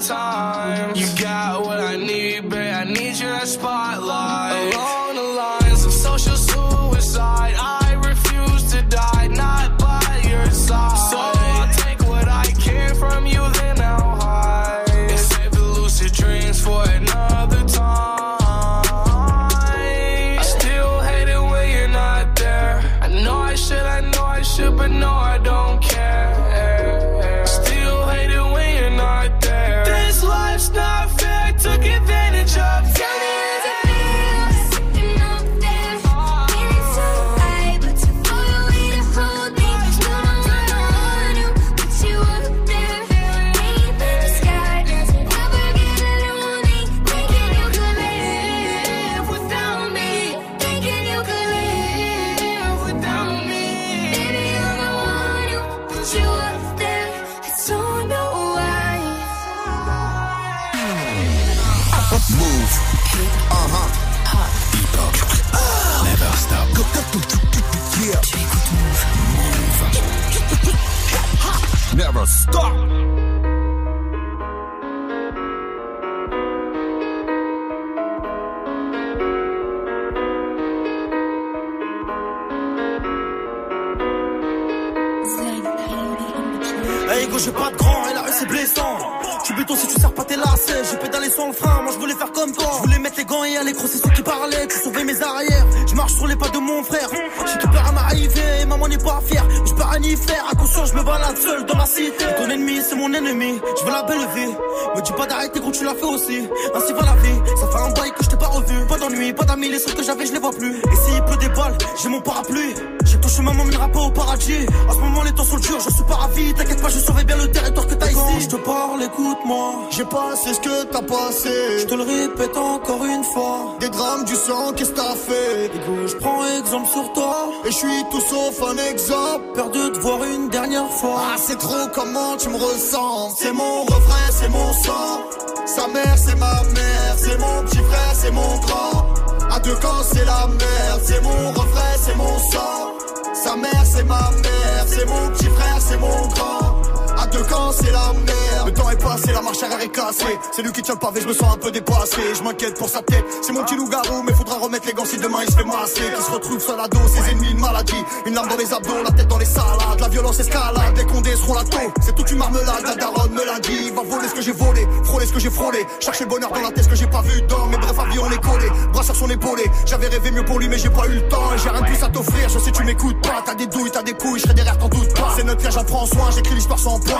Speaker 1: times. You got what I need, babe. I need your spotlight.
Speaker 40: Stop.
Speaker 22: Hey Hugo, j'ai pas de grand et la rue c'est blessant. Tu béton si tu sers pas tes lacets. J'ai pédalé sans le frein, moi je voulais faire comme toi. Je voulais mettre les gants et aller crosser ceux qui parlaient. Tu sauvais mes arrières. Je marche sur les pas de mon frère. J'ai tout peur à m'arriver, maman n'est pas fière. Je peux rien y faire, attention, je me balade seul dans la cité. Ton ennemi, c'est mon ennemi. Je veux la belle vie. Me dis pas d'arrêter quand tu l'as fait aussi. Ainsi va la vie. Ça fait un bail que je t'ai pas revu. Pas d'ennui, pas d'amis, les seuls que j'avais, je les vois plus. Et s'il pleut des balles, j'ai mon parapluie.
Speaker 41: Chemin m'emmènera pas au paradis. À ce moment, les temps sont durs, je suis pas ravi. T'inquiète pas, je surveille bien le territoire que t'as ici. Quand je te parle, écoute-moi.
Speaker 22: J'ai passé ce que t'as passé.
Speaker 41: Je te le répète encore une fois.
Speaker 22: Des drames, du sang, qu'est-ce que t'as fait?
Speaker 41: Je prends exemple sur toi.
Speaker 22: Et je suis tout sauf un exemple.
Speaker 41: Perdu de te voir une dernière fois.
Speaker 22: Ah, c'est trop comment tu me ressens? C'est mon refrain, c'est mon sang. Sa mère, c'est ma mère. C'est mon petit frère, c'est mon grand. À deux camps, c'est la merde. C'est mon refrain, c'est mon sang. Sa mère, c'est ma mère. C'est mon petit frère, c'est mon grand. Deux camps, c'est la merde.
Speaker 41: Le temps est passé, la marche arrière est cassée. C'est lui qui tient le pavé, je me sens un peu dépassé. Je m'inquiète pour sa tête. C'est mon petit loup-garou, mais faudra remettre les gants si demain il se fait masser. Qui se retrouve sur la dos, ses ennemis, une maladie. Une larme dans les abdos, la tête dans les salades. La violence escalade, les condés seront la taux. C'est toute une marmelade, la daronne me l'a dit. Va voler ce que j'ai volé, frôler ce que j'ai frôlé. Chercher le bonheur dans la tête, ce que j'ai pas vu dans. Mais bref, avion on est collé, bras sur son épaulé. J'avais rêvé mieux pour lui, mais j'ai pas eu le temps. Et J'ai rien de plus à t'offrir, je sais tu m'écoutes pas. T'as des douilles, t'as des couilles, je serai derrière, t'en doute pas. C'est notre j'en prends soin, j'écris l'histoire sans point.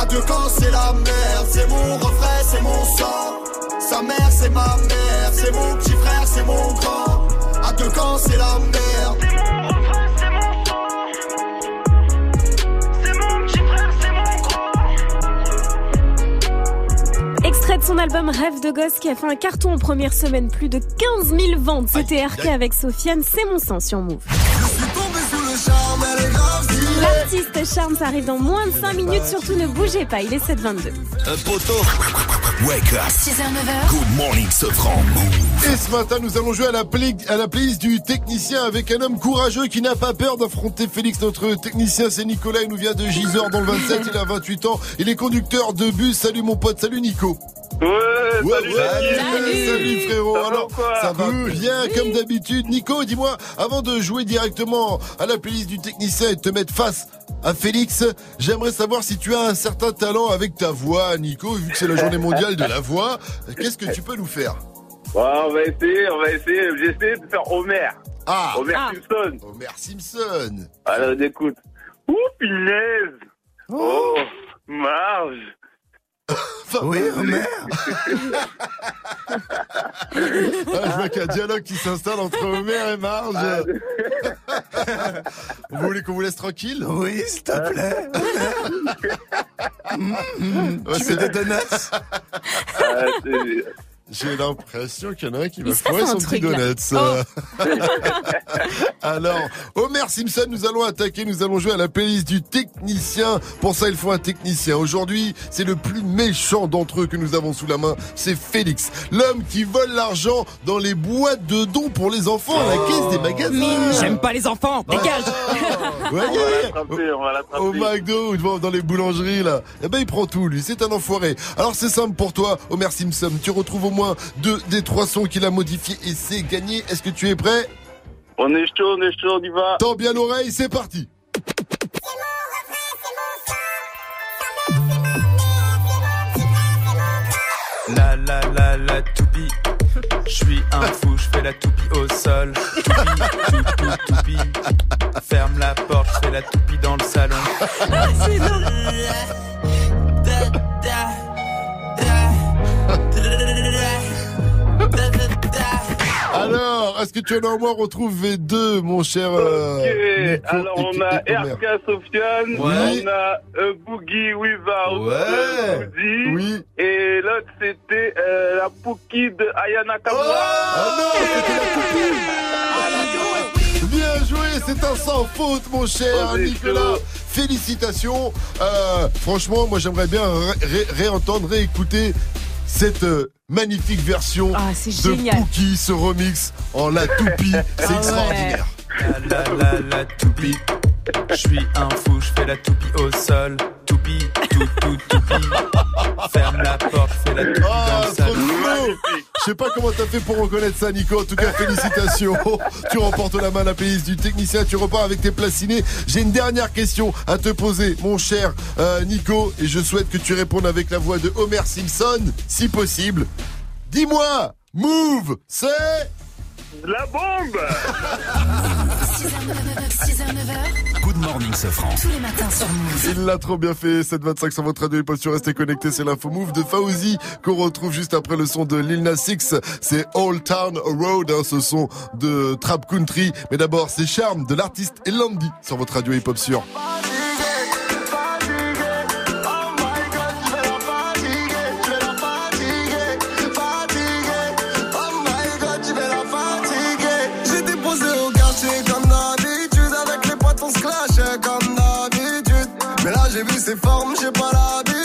Speaker 22: À deux camps, c'est la merde. C'est mon refrain, c'est mon sang. Sa mère, c'est ma mère. C'est mon petit frère, c'est mon grand. À deux camps, c'est la merde.
Speaker 41: C'est mon refrain, c'est mon sang. C'est mon petit frère, c'est mon grand.
Speaker 8: Extrait de son album Rêve de gosse qui a fait un carton en première semaine, plus de 15 000 ventes. C'était RK avec Sofiane, c'est mon sang sur Move. L'artiste Charms arrive dans moins de 5 minutes, surtout ne bougez pas, il est 7h22.
Speaker 1: Un poteau. Wake up.
Speaker 2: 6h, 9h.
Speaker 1: Good morning, Sofran.
Speaker 3: Et ce matin, nous allons jouer à la, play- à la playlist du technicien avec un homme courageux qui n'a pas peur d'affronter Félix. Notre technicien, c'est Nicolas. Il nous vient de Gisors dans le 27. Il a 28 ans. Il est conducteur de bus. Salut mon pote. Salut Nico.
Speaker 42: Ouais,
Speaker 3: Ouais,
Speaker 42: salut,
Speaker 3: ouais,
Speaker 42: Salut.
Speaker 3: salut frérot.
Speaker 42: Ça
Speaker 3: Alors, ça va bien comme d'habitude. Nico, dis-moi, avant de jouer directement à la playlist du technicien et de te mettre face à Félix, j'aimerais savoir si tu as un certain talent avec ta voix, Nico, vu que c'est la journée mondiale de la voix. Qu'est-ce que tu peux nous faire
Speaker 42: Ouais, on va essayer, on va essayer. J'ai essayé de faire Homer.
Speaker 3: Ah
Speaker 42: Homer
Speaker 8: Ah.
Speaker 42: Simpson.
Speaker 3: Homer Simpson.
Speaker 42: Alors, on écoute. Ouh, punaise. Oh, Marge.
Speaker 20: Oui, Homer.
Speaker 3: Ah, je vois qu'il y a un dialogue qui s'installe entre Homer et Marge. vous voulez qu'on vous laisse tranquille?
Speaker 20: Oui, s'il te plaît.
Speaker 3: Ouais,
Speaker 20: tu
Speaker 3: c'est-
Speaker 20: veux des donuts?
Speaker 42: Ah, c'est-
Speaker 3: J'ai l'impression qu'il y en a un qui va foirer son petit donut. Alors, Homer Simpson, nous allons attaquer, nous allons jouer à la playlist du technicien. Pour ça, il faut un technicien. Aujourd'hui, c'est le plus méchant d'entre eux que nous avons sous la main. C'est Félix, l'homme qui vole l'argent dans les boîtes de dons pour les enfants à la caisse des magasins.
Speaker 43: J'aime pas les enfants, dégage
Speaker 3: Vous voyez
Speaker 42: On va l'attraper, on va l'attraper.
Speaker 3: au McDo ou dans les boulangeries là, eh ben il prend tout lui, c'est un enfoiré. Alors c'est simple pour toi, Homer Simpson, tu retrouves au moins deux des trois sons qu'il a modifiés et c'est gagné. Est-ce que tu es prêt?
Speaker 42: On est chaud, on est chaud, on y va.
Speaker 3: Tends bien l'oreille, c'est parti.
Speaker 44: La la la la toupie. Je suis un fou, je fais la toupie au sol. Toupie, toupie. Ferme la porte, je fais la toupie dans le salon.
Speaker 3: Alors, est-ce que tu as au moins retrouvé deux, mon cher euh,
Speaker 42: Ok, alors on a RK Sofiane, on a euh, Boogie Without.
Speaker 3: Boogie,
Speaker 42: et l'autre c'était euh, la Pookie de Ayana Kamura.
Speaker 3: Oh, ah non, c'était la Bien joué, c'est un sans faute, mon cher
Speaker 42: oh,
Speaker 3: Nicolas. Félicitations. Euh, franchement, moi j'aimerais bien réentendre, réécouter cette euh, magnifique version
Speaker 8: ah,
Speaker 3: de
Speaker 8: génial.
Speaker 3: Pookie, ce remix en la toupie. C'est
Speaker 8: ah
Speaker 3: extraordinaire.
Speaker 44: La la la la toupie. Je suis un fou, je fais la toupie au sol.
Speaker 3: Je sais pas comment t'as fait pour reconnaître ça, Nico. En tout cas, félicitations. tu remportes la main à la playlist du technicien. Tu repars avec tes placinés. J'ai une dernière question à te poser, mon cher euh, Nico. Et je souhaite que tu répondes avec la voix de Homer Simpson, si possible. Dis-moi, Move, c'est
Speaker 45: la bombe
Speaker 2: 6h, 9h.
Speaker 1: Good morning, ce franc.
Speaker 2: Tous les matins sur Move.
Speaker 3: Il l'a trop bien fait. 725 sur votre radio, il rester connecté. C'est l'info Move de Fauzi qu'on retrouve juste après le son de Lil Nas X. C'est Old Town Road, hein, ce son de Trap Country. Mais d'abord, c'est Charme de l'artiste Elandi sur votre radio hip-hop sur.
Speaker 22: J'ai vu ses formes, j'ai pas l'habitude.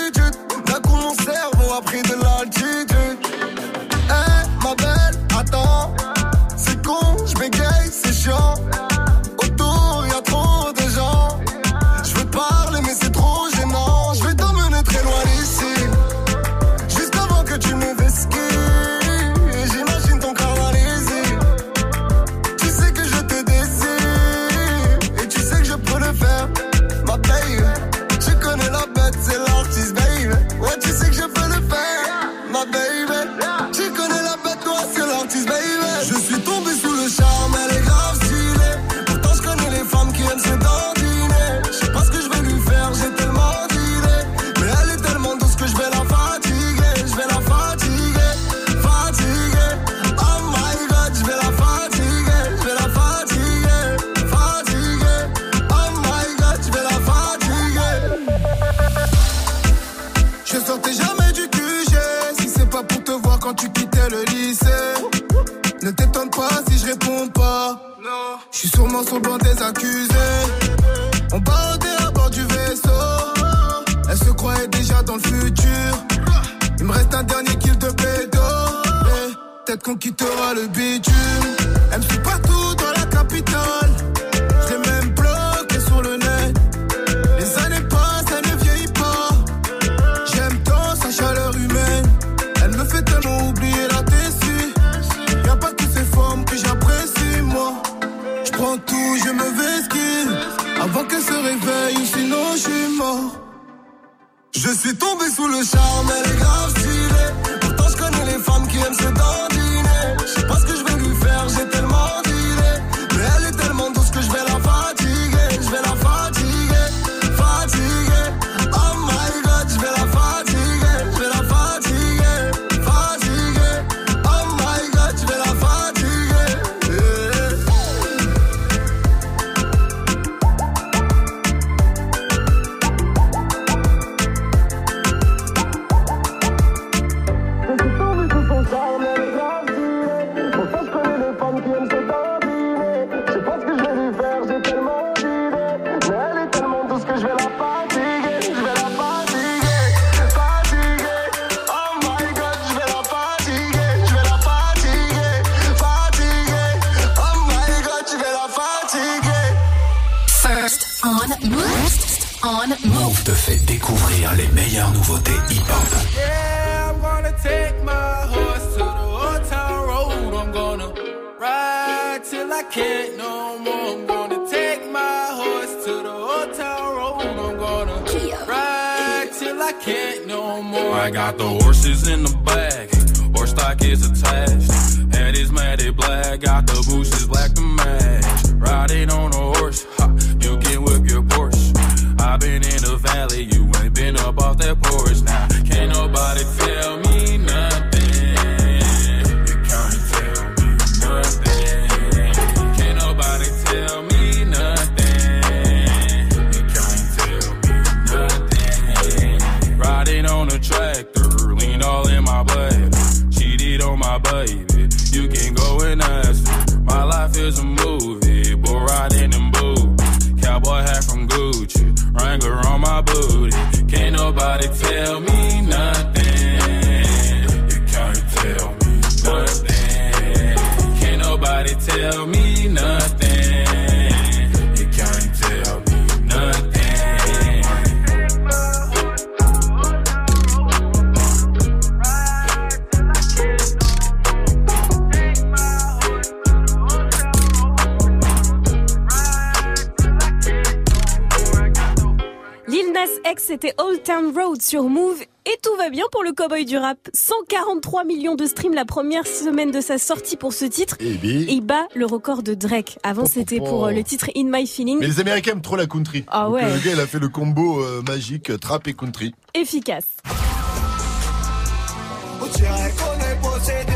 Speaker 8: Cowboy du rap. 143 millions de streams la première semaine de sa sortie pour ce titre.
Speaker 3: Eh.
Speaker 8: Il bat le record de Drake. Avant c'était pour euh, le titre In My Feeling.
Speaker 3: Mais les Américains aiment trop la country.
Speaker 8: Ah
Speaker 3: Donc,
Speaker 8: ouais.
Speaker 3: Le gars, il a fait le combo euh, magique euh, trap et country.
Speaker 8: Efficace.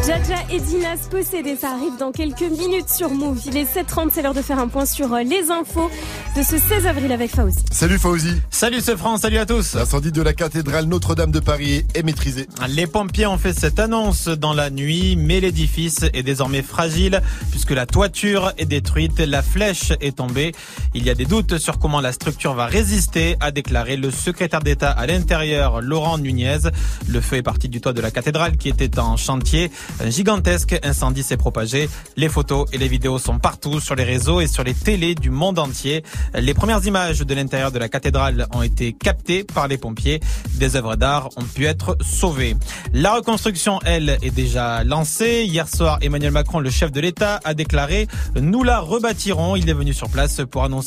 Speaker 8: Jaja et Dinas possédés, ça arrive dans quelques minutes sur Move. Il est 7h30, c'est l'heure de faire un point sur euh, les infos de ce 16 avril avec Fauzi.
Speaker 3: Salut Fauzi.
Speaker 4: Salut ce France, salut à tous.
Speaker 3: L'incendie de la cathédrale Notre-Dame de Paris est maîtrisé.
Speaker 4: Les pompiers ont fait cette annonce dans la nuit, mais l'édifice est désormais fragile puisque la toiture est détruite, la flèche est tombée. Il y a des doutes sur comment la structure va résister, a déclaré le secrétaire d'État à l'intérieur, Laurent Nunez. Le feu est parti du toit de la cathédrale qui était en chantier. Un gigantesque incendie s'est propagé. Les photos et les vidéos sont partout sur les réseaux et sur les télés du monde entier. Les premières images de l'intérieur de la cathédrale ont été captées par les pompiers. Des œuvres d'art ont pu être sauvées. La reconstruction, elle, est déjà lancée. Hier soir, Emmanuel Macron, le chef de l'État, a déclaré « Nous la rebâtirons ». Il est venu sur place pour annoncer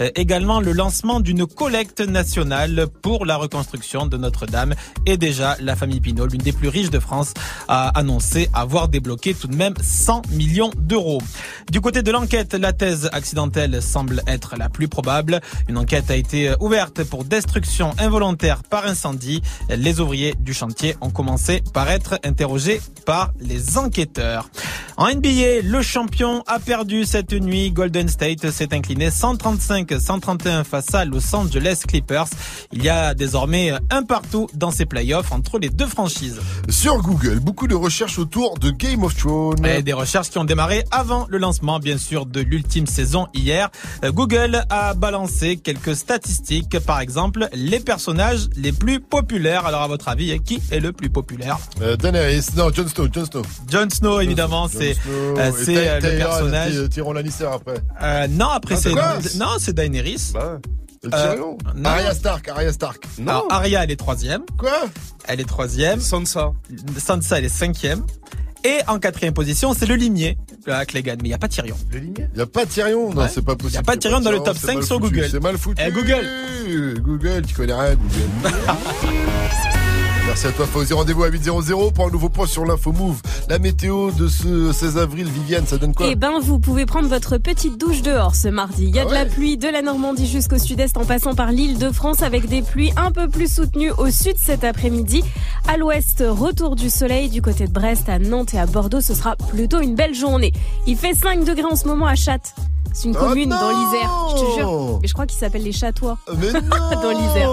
Speaker 4: euh, également le lancement d'une collecte nationale pour la reconstruction de Notre-Dame. Et déjà, la famille Pinault, l'une des plus riches de France, a annoncé avoir débloqué tout de même 100 millions d'euros. Du côté de l'enquête, la thèse accidentelle semble être la plus probable. Une enquête a été ouverte pour destruction involontaire par incendie. Les ouvriers du chantier ont commencé par être interrogés par les enquêteurs. En NBA, le champion a perdu cette nuit. Golden State s'est incliné 135-131 face à Los Angeles Clippers. Il y a désormais un partout dans ces playoffs entre les deux franchises.
Speaker 3: Sur Google, beaucoup de recherches autour de Game of Thrones.
Speaker 4: Et des recherches qui ont démarré avant le lancement, bien sûr, de l'ultime saison hier. Euh, Google a balancé quelques statistiques, par exemple, les personnages les plus populaires. Alors, à votre avis, qui est le plus populaire?
Speaker 3: Euh, Daenerys, non, Jon Snow, Jon Snow.
Speaker 4: Jon Snow, évidemment, c'est euh, euh, le personnage.
Speaker 3: Ty- Tyrion Lannister après.
Speaker 4: Euh, non, après
Speaker 3: Ah,
Speaker 4: c'est non, c'est Daenerys.
Speaker 3: Et
Speaker 4: Euh,
Speaker 3: Tyrion.
Speaker 4: non.
Speaker 3: Arya Stark, Arya Stark.
Speaker 4: Alors, Arya, elle est troisième.
Speaker 3: Quoi?
Speaker 4: Elle est troisième.
Speaker 20: Sansa.
Speaker 4: Sansa, elle est cinquième. Et en quatrième position, c'est le limier, la Clegane. Mais il n'y a pas Tyrion.
Speaker 3: Le limier? Il n'y a pas Tyrion? Non,
Speaker 4: Ouais.
Speaker 3: c'est pas possible.
Speaker 4: Y a pas Tyrion dans le top
Speaker 3: c'est
Speaker 4: 5
Speaker 3: mal
Speaker 4: sur
Speaker 3: foutu,
Speaker 4: Google.
Speaker 3: C'est mal foutu.
Speaker 4: Eh, Google.
Speaker 3: Google, tu connais rien, Google. Merci à toi, Fauzi. Rendez-vous à 8.00 pour un nouveau point sur l'info Move. La météo de ce 16 avril, Viviane, ça donne quoi?
Speaker 8: Eh ben, vous pouvez prendre votre petite douche dehors ce mardi. Il y a
Speaker 3: Ah
Speaker 8: de la pluie de la Normandie jusqu'au sud-est en passant par l'île de France avec des pluies un peu plus soutenues au sud cet après-midi. À l'ouest, retour du soleil du côté de Brest, à Nantes et à Bordeaux. Ce sera plutôt une belle journée. Il fait 5 degrés en ce moment à Châtes. C'est une
Speaker 3: Oh
Speaker 8: commune dans l'Isère, je te jure. Mais je crois qu'il s'appelle les.
Speaker 3: Mais non
Speaker 8: dans l'Isère,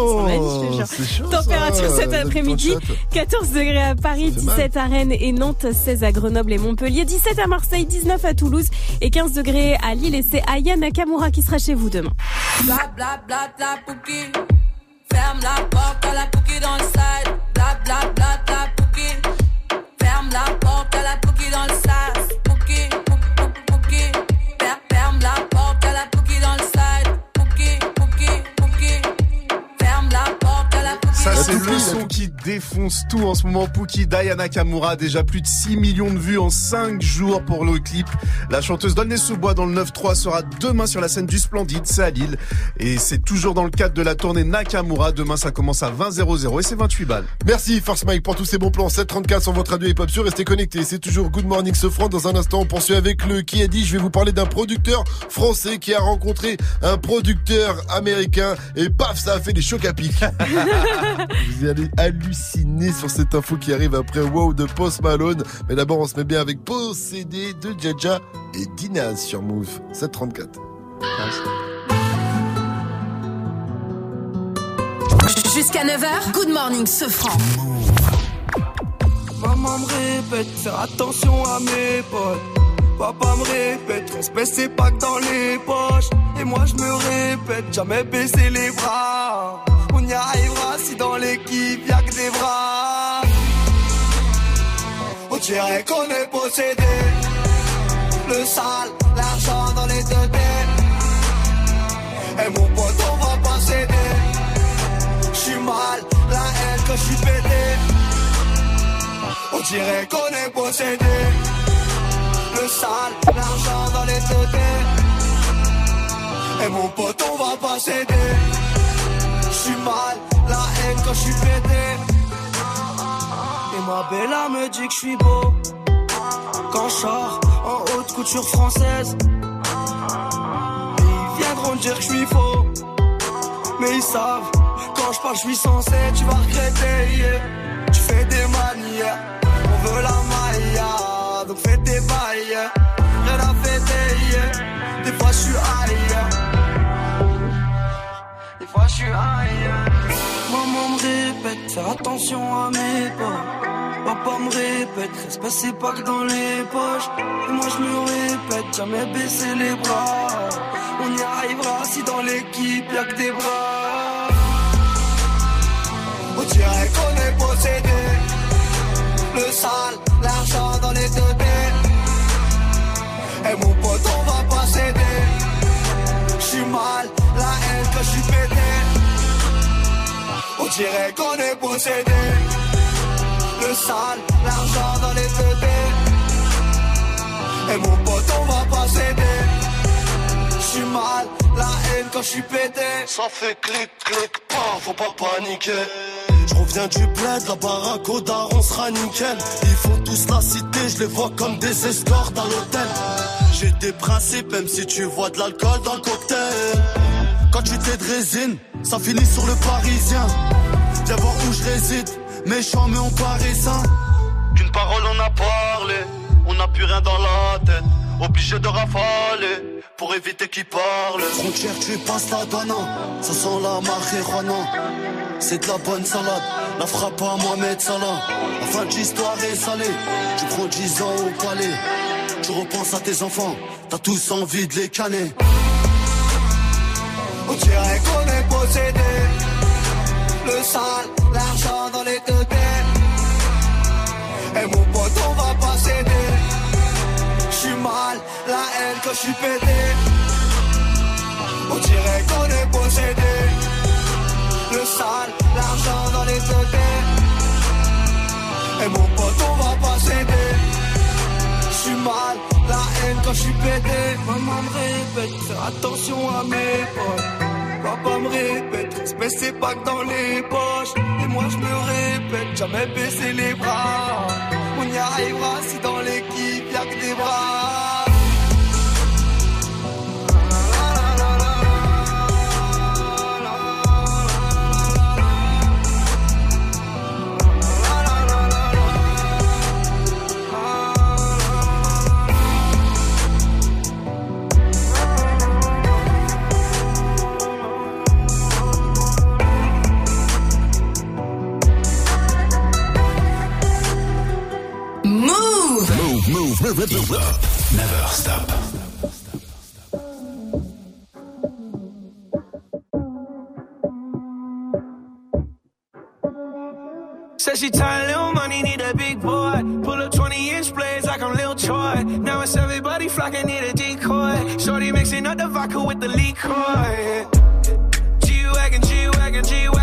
Speaker 8: c'est je te jure. Température
Speaker 3: ça,
Speaker 8: cet
Speaker 3: en
Speaker 8: après-midi,
Speaker 3: Châtes.
Speaker 8: 14 degrés à Paris,
Speaker 3: Ça fait mal.
Speaker 8: 17 à Rennes et Nantes, 16 à Grenoble et Montpellier, 17 à Marseille, 19 à Toulouse et 15 degrés à Lille. Et c'est Aya Nakamura qui sera chez vous demain.
Speaker 46: Bla bla bla la pouki. Ferme la porte à la pouki dans le side. Bla bla bla la pouki. Ferme la porte à la pouki dans le side.
Speaker 20: Ça, c'est le son qui défonce tout en ce moment. Pookie, Diana Kamura, déjà plus de 6 millions de vues en 5 jours pour le clip. La chanteuse Dolnay Sous-Bois dans le 9-3 sera demain sur la scène du Splendide, c'est à Lille. Et c'est toujours dans le cadre de la tournée Nakamura. Demain, ça commence à 20 00 et c'est 28 balles.
Speaker 3: Merci Force Mike pour tous ces bons plans. 734 sur votre radio hip hop sur restez connectés. C'est toujours Good Morning Sofran. Dans un instant, on poursuit avec le qui a dit. Je vais vous parler d'un producteur français qui a rencontré un producteur américain et paf, ça a fait des chocs à pic. vous allez halluciner sur cette info qui arrive après Wow de Post Malone. Mais d'abord, on se met bien avec Possédé de Jaja et Dinaz sur Move. 734.
Speaker 2: Jusqu'à 9h, Good Morning Sofran.
Speaker 39: Maman me répète, faire attention à mes potes. Papa me répète, respect c'est pas que dans les poches. Et moi je me répète, jamais baisser les bras.
Speaker 22: On y arrivera si dans l'équipe y'a que des bras. On dirait qu'on est possédé. Le sale, l'argent dans les deux têtes. Et mon pote, on va pas céder. J'suis mal, la haine que j'suis pété. On dirait qu'on est possédé. Le sale, l'argent dans les deux. Et mon pote, on va pas céder. J'suis mal, la haine quand j'suis pété. Et ma bella me dit que j'suis beau. Quand j'sors en haute couture française. Ils viendront dire que j'suis faux. Mais ils savent, quand je parle, j'suis censé, tu vas regretter. yeah. Tu fais des manières, on veut la maille, donc fais tes. Rien à fêter, des fois j'suis ailleurs. Des fois je suis ailleurs. Maman me répète, fais attention à mes pas. Papa me répète, respect c'est pas que dans les poches. Et moi je me répète, jamais baisser les bras. On y arrivera si dans l'équipe y'a que des bras. On dirait qu'on est possédé. Le sale, l'argent dans les deux. Et mon pote, on va pas céder. J'suis mal, la haine que j'suis pété. On dirait qu'on est possédé. Le sale, l'argent dans les deux têtes. Et mon pote, on va pas céder. J'suis mal, la haine quand j'suis pété.
Speaker 23: Ça fait clic, clic, pas, faut pas paniquer. Je reviens du bled, la baraque au daron sera nickel. Ils font tous la cité, je les vois comme des escortes à l'hôtel. J'ai des principes, même si tu vois de l'alcool dans le cocktail. Quand tu t'es de résine, ça finit sur le parisien. Voir où je réside, méchant mais on paraît. Qu'une parole on a parlé, on n'a plus rien dans la tête. Obligé de rafaler pour éviter qu'ils parlent. Frontière, tu passes la douane, ça sent la marijuana. C'est de la bonne salade, la frappe à Mohamed Salah. La fin de l'histoire est salée, tu prends 10 ans au palais. Tu repenses à tes enfants, t'as tous envie de les canner.
Speaker 22: On dirait qu'on est possédé. Le sale, l'argent dans les deux têtes. Et mon pote, on va pas céder. J'suis mal, la haine que j'suis pété. On dirait qu'on est possédé. Le sale, l'argent dans les deux têtes. Et mon pote, on va pas céder. La haine quand j'suis pété. Maman me répète, fais attention à mes potes. Papa me répète, respect c'est pas que dans les poches. Et moi je me répète, jamais baisser les bras. On y arrivera si dans l'équipe y'a que des bras.
Speaker 1: Never stop.
Speaker 39: Said she tired, little money, need a big boy. Pull up 20 inch blades like I'm Lil Troy. Now it's everybody flocking, need a decoy. Shorty mixing up the vodka with the liquor. G wagon, G Wagon, G Wagon,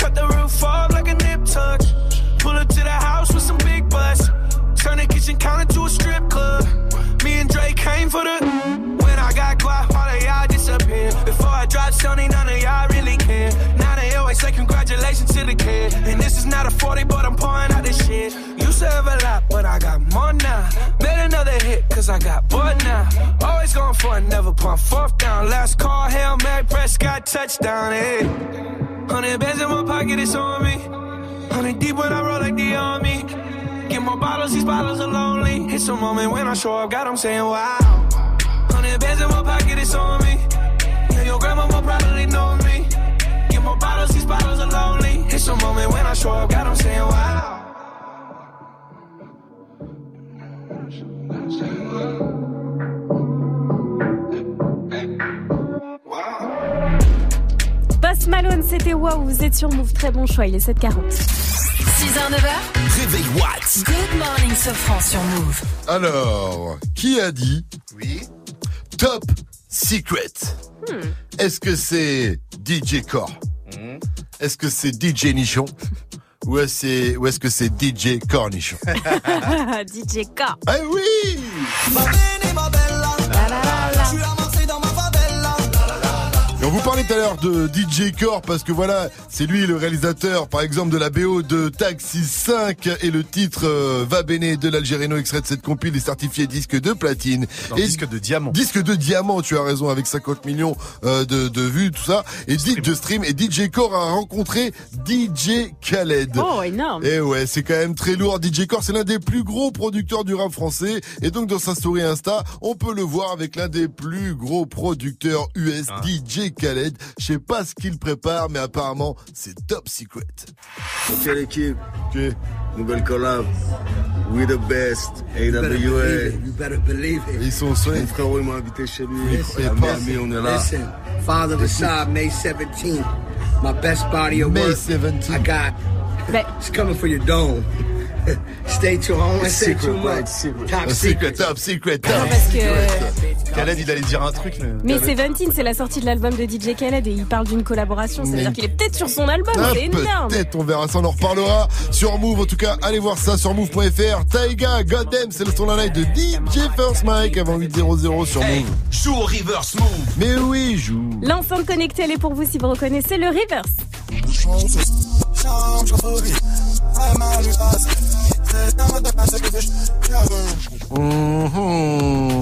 Speaker 39: Cut the roof off like a nip tuck. Pull up to the house with some big butts. Turn the kitchen counter to a strip club. Me and Drake came for the. When I got guap, all of y'all disappear. Before I dropped Sony, none of y'all really care. Now they always say congratulations to the kid. And this is not a 40, but I'm pouring out this shit serve a lot, but I got more now. Made another hit, cause I got bored now. Always going for it, never pump fourth down. Last call, Hail Mary, Prescott, touchdown, hey. Hundred bands in my pocket, it's on me. Hundred deep when I roll like the army. Get more bottles, these bottles are lonely. It's a moment when I show up, God, I'm saying wow. Hundred bands in my pocket, it's on me. Yeah, your grandma will probably know me. Get more bottles, these bottles are lonely. It's a moment when I show up, God, I'm saying wow.
Speaker 8: Post Malone, c'était waouh, vous êtes sur Move, très bon choix, il est 7h40.
Speaker 2: 6h, 9h.
Speaker 11: Réveil Watts.
Speaker 2: Good morning, Sofran sur Move.
Speaker 3: Alors, qui a dit
Speaker 20: Oui.
Speaker 3: Top Secret Est-ce que c'est DJ Core? Est-ce que c'est DJ Nichon? Ou est-ce que c'est DJ Cornichon
Speaker 8: DJ K.
Speaker 3: Ah oui Et on vous parlait tout à l'heure de DJ Core parce que voilà, c'est lui le réalisateur par exemple de la BO de Taxi 5 et le titre euh, Va Bene de l'Algérino extrait de cette compile est certifié disque de platine.
Speaker 20: Non,
Speaker 3: et
Speaker 20: disque de diamant.
Speaker 3: Disque de diamant, tu as raison, avec 50 millions euh, de, de vues, tout ça. Et dit de stream. Et DJ Core a rencontré DJ Khaled.
Speaker 8: Oh, énorme.
Speaker 3: Et ouais, c'est quand même très lourd. DJ Core, c'est l'un des plus gros producteurs du rap français. Et donc, dans sa story Insta, on peut le voir avec l'un des plus gros producteurs US,
Speaker 20: Ah.
Speaker 3: DJ Khaled. Je sais pas ce qu'il prépare, mais apparemment, c'est top secret.
Speaker 43: Ok l'équipe, nouvelle collab, we the best, AWA.
Speaker 47: You better believe it.
Speaker 3: Ils sont seuls.
Speaker 43: Mon frérot il m'a invité chez lui,
Speaker 47: Listen,
Speaker 43: à Miami, on est là.
Speaker 47: Listen, Father Side, May 17th. My best body of
Speaker 3: May
Speaker 47: work.
Speaker 3: 17th.
Speaker 47: I got. It's coming for your dome. Stay tuned. I don't want to say
Speaker 43: Secret,
Speaker 47: too much.
Speaker 43: secret.
Speaker 47: Top secret.
Speaker 3: top secret, top
Speaker 8: Non, parce que-
Speaker 3: secret.
Speaker 20: Khaled, il allait dire un truc.
Speaker 8: Mais Seventeen, c'est la sortie de l'album de DJ Khaled et il parle d'une collaboration. Ça veut
Speaker 3: Mais-
Speaker 8: dire qu'il est peut-être sur son album.
Speaker 3: Ah,
Speaker 8: c'est énorme.
Speaker 3: Peut-être, on verra ça, on en reparlera sur Move. En tout cas, allez voir ça sur move.fr. Taiga, Goddamn, c'est le son la night de DJ First Mike avant 8.00 sur Move.
Speaker 11: Joue au reverse move.
Speaker 3: Mais oui, joue.
Speaker 8: L'enceinte connectée, elle est pour vous si vous reconnaissez le reverse.
Speaker 3: Mhm.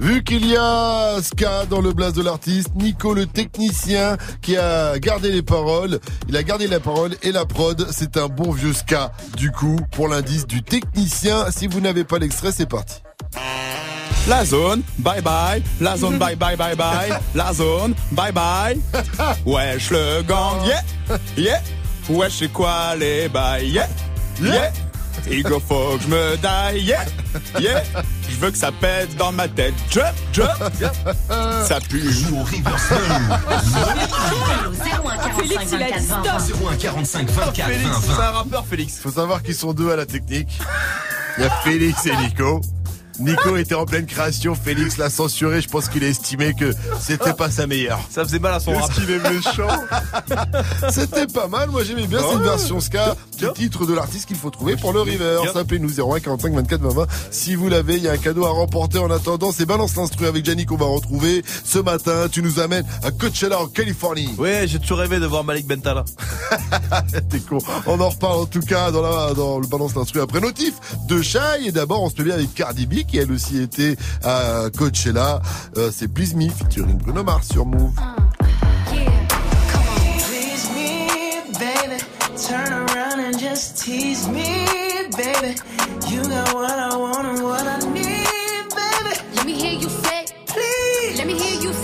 Speaker 3: Vu qu'il y a Ska dans le blast de l'artiste, Nico le technicien qui a gardé les paroles, il a gardé la parole et la prod, c'est un bon vieux Ska. Du coup, pour l'indice du technicien, si vous n'avez pas l'extrait, c'est parti.
Speaker 44: La zone, bye bye. La zone, bye bye bye bye. La zone, bye bye. Wesh le gang, yeah, yeah. Wesh c'est quoi les bails, yeah, yeah. Il faut que je me die, yeah, yeah. Je veux que ça pète dans ma tête, jump, jump. Ça pue.
Speaker 11: Joue au reverse move.
Speaker 8: Félix, il a dit stop.
Speaker 11: 0145 24
Speaker 20: Félix,
Speaker 11: 20
Speaker 20: c'est
Speaker 11: 20.
Speaker 20: un rappeur, Félix.
Speaker 3: Faut savoir qu'ils sont deux à la technique. Il y a Félix et Nico. Nico était en pleine création, Félix l'a censuré, je pense qu'il a estimé que c'était pas sa meilleure.
Speaker 20: Ça faisait mal à son rap.
Speaker 3: Qu'il est méchant C'était pas mal, moi j'aimais bien cette version ska du titre de l'artiste qu'il faut trouver pour le River. Appelez-nous 01 45 24 20 20. Si vous l'avez, il y a un cadeau à remporter en attendant. C'est Balance l'instru avec Gianni qu'on va retrouver ce matin. Tu nous amènes à Coachella en Californie.
Speaker 20: Ouais, j'ai toujours rêvé de voir Malik Bentala.
Speaker 3: T'es con. On en reparle en tout cas dans, la, dans le balance d'instru après notif de Shai. Et d'abord, on se met bien avec Cardi B qui elle aussi était à Coachella. Euh, c'est Please Me featuring Bruno Mars sur Move.
Speaker 39: Please me, baby. Turn around and just tease me, baby. You got what I want and what I need, baby.
Speaker 48: Let me hear you say,
Speaker 39: Please,
Speaker 48: let me hear you say,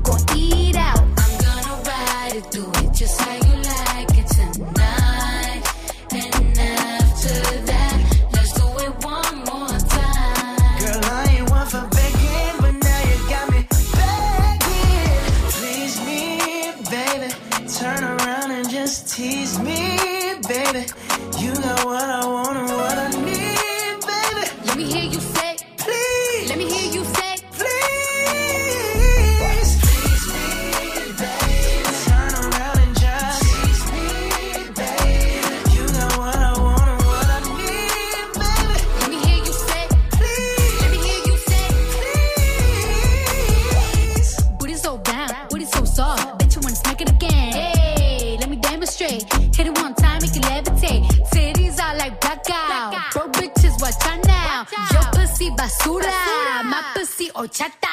Speaker 48: horchata.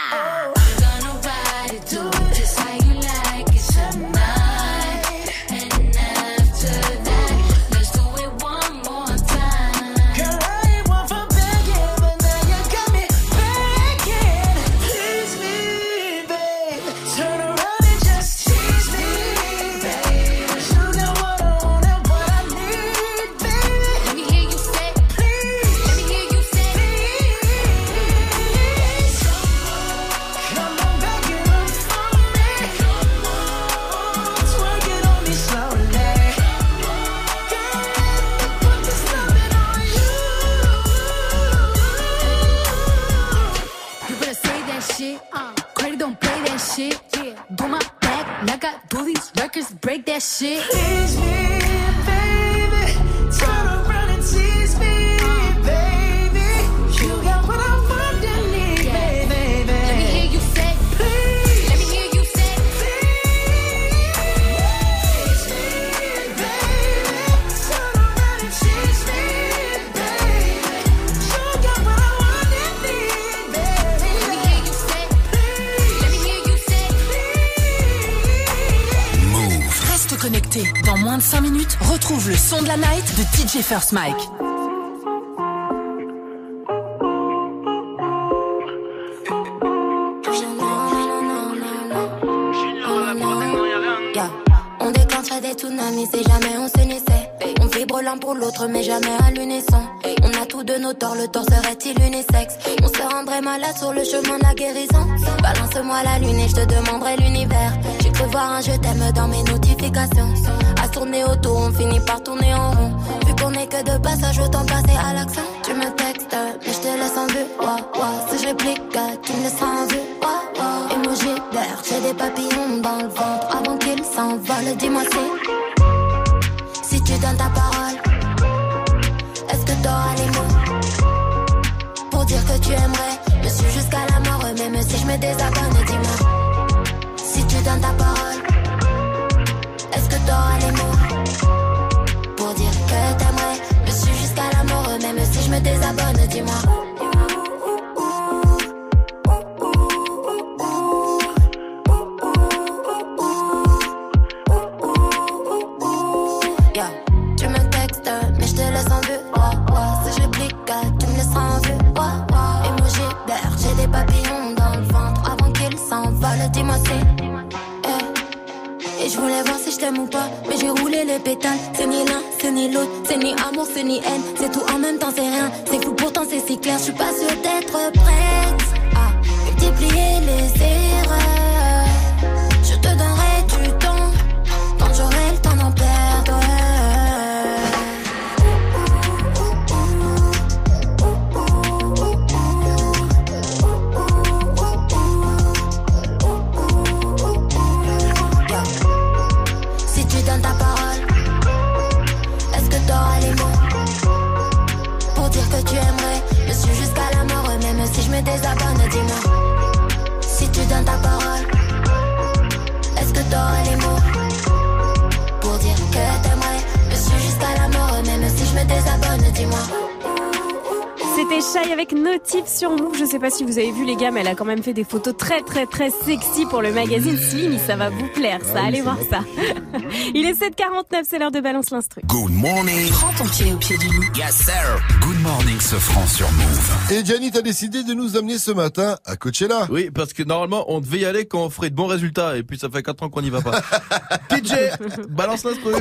Speaker 48: shit.
Speaker 2: Retrouve le son de la night de DJ First Mike.
Speaker 33: On déclencherait des tsunamis si jamais on s'unissait. On vibre l'un pour l'autre, mais jamais à l'unisson. On a tous de nos torts, le tort serait-il unisexe? On se rendrait malade sur le chemin de la guérison. Balance-moi la lune et je te demanderai l'univers. J'ai cru voir un je t'aime dans mes notifications. Tourner autour, on finit par tourner en rond. Vu qu'on est que de passage, autant passer à l'accent. Tu me textes, mais je te laisse en vue. Si je réplique, tu me laisses en vue. Ouah, ouah. Emoji vert, j'ai des papillons dans le ventre avant qu'ils s'envolent. Dis-moi si, si tu donnes ta parole, est-ce que t'auras les mots pour dire que tu aimerais? Me suivre jusqu'à la mort, même si je me désabonne. Dis-moi si tu donnes ta parole, Dis-moi. Pas si
Speaker 8: vous avez vu les gars, mais elle a quand même fait des photos très très très sexy pour le magazine Slim. Ça va vous plaire, ça. Allez voir ça. Il est 7h49, c'est l'heure de balance l'instru.
Speaker 1: Good morning.
Speaker 2: Prends ton pied au pied du lit.
Speaker 1: Yes, sir. Good morning, ce franc sur Move.
Speaker 3: Et Gianni, t'as décidé de nous amener ce matin à Coachella.
Speaker 7: Oui, parce que normalement, on devait y aller quand on ferait de bons résultats, et puis ça fait 4 ans qu'on n'y va pas. DJ, balance l'instru.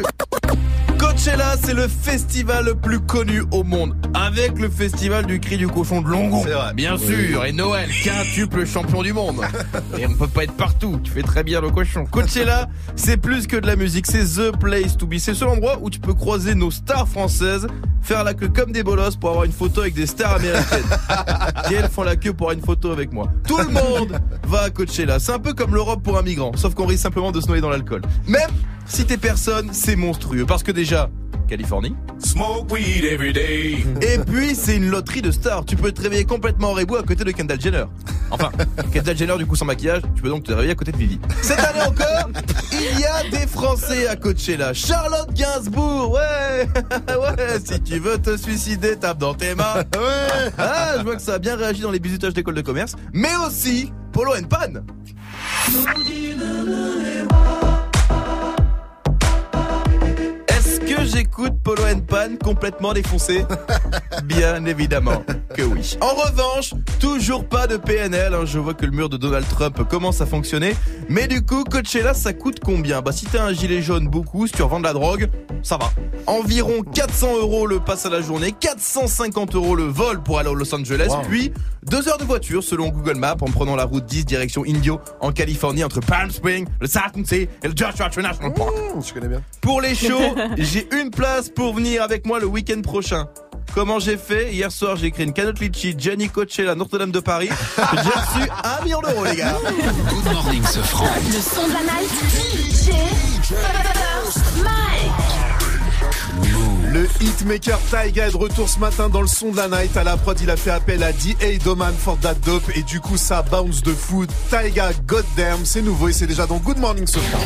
Speaker 7: Coachella, c'est le festival le plus connu au monde, avec le festival du cri du cochon de Longon.
Speaker 20: C'est vrai.
Speaker 7: Bien
Speaker 20: Oui.
Speaker 7: sûr, et Noël, quintuple champion du monde. Et on peut pas être partout, tu fais très bien le cochon. Coachella, c'est plus que de la musique, c'est the place to be. C'est seul endroit où tu peux croiser nos stars françaises, faire la queue comme des bolosses pour avoir une photo avec des stars américaines. Et elles font la queue pour avoir une photo avec moi. Tout le monde va à Coachella. C'est un peu comme l'Europe pour un migrant, sauf qu'on risque simplement de se noyer dans l'alcool. Même si t'es personne, c'est monstrueux. Parce que déjà, Californie.
Speaker 49: Smoke weed every day.
Speaker 7: Et puis, c'est une loterie de stars. Tu peux te réveiller complètement rebou à côté de Kendall Jenner. Enfin, Kendall Jenner, du coup, sans maquillage, tu peux donc te réveiller à côté de Vivi. Cette année encore, il y a des Français à Coachella. Charlotte Gainsbourg, ouais, ouais, si tu veux te suicider, tape dans tes mains.
Speaker 3: Ouais.
Speaker 7: Ah, je vois que ça a bien réagi dans les bisutages d'école de commerce. Mais aussi, Polo and Pan. J'écoute Polo and Pan complètement défoncé Bien évidemment que oui. En revanche, toujours pas de PNL. hein. Je vois que le mur de Donald Trump commence à fonctionner. Mais du coup, Coachella, ça coûte combien? Bah, si t'as un gilet jaune, beaucoup. Si tu revends de la drogue, ça va. Environ 400 euros le pass à la journée, 450 euros le vol pour aller à Los Angeles,
Speaker 3: Wow.
Speaker 7: puis deux heures de voiture selon Google Maps en prenant la route 10 direction Indio en Californie entre Palm Springs, le Salton Sea et le Joshua Tree National Park.
Speaker 3: Mmh, je connais bien.
Speaker 7: Pour les shows, j'ai une place pour venir avec moi le week-end prochain. Comment j'ai fait Hier soir, j'ai écrit une canotte litchi, Gianni Coachella, Notre-Dame de Paris. J'ai reçu un million d'euros, les gars.
Speaker 1: Good morning, ce franc.
Speaker 2: Le son de la night. DJ First Mike.
Speaker 20: Le hitmaker Taiga est de retour ce matin dans le son de la night. À la prod, il a fait appel à D.A. Doman for that dope. Et du coup, ça bounce de food. Taiga, goddamn, c'est nouveau et c'est déjà dans Good Morning ce soir.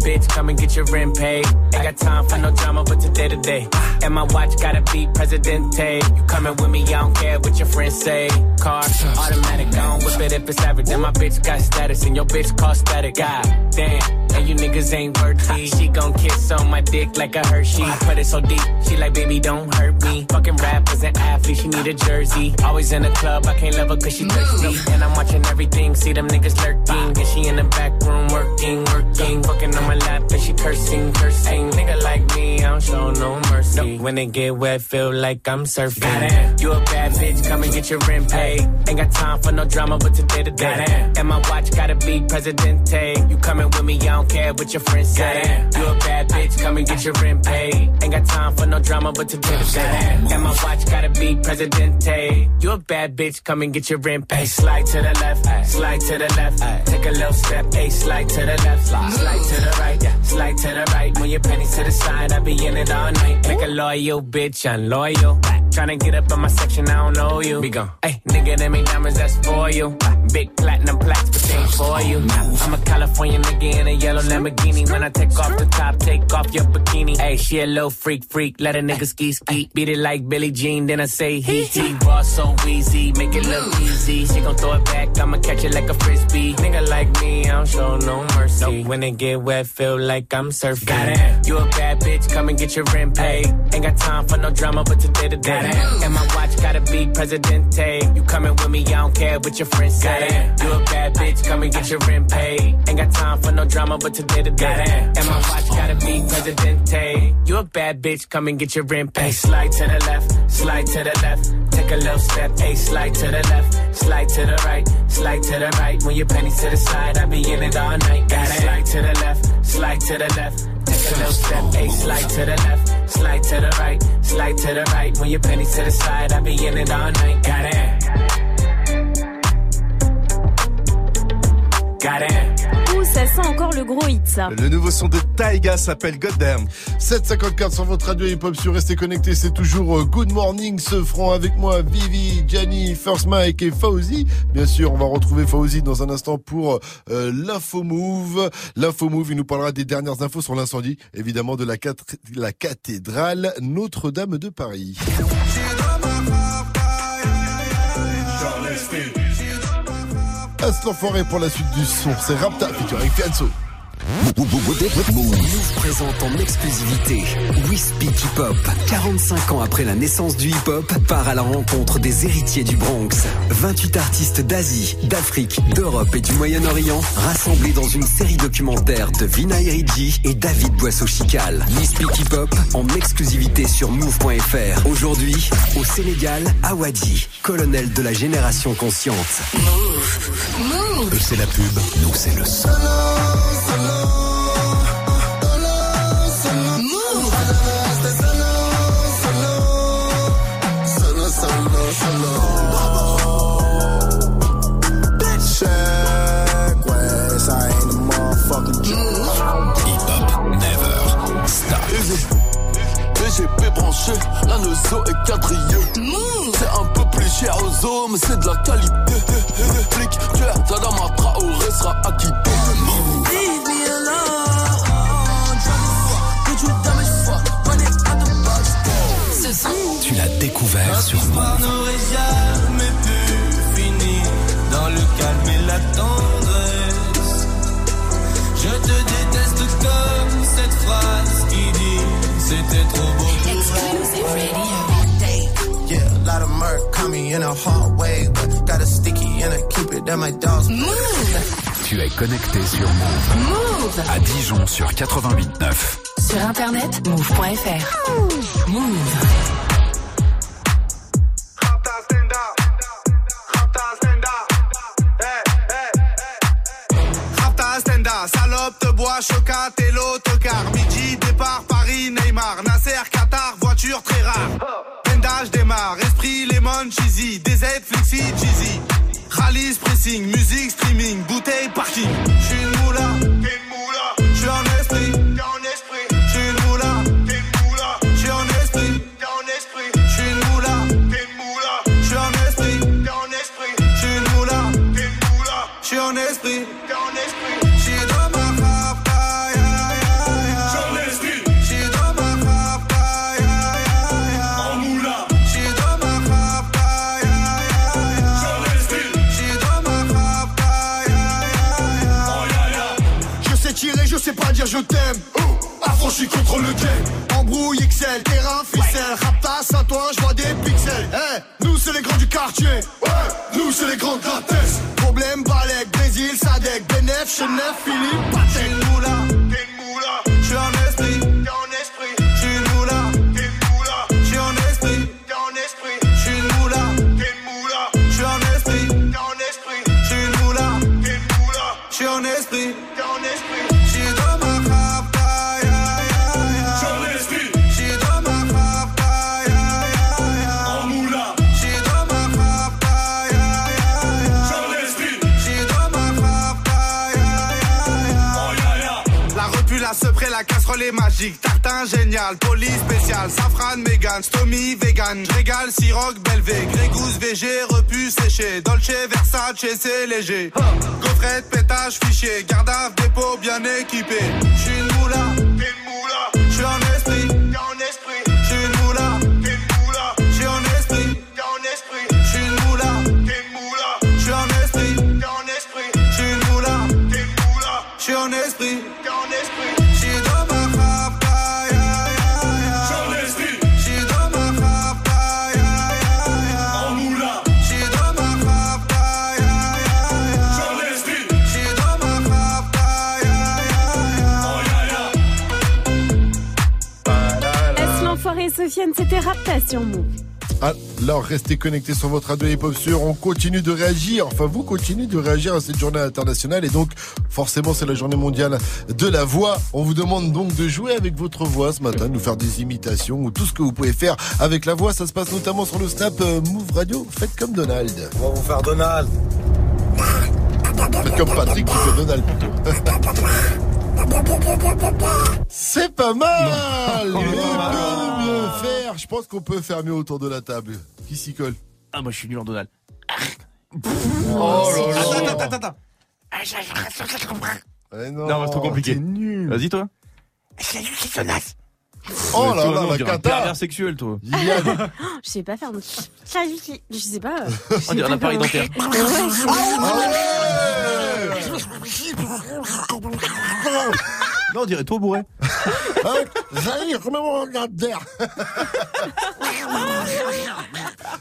Speaker 32: Bitch, come and get your rent paid. Ain't got time for no drama, but today to day. And my watch gotta be Presidente. You coming with me, I don't care what your friends say. Car, automatic, don't whip it if it's average. And my bitch got status, and your bitch cost static. God damn, and you niggas ain't worth it. She gon' kiss on my dick like a Hershey. Put it so deep, she like, baby, don't hurt me. Fucking rappers and athletes, she need a jersey. Always in the club, I can't love her cause she thirsty. And I'm watching everything, see them niggas lurking. And she in the back room working, working. Fucking on my lap and she cursing, cursing. Nigga like me, I don't show no mercy. When it get wet, feel like I'm surfing. Goddamn. You a bad bitch, come and get your rent paid. Ain't got time for no drama, but today to day. And my watch gotta be Presidente. You coming with me, I don't care what your friends say. You a bad bitch, come and get your rent paid. Ain't got time for no drama, but today to day. And my watch gotta be Presidente. You a bad bitch, come and get your rent paid. Slide to the left, slide to the left. Take a little step, a slide to the left, slide to the right, slide to the right. Move your pennies to the side, I be in it all night. Make a loyal bitch, I'm loyal. Tryna get up in my section, I don't know you. Be gone. Hey, nigga, them ain't diamonds, that's for you. Big platinum plaques, but they for you. I'm a California nigga in a yellow Lamborghini. When I take off the top, take off your bikini. Hey, she a little freak, freak. Let a nigga ski, ski. Beat it like Billie Jean, then I say he, he. Raw so easy, make it look easy. She gon' throw it back, I'ma catch it like a frisbee. Nigga like me, I don't show no mercy. When it get wet, feel like I'm surfing. Got it. You a bad bitch, come and get your rent paid. Ain't got time for no drama, but today to day. And my watch gotta be Presidente. You coming with me, I don't care what your friends say. You a bad bitch, come and get your rent paid. Ain't got time for no drama, but today to day. And my watch gotta be Presidente. You a bad bitch, come and get your rent paid. Slide to the left, slide to the left. Take a little step, hey, slide to the left, slide to the right, slide to the right. When your pennies to the side, I be in it all night. Gotta slide to the left, slide to the left. Take a little step, hey, slide to the left, slide to the right, slide to the right. When your pennies to the side, I be in it all night. Got it.
Speaker 8: Ouh, ça sent encore le gros hit, ça.
Speaker 20: Le nouveau son de Taiga s'appelle Goddamn.
Speaker 3: 754 sur votre radio hip-hop sur Restez Connectés, c'est toujours euh, Good Morning ce franc avec moi, Vivi, Gianni, First Mike et Fauzi. Bien sûr, on va retrouver Fauzi dans un instant pour euh, l'info move. L'info move, il nous parlera des dernières infos sur l'incendie, évidemment de la, la cathédrale Notre-Dame de Paris. C'est l'enfoiré pour la suite du son, c'est Rapta featuring Fianso.
Speaker 11: Move présente en exclusivité We Speak Hip Hop. 45 ans après la naissance du hip hop, part à la rencontre des héritiers du Bronx. 28 artistes d'Asie, d'Afrique, d'Europe et du Moyen-Orient rassemblés dans une série documentaire de Vina Eridji et David Boisseau-Chical. We Speak Hip Hop en exclusivité sur Move.fr. Aujourd'hui, au Sénégal, Awadi, colonel de la génération consciente.
Speaker 1: C'est la pub, nous, c'est le son.
Speaker 37: BGP branché, la nozo est quadrillée. C'est un peu plus cher aux hommes, c'est de la qualité. Flic, tueur, Tadama Traoré sera acquitté.
Speaker 23: Leave me alone. Put you dumb as fuck. Run it out the box.
Speaker 2: Ce son,
Speaker 1: Tu l'as découvert sur Move.
Speaker 23: L'histoire n'aurait jamais pu finir dans le calme et la tendresse. Je te déteste comme cette phrase qui dit c'était trop beau pour
Speaker 2: exclusive radio.
Speaker 23: Yeah, a lot of murk caught me in a hard way, but got a sticky and I keep it at my dog's
Speaker 2: Move,
Speaker 1: Tu es connecté sur Move.
Speaker 2: Move.
Speaker 1: À Dijon sur 88.9.
Speaker 2: Sur internet, move.fr. Move.
Speaker 23: Stenda, salope de bois, cheesy, DZ, flexi, cheesy. Rallye, pressing, musique, streaming, bouteille, parking. Je t'aime. Affranchi contre le game. Embrouille XL, terrain, ficelle. Rapta, Saint-Ouen, je vois des pixels. Eh, nous c'est les grands du quartier. Ouais, nous c'est les grands de la. Problème, Balek, Brésil, Sadek, Benef, Chenef, Philippe, Patek. moula, la casserole est magique. Tartin génial, police spécial, safran, mégan, stomy, vegan. Régal, siroc, belvé, grégousse, VG, repu, séché. Dolce, Versace, c'est léger. Gaufrette, pétage, fichier, garde à dépôt bien équipé. J'suis une moula, t'es une moula. J'suis en esprit, t'es en esprit. J'suis une moula, t'es une moula. J'suis en esprit, t'es en esprit. J'suis une moula, t'es une moula. J'suis en esprit, t'es en esprit. J'suis une moula, t'es une moula. J'suis en esprit.
Speaker 8: Sofiane, c'était Rapta sur Move.
Speaker 3: Alors restez connectés sur votre radio hip hop sur. On continue de réagir. Enfin, vous continuez de réagir à cette journée internationale et donc forcément c'est la journée mondiale de la voix. On vous demande donc de jouer avec votre voix ce matin, de nous faire des imitations ou tout ce que vous pouvez faire avec la voix. Ça se passe notamment sur le Snap euh, Move Radio. Faites comme Donald.
Speaker 50: On va vous faire Donald.
Speaker 3: Faites comme Patrick qui fait Donald plutôt. C'est pas mal.
Speaker 7: Non.
Speaker 3: On peut mieux faire. Je pense qu'on peut faire mieux autour de la table. Qui s'y colle
Speaker 7: Ah, moi je suis nul en Donald.
Speaker 3: Oh là là.
Speaker 7: Attends, attends, attends.
Speaker 3: Eh
Speaker 7: Non, c'est trop compliqué. Vas-y, toi.
Speaker 3: Oh là là,
Speaker 7: non,
Speaker 3: la cata.
Speaker 7: sexuel, toi.
Speaker 8: Je sais pas faire. de- Je sais pas.
Speaker 7: On dirait un appareil dentaire.
Speaker 3: Ah
Speaker 51: Non, on dirait toi bourré.
Speaker 3: Zahir, remets-moi un d'air.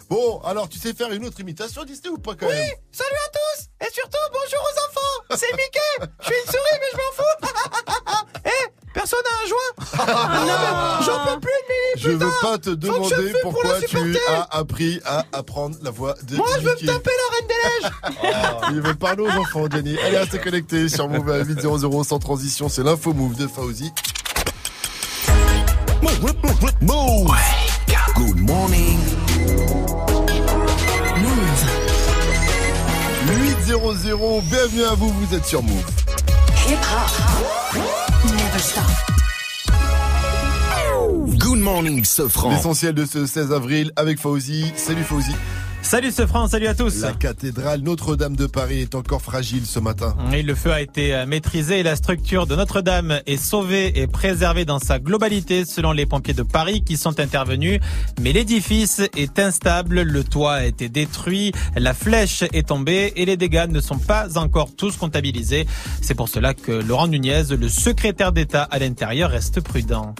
Speaker 3: Bon, alors tu sais faire une autre imitation Disney ou pas quand même
Speaker 23: Salut à tous Et surtout, bonjour aux enfants C'est Mickey Je suis une souris, mais je m'en fous Eh Personne n'a un joint
Speaker 3: Ah,
Speaker 23: Non, J'en peux plus de
Speaker 3: Je
Speaker 23: Mimi,
Speaker 3: veux
Speaker 23: putain
Speaker 3: pas te
Speaker 23: je
Speaker 3: demander
Speaker 23: pour
Speaker 3: pourquoi
Speaker 23: la
Speaker 3: tu
Speaker 23: supporter.
Speaker 3: as appris à apprendre la voix de
Speaker 23: Moi, je veux me taper la Reine des Neiges
Speaker 3: Il veut parler aux enfants, Jenny. Allez, restez connectés sur Move à 800 sans transition. C'est l'info Move de Fauzi.
Speaker 1: Move. Good morning.
Speaker 3: 800, bienvenue à vous, vous êtes sur Move.
Speaker 1: Good morning, Sofran.
Speaker 3: L'essentiel de ce 16 avril avec Fauzi. Salut Fauzi.
Speaker 4: Salut ce franc, salut à tous.
Speaker 3: La cathédrale Notre-Dame de Paris est encore fragile ce matin.
Speaker 4: Et le feu a été euh, maîtrisé et la structure de Notre-Dame est sauvée et préservée dans sa globalité selon les pompiers de Paris qui sont intervenus. Mais l'édifice est instable, le toit a été détruit, la flèche est tombée et les dégâts ne sont pas encore tous comptabilisés. C'est pour cela que Laurent Nunez, le secrétaire d'État à l'intérieur, reste prudent.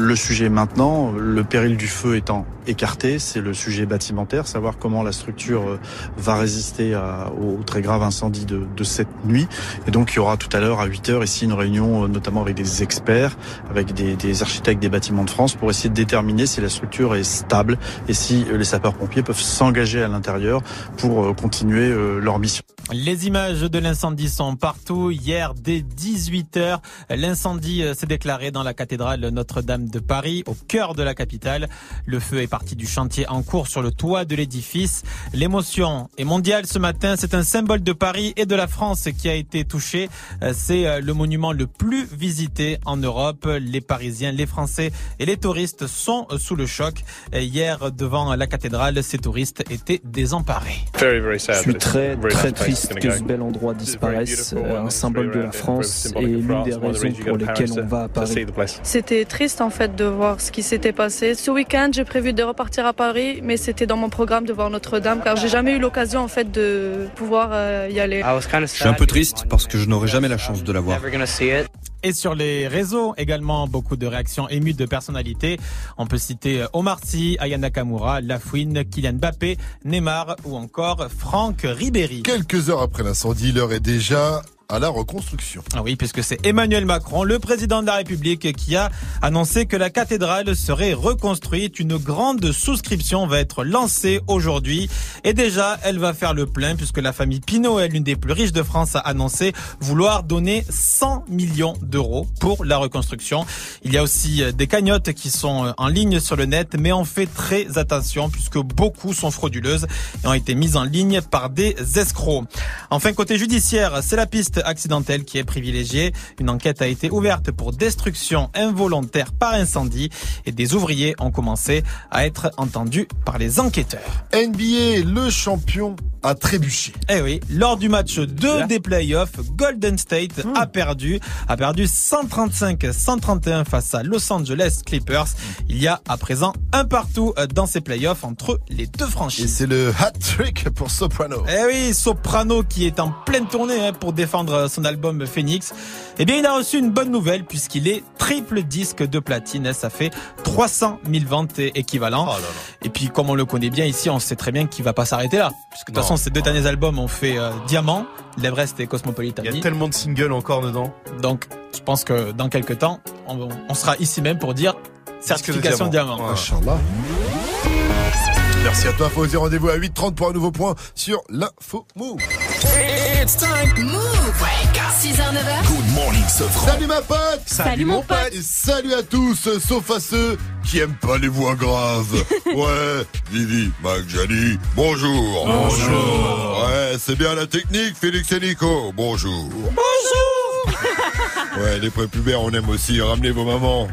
Speaker 50: Le sujet maintenant, le péril du feu étant écarté, c'est le sujet bâtimentaire, savoir comment la structure euh, va résister à- au très grave incendie de, cette nuit. Et donc il y aura tout à l'heure à 8 heures ici une réunion euh, notamment avec des experts, avec des, architectes des bâtiments de France pour essayer de déterminer si la structure est stable et si euh, les sapeurs-pompiers peuvent s'engager à l'intérieur pour continuer leur mission.
Speaker 4: Les images de l'incendie sont partout. Hier, dès 18h, l'incendie s'est déclaré dans la cathédrale Notre-Dame de Paris, au cœur de la capitale. Le feu est parti du chantier en cours sur le toit de l'édifice. L'émotion est mondiale ce matin. C'est un symbole de Paris et de la France qui a été touché. Euh, C'est euh, le monument le plus visité en Europe. Les Parisiens, les Français et les touristes sont euh, sous le choc. Et Hier, devant la cathédrale, ces touristes étaient désemparés.
Speaker 52: Je suis très très triste que ce bel endroit disparaisse, un symbole de la France et l'une des raisons pour lesquelles on va à Paris.
Speaker 53: C'était triste en fait de voir ce qui s'était passé. Ce week-end, j'ai prévu de repartir à Paris, mais c'était dans mon programme de voir Notre-Dame car j'ai jamais eu l'occasion en fait de pouvoir euh, y aller.
Speaker 20: Je suis un peu triste parce que je n'aurai jamais la chance de la voir.
Speaker 4: Et sur les réseaux également, beaucoup de réactions émues de personnalités. On peut citer Omar Sy, Aya Nakamura, Lafouine, Kylian Mbappé, Neymar ou encore Franck Ribéry.
Speaker 3: Quelques heures après l'incendie, l'heure est déjà à la reconstruction.
Speaker 4: Ah oui, puisque c'est Emmanuel Macron, le président de la République, qui a annoncé que la cathédrale serait reconstruite. Une grande souscription va être lancée aujourd'hui. Et déjà, elle va faire le plein, puisque la famille Pinault, l'une des plus riches de France, a annoncé vouloir donner 100 millions d'euros pour la reconstruction. Il y a aussi euh, des cagnottes qui sont euh, en ligne sur le net, mais on fait très attention, puisque beaucoup sont frauduleuses et ont été mises en ligne par des escrocs. Enfin, côté judiciaire, c'est la piste accidentelle qui est privilégiée. Une enquête a été ouverte pour destruction involontaire par incendie et des ouvriers ont commencé à être entendus par les enquêteurs.
Speaker 3: NBA, le champion a trébuché.
Speaker 4: Eh oui, lors du match 2 des playoffs, Golden State a perdu, a perdu 135-131 face à Los Angeles Clippers. Il y a à présent un partout euh, dans ces playoffs entre les deux franchises.
Speaker 3: Et c'est le hat-trick pour Soprano.
Speaker 4: Eh oui, Soprano qui est en pleine tournée hein, pour défendre son album Phoenix. Eh bien, il a reçu une bonne nouvelle puisqu'il est triple disque de platine. Ça fait 300 000 ventes équivalents. Et puis, comme on le connaît bien ici, on sait très bien qu'il va pas s'arrêter là. Puisque de toute façon, ces deux derniers albums ont fait euh, Diamant, l'Everest et Cosmopolitan.
Speaker 7: Il y a tellement de singles encore dedans.
Speaker 4: Donc, je pense que dans quelques temps, on, on sera ici même pour dire certification
Speaker 3: diamant.
Speaker 4: diamant.
Speaker 3: Inch'Allah. Merci à toi, Fauzi. Rendez-vous à 8h30 pour un nouveau point sur l'info Move.
Speaker 2: It's time. Move. 6h, 9h.
Speaker 1: Good morning.
Speaker 3: Salut ma pote
Speaker 2: Salut, mon pote.
Speaker 3: Et salut à tous, sauf à ceux qui aiment pas les voix graves. ouais, Vivi, Mac, Jani, bonjour.
Speaker 2: Bonjour.
Speaker 3: Ouais, c'est bien la technique, Félix et Nico, bonjour.
Speaker 2: Bonjour.
Speaker 3: Ouais, les prépubères, on aime aussi, ramenez vos mamans.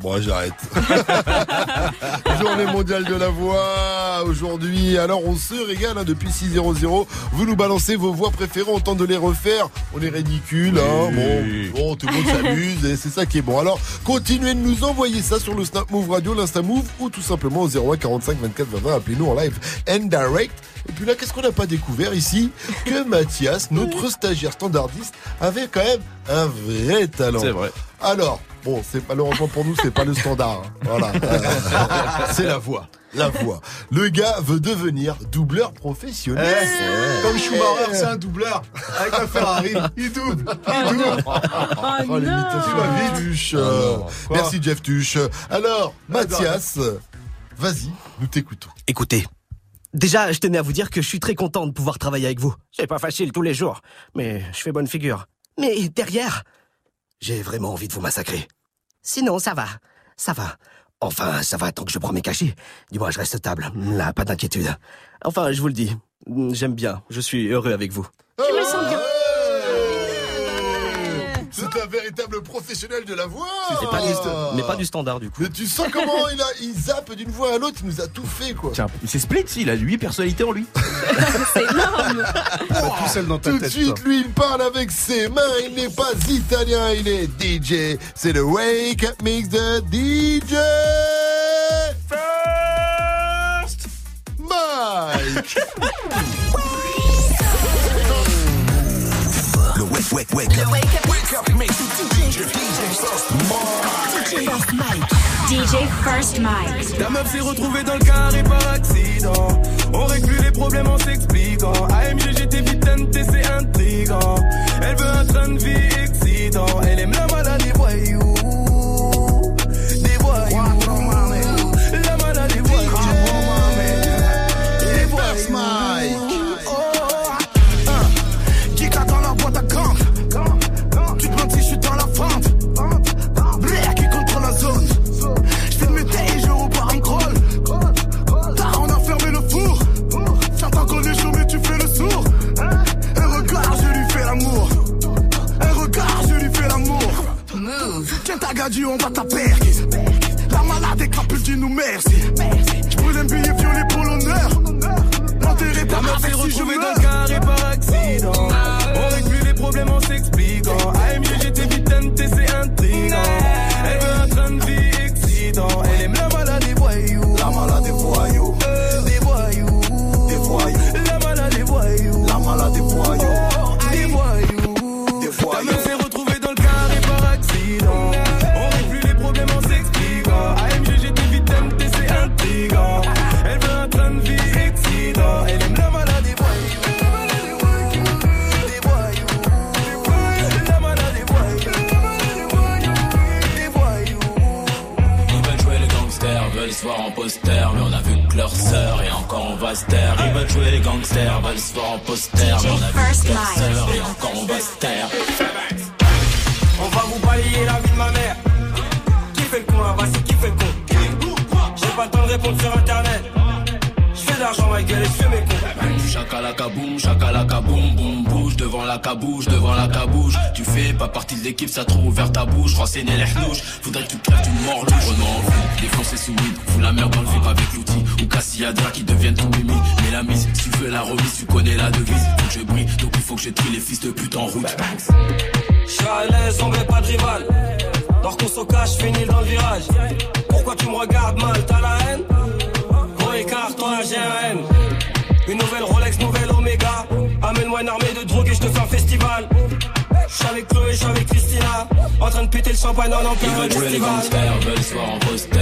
Speaker 3: Bon, j'arrête. Journée mondiale de la voix aujourd'hui. Alors, on se régale hein, depuis 6.00. Vous nous balancez vos voix préférées, on tente de les refaire. On est ridicule, hein. Bon, bon, tout le monde s'amuse et c'est ça qui est bon. Alors, continuez de nous envoyer ça sur le Snap Move Radio, l'Insta Move ou tout simplement au 01 45 24 20. Appelez-nous en live and direct. Et puis là, qu'est-ce qu'on n'a pas découvert ici? Que Mathias, notre stagiaire standardiste, avait quand même un vrai talent.
Speaker 7: C'est vrai.
Speaker 3: Alors, bon, c'est malheureusement pour nous, c'est pas le standard. hein. Voilà. c'est la voix. La voix. Le gars veut devenir doubleur professionnel.
Speaker 20: Eh, Comme Schumacher, c'est un doubleur. Avec un Ferrari, il double. Il double.
Speaker 3: Oh, l'imitation à Tuche. Euh, Merci Jeff Tuche. Alors, Mathias, vas-y, nous t'écoutons.
Speaker 52: Écoutez, déjà, je tenais à vous dire que je suis très content de pouvoir travailler avec vous. C'est pas facile tous les jours, mais je fais bonne figure. Mais derrière, j'ai vraiment envie de vous massacrer. Sinon, ça va, ça va. Enfin, ça va tant que je prends mes cachets. Dis-moi, je reste stable. Là, pas d'inquiétude. Enfin, je vous le dis, j'aime bien. Je suis heureux avec vous.
Speaker 8: Je me sens bien.
Speaker 3: Un véritable professionnel de la voix.
Speaker 52: Pas du mais pas du standard du coup.
Speaker 3: Mais tu sens comment il a, il zappe d'une voix à l'autre, il nous a tout fait quoi.
Speaker 7: Tiens, c'est Split, il a 8 personnalités en lui.
Speaker 8: C'est énorme.
Speaker 20: Tout seul dans ta
Speaker 3: Tout de
Speaker 20: tête.
Speaker 3: suite,
Speaker 20: toi.
Speaker 3: lui, il parle avec ses mains. Il n'est pas italien, il est DJ. C'est le Wake Up Mix de DJ. First Mike.
Speaker 2: Le wake, wake, wake up. Wake up, mix. DJ,
Speaker 54: DJ First Mike.
Speaker 22: La meuf s'est retrouvée dans le carré par accident. Le champagne en
Speaker 30: Ils
Speaker 22: plein
Speaker 30: veulent jouer les
Speaker 22: festival.
Speaker 30: gangsters, veulent se voir en poster,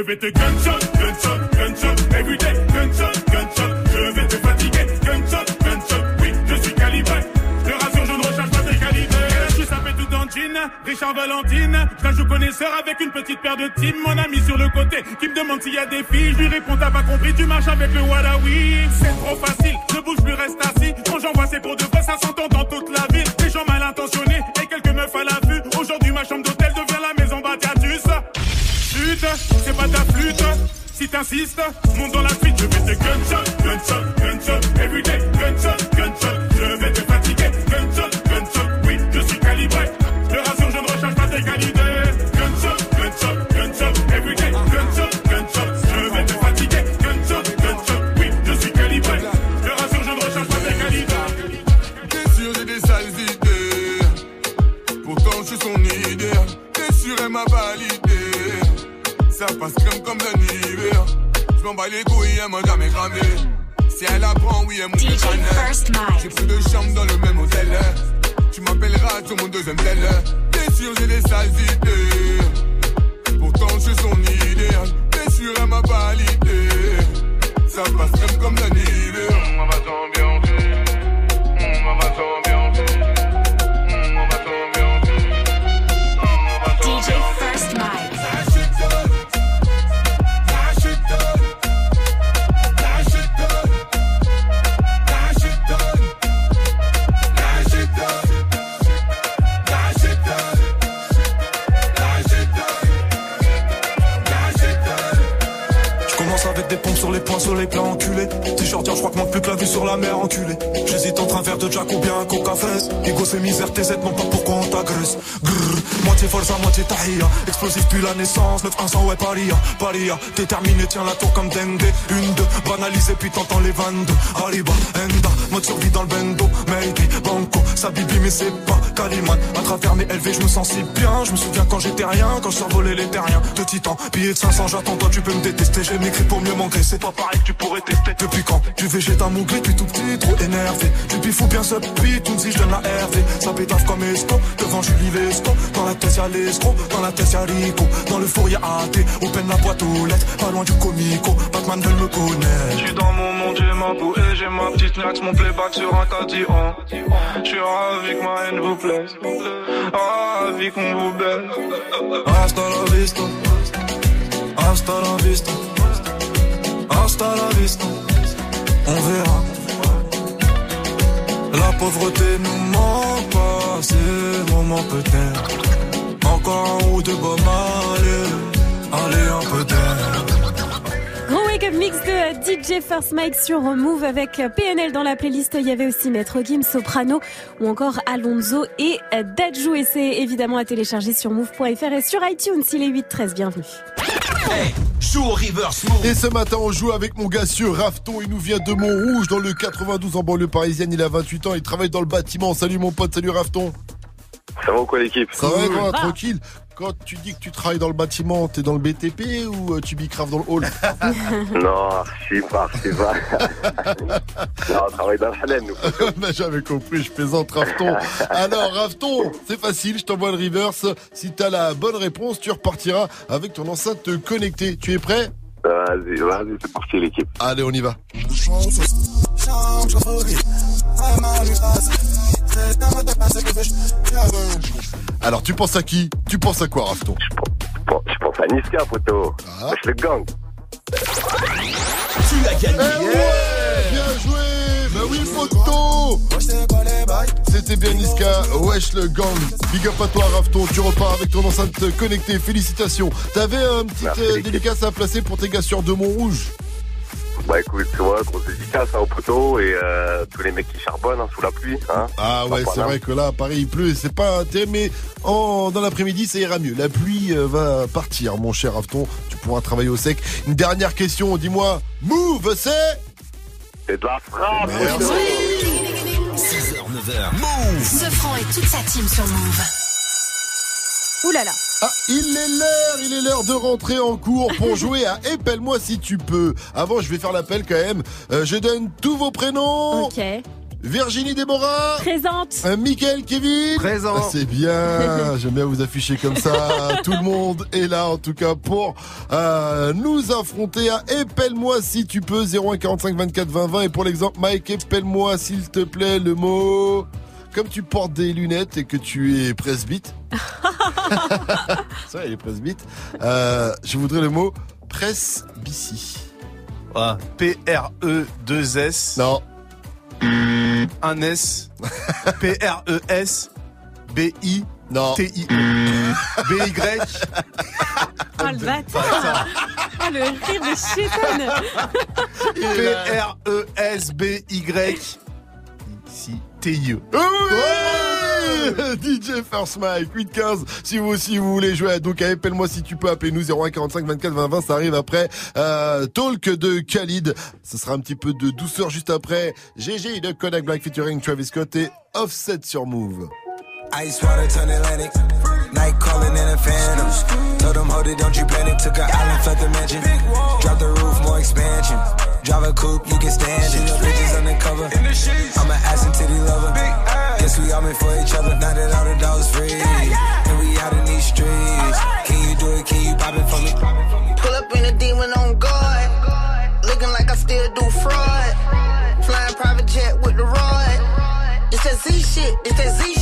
Speaker 22: Je
Speaker 55: vais te gunshot, gunshot, gunshot, everyday. Gunshot, gunshot, je vais te fatiguer. Gunshot, gunshot, oui, je suis calibré. Je rassure, je ne recherche pas tes qualités. Je suis sapé tout en jean, Richard Valentine. Je joue connaisseur avec une petite paire de team. Mon ami sur le côté qui me demande s'il y a des filles. Je lui réponds, t'as pas compris, tu marches avec le Wadawi. C'est trop facile, des
Speaker 28: pompes sur les poings, sur les plats enculés. T-shirt, je crois que manque plus que la vue sur la mer enculée. J'hésite entre un verre de Jack ou bien un coca fraise. Ego c'est misère, TZ, non pas pourquoi on Grrr, moitié forza, moitié tahia. Explosif depuis la naissance, 9-100, ouais, paria. Paria, déterminé, tiens la tour comme dengue. Une, deux, banalisé, puis t'entends les 22. Arriba, Enda, mode survie dans le bendo. Maybe, Banco, ça bibi, mais c'est pas Caliman. À travers mes LV, je me sens si bien. Je me souviens quand j'étais rien, quand je survolais les terriens. De titan, billet de 500, j'attends, toi tu peux me détester. J'ai maigri pour mieux m'engraisser. C'est pas pareil que tu pourrais tester. Depuis quand Du végéta mouglé, depuis tout petit, trop énervé. Du bifou bien ce puis tout si je donne la RV. Ça pétave comme esco, devant Julie Dans la tête y'a l'escroc, dans la tête y'a Rico. Dans le four y'a AT, open la boîte aux lettres. Pas loin du comico, Batman veut me connaître. Je suis dans mon monde, j'ai ma boue et j'ai ma petite nax, mon playback sur un cadillon. Je suis ravi que ma haine vous plaise. Ravi qu'on vous baise. Hasta la vista. Hasta la vista. Hasta la vista. On verra. La pauvreté nous ment pas, c'est moment peut-être. Encore un ou deux bombes, allez, allez un peu d'air.
Speaker 8: Gros wake up mix de DJ First Mike sur Move avec PNL dans la playlist. Il y avait aussi Maître Gim, Soprano ou encore Alonso et Dadju. Et c'est évidemment à télécharger sur move.fr et sur iTunes. Il est 8-13. Bienvenue.
Speaker 3: Joue au reverse Et ce matin, on joue avec mon gars Rafton. Il nous vient de Montrouge, dans le 92 en banlieue parisienne. Il a 28 ans, il travaille dans le bâtiment. Salut mon pote, salut Rafton.
Speaker 31: Ça va ou quoi l'équipe?
Speaker 3: Ça va quoi, tranquille Quand tu dis que tu travailles dans le bâtiment, t'es dans le BTP ou euh, tu bicraves dans le hall
Speaker 31: Non, archi pas, archi pas. non, on travaille dans le halal, nous.
Speaker 3: Jamais compris, je plaisante Rafton. Alors Rafton, c'est facile, je t'envoie le reverse. Si t'as la bonne réponse, tu repartiras avec ton enceinte connectée. Tu es prêt
Speaker 31: Vas-y, vas-y, c'est parti l'équipe.
Speaker 3: Allez, on y va. Alors, tu penses à qui? Tu penses à quoi, Rafton?
Speaker 31: Bon, je pense à Niska, poteau. Wesh, le gang.
Speaker 3: Tu as gagné Bien joué Bah oui, photo C'était bien Niska, wesh le gang. Big up à toi, Rafton. Tu repars avec ton enceinte connectée. Félicitations. T'avais un petit euh, dédicace à placer pour tes gars sur de Montrouge
Speaker 56: Bah écoute, tu vois, grosse dédicace hein, au poteau et euh, tous les mecs qui charbonnent hein, sous la pluie. Hein.
Speaker 3: Ah ouais, c'est vrai que là, à Paris, il pleut et c'est pas terrible, mais en, dans l'après-midi, ça ira mieux. La pluie euh, va partir, mon cher Afton. Tu pourras travailler au sec. Une dernière question, dis-moi, Move, c'est?
Speaker 56: C'est de la frappe
Speaker 1: 6h, 9h. Move
Speaker 2: Ce franc et toute sa team sur Move.
Speaker 8: Ouh là là.
Speaker 3: Ah, il est l'heure, il est l'heure de rentrer en cours pour jouer à Épelle-moi si tu peux. Avant, je vais faire l'appel quand même. Euh, je donne tous vos prénoms.
Speaker 8: Ok.
Speaker 3: Virginie Déborah.
Speaker 8: Présente.
Speaker 3: Euh, Mickaël Kevin.
Speaker 20: Présent.
Speaker 3: Ah, c'est bien. J'aime bien vous afficher comme ça. Tout le monde est là, en tout cas, pour euh, nous affronter à Épelle-moi si tu peux. 01 45 24 20 20. Et pour l'exemple, Mike, épelle-moi s'il te plaît le mot. Comme tu portes des lunettes et que tu es presbyte. ça, il est presbyte. Euh, je voudrais le mot presbytie.
Speaker 20: Ah, P-R-E-2-S.
Speaker 3: Non.
Speaker 20: Un S. P-R-E-S. B-I.
Speaker 3: Non.
Speaker 20: T-I. B-Y.
Speaker 8: Oh le bâtard. Oh le rire de chétonne.
Speaker 20: P-R-E-S-B-Y. T-I-E.
Speaker 3: DJ First Mike 815 si vous aussi vous voulez jouer donc appelle-moi si tu peux appelez-nous 01 45 24 20 20 ça arrive après euh, Talk de Khalid. Ce sera un petit peu de douceur juste après. GG de Kodak Black featuring Travis Scott et Offset sur Move.
Speaker 57: Turn. Night calling in a phantom. Told them, hold it, don't you panic. Took an island, left the mansion. Drop the roof, more expansion. Drive a coupe, you can stand it. Bitches undercover. I'm an ass and titty lover. Guess we all meant for each other. Now that all the dogs free. And we out in these streets. Can you do it? Can you pop it for me?
Speaker 58: Pull up in a demon on guard. Looking like I still do fraud. Flying private jet with the rod. It's that Z shit. It's that Z shit.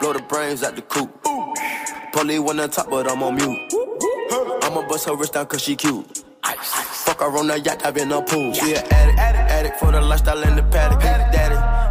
Speaker 59: Blow the brains out the coop. Polly wanna top, but I'm on mute. I'ma bust her wrist down cause she cute. Fuck her on the yacht, I've been a pool. She an addict, addict for the lifestyle and the paddock. Daddy,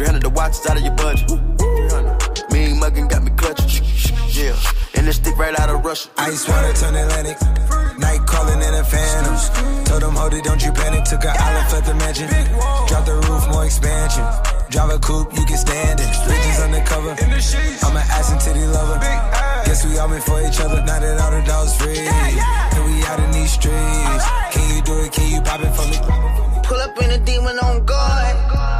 Speaker 59: 300 the watch is out of your budget. Mean muggin' got me clutching. Yeah, and this stick right out of Russia.
Speaker 57: Ice water turn Atlantic. Night calling in a phantom. Told them, hold it, don't you panic. Took an island, left the mansion. Drop the roof, more expansion. Drive a coupe, you can stand it. Bridges undercover. I'm an ass and titty lover. Guess we all meant for each other. Now that all the dogs free. And we out in these streets. Can you do it? Can you pop it for me?
Speaker 58: Pull up in a demon on guard.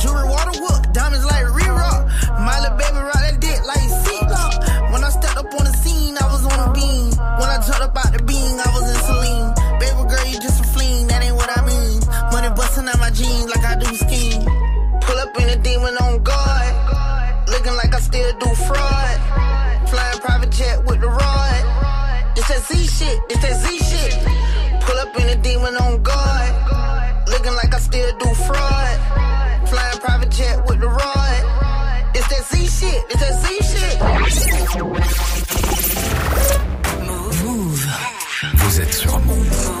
Speaker 58: Jeans like I do skiing. Pull up in a demon on guard. Looking like I still do fraud. Flying private jet with the rod. It's that Z shit, it's that Z shit. Pull up in a demon on guard. Looking like I still do fraud. Flying private jet with the rod. It's that Z shit, it's that Z shit.
Speaker 1: Vous êtes sur Move.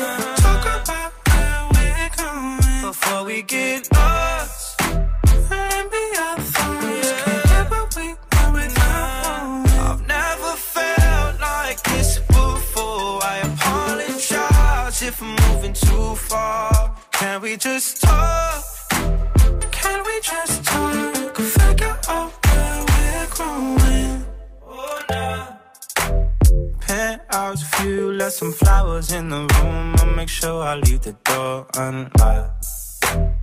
Speaker 60: Before we get lost. And be get what we. I've never felt like this before. I if I'm moving too far. Can we just talk? Can we just talk? Figure out where we're growing. Oh, nah. Penthouse view, left some flowers in the room. I'll make sure I leave the door unlocked.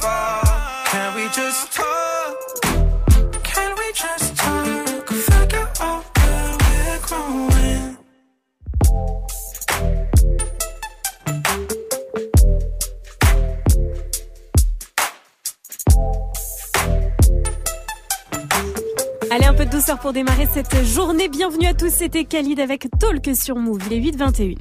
Speaker 60: Far. Can we just talk? Can we just talk? Figure out where we're growing.
Speaker 8: Allez, un peu de douceur pour démarrer cette journée. Bienvenue à tous, c'était Khalid avec Talk sur Move. Il est 8h21.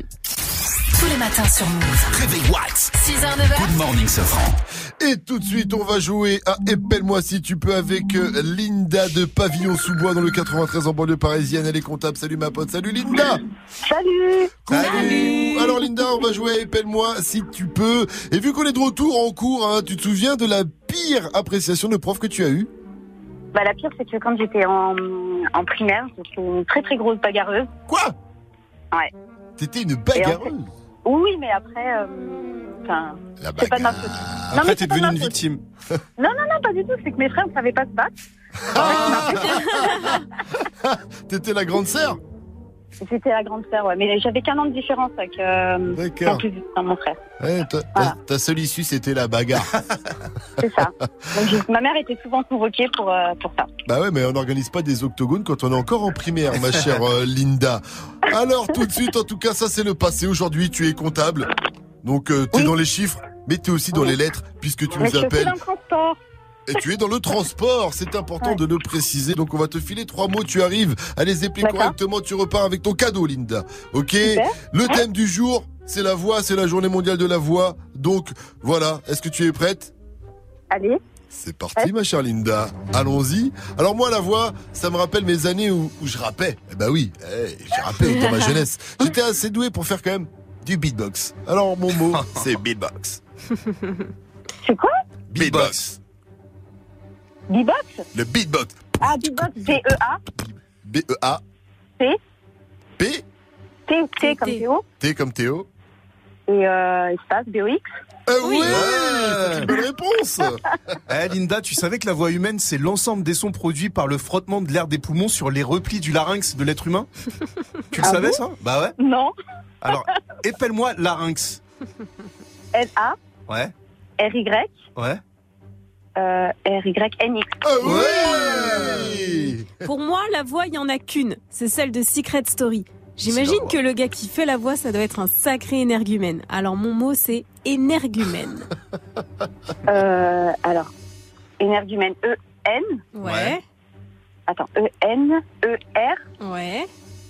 Speaker 2: Tous les matins sur Move.
Speaker 1: Réveil Watts.
Speaker 2: 6h, 9h.
Speaker 1: Good morning, Safran.
Speaker 3: Et tout de suite, on va jouer à Épelle-moi si tu peux avec euh, Linda de Pavillon sous bois dans le 93 en banlieue parisienne. Elle est comptable. Salut ma pote. Salut Linda.
Speaker 61: Salut.
Speaker 3: Salut. Alors Linda, on va jouer à Épelle-moi si tu peux. Et vu qu'on est de retour en cours, hein, tu te souviens de la pire appréciation de prof que tu as eue?
Speaker 61: Bah, la pire, c'est que quand j'étais en, en primaire, j'étais une très très grosse bagarreuse.
Speaker 3: Quoi?
Speaker 61: Ouais.
Speaker 3: T'étais une bagarreuse?
Speaker 61: Oui, mais après, euh, c'est pas de ma faute. Non, mais c'est pas de ma faute.
Speaker 20: victime.
Speaker 61: Non, non, non, pas du tout. C'est que mes frères ne savaient pas se battre.
Speaker 3: T'étais la grande sœur
Speaker 61: J'étais la grande sœur, ouais. Mais j'avais qu'un an de différence avec euh, mon plus enfin, mon frère.
Speaker 3: Ouais, ta, seule issue, c'était la bagarre.
Speaker 61: C'est ça. Donc, ma mère était souvent convoquée pour, euh, pour ça.
Speaker 3: Bah ouais, mais on n'organise pas des octogones quand on est encore en primaire, ma chère euh, Linda. Alors tout de suite, en tout cas, ça c'est le passé. Aujourd'hui, tu es comptable. Donc tu es dans les chiffres, mais tu es aussi dans les lettres, puisque tu
Speaker 61: Mais
Speaker 3: nous
Speaker 61: je suis
Speaker 3: appelles.
Speaker 61: dans le transport.
Speaker 3: Et tu es dans le transport, c'est important de le préciser. Donc on va te filer trois mots, tu arrives à les correctement, tu repars avec ton cadeau, Linda. Ok
Speaker 61: Super.
Speaker 3: Le thème du jour, c'est la voix, c'est la journée mondiale de la voix. Donc voilà, est-ce que tu es prête?
Speaker 61: Allez.
Speaker 3: C'est parti, ma chère Linda. Allons-y. Alors moi, la voix, ça me rappelle mes années où, où je rappais. Eh ben oui, eh, j'ai rappé dans ma jeunesse. J'étais assez doué pour faire quand même du beatbox. Alors mon mot, c'est beatbox.
Speaker 61: C'est quoi?
Speaker 3: Beatbox.
Speaker 61: Beatbox?
Speaker 3: Le beatbox.
Speaker 61: Ah, beatbox, B-E-A.
Speaker 3: B-E-A.
Speaker 61: T.
Speaker 3: P.
Speaker 61: T, T comme Théo.
Speaker 3: T comme Théo.
Speaker 61: Et euh, espace, B-O-X.
Speaker 3: Ah oui, c'est une bonne réponse.
Speaker 20: Eh Linda, tu savais que la voix humaine, c'est l'ensemble des sons produits par le frottement de l'air des poumons sur les replis du larynx de l'être humain? Tu le
Speaker 61: Ah
Speaker 20: savais
Speaker 61: bon?
Speaker 20: ça? Bah ouais.
Speaker 61: Non.
Speaker 20: Alors, épelle-moi larynx.
Speaker 61: L-A.
Speaker 20: Ouais,
Speaker 61: R-Y.
Speaker 20: ouais.
Speaker 61: Euh, R-Y-N-X.
Speaker 8: Pour moi, la voix, il y en a qu'une. C'est celle de Secret Story. J'imagine que le gars qui fait la voix, ça doit être un sacré énergumène. Alors mon mot, c'est énergumène.
Speaker 61: Euh, alors, énergumène. E-N.
Speaker 8: Ouais.
Speaker 61: Attends, E E-N, E-R,
Speaker 8: Ouais.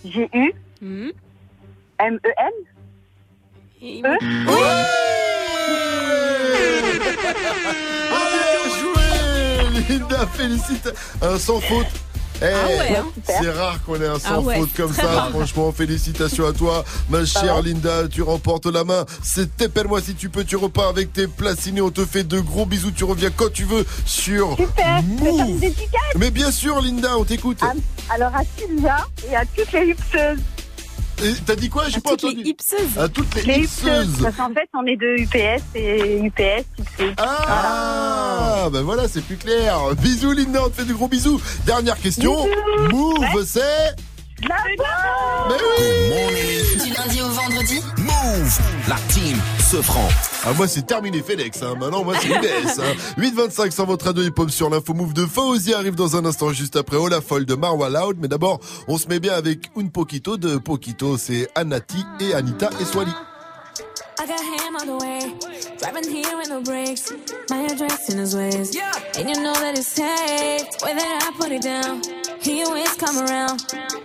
Speaker 61: G-U,
Speaker 8: Hmm.
Speaker 61: M-E-N.
Speaker 8: Et-
Speaker 61: E.
Speaker 3: Bien joué Linda, félicite Un sans faute Eh,
Speaker 8: Ah ouais, hein.
Speaker 3: c'est rare qu'on ait un sans
Speaker 8: Ah ouais,
Speaker 3: faute comme ça.
Speaker 8: rare.
Speaker 3: Franchement, félicitations à toi, ma chère Linda. Tu remportes la main. C'est T'épelle-moi si tu peux. Tu repars avec tes placinés. On te fait de gros bisous. Tu reviens quand tu veux sur
Speaker 61: Super,
Speaker 3: Move. Mais bien sûr, Linda, on t'écoute.
Speaker 61: Ah, Alors à Sylvia et à toutes les hipsteuses.
Speaker 3: T'as dit quoi J'ai pas
Speaker 8: toutes les
Speaker 3: entendu.
Speaker 8: hipseuses.
Speaker 3: À toutes les,
Speaker 61: Les
Speaker 3: hipsteuses.
Speaker 61: hipsteuses. Parce qu'en fait, on est de UPS et UPS, hipsteuses.
Speaker 3: Ah, ben voilà, c'est plus clair. Bisous, Linda. On te fait de gros bisous. Dernière question. Move, c'est.
Speaker 61: La
Speaker 3: Mais oui
Speaker 2: Du lundi au vendredi
Speaker 1: Move, la team se franc.
Speaker 3: Ah, moi, c'est terminé FedEx. Hein. Maintenant, moi, c'est UBS. Hein. 8.25 sans votre radio hip-hop sur l'info move de Fauzi arrive dans un instant juste après Oh la folle de Marwa Loud. Mais d'abord, on se met bien avec Un Poquito de Poquito. C'est Anati et Anita et Swali.
Speaker 13: I got him on the way, driving here in the brakes. My address in his ways, and you know that it's safe. That I put it down, he always come around.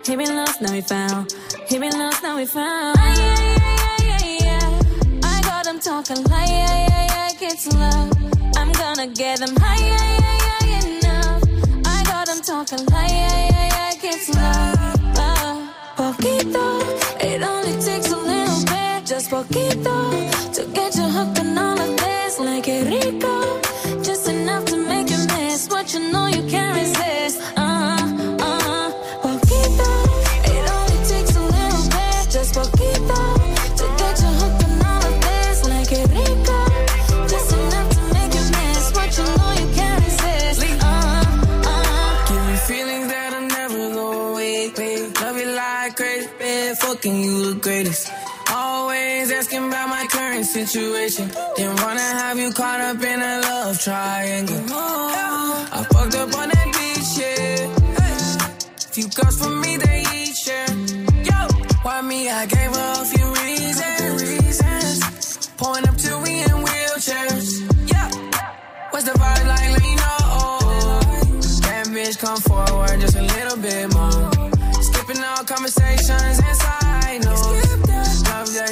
Speaker 13: He been lost, now he found. He been lost, now he found. Ay, ay, ay, ay. I got him talking like, yeah, yeah, yeah, kids love. I'm gonna get them high, yeah, yeah, yeah, enough. I got him talking like, yeah, yeah, yeah, kids love. Uh, poquito, it only takes a little bit, just poquito, to get you hooked on all of this. Like it rico, just enough to make you miss what you know you can't resist.
Speaker 62: Greatest. Always asking about my current situation. Didn't wanna have you caught up in a love triangle. I fucked up on that beach, yeah. Few girls for me, they each share. Yo, why me? I gave her a few reasons. Pulling up to we in wheelchairs. Yeah. What's the vibe like? Let me know. That bitch come forward just a little bit more. Skipping all conversations and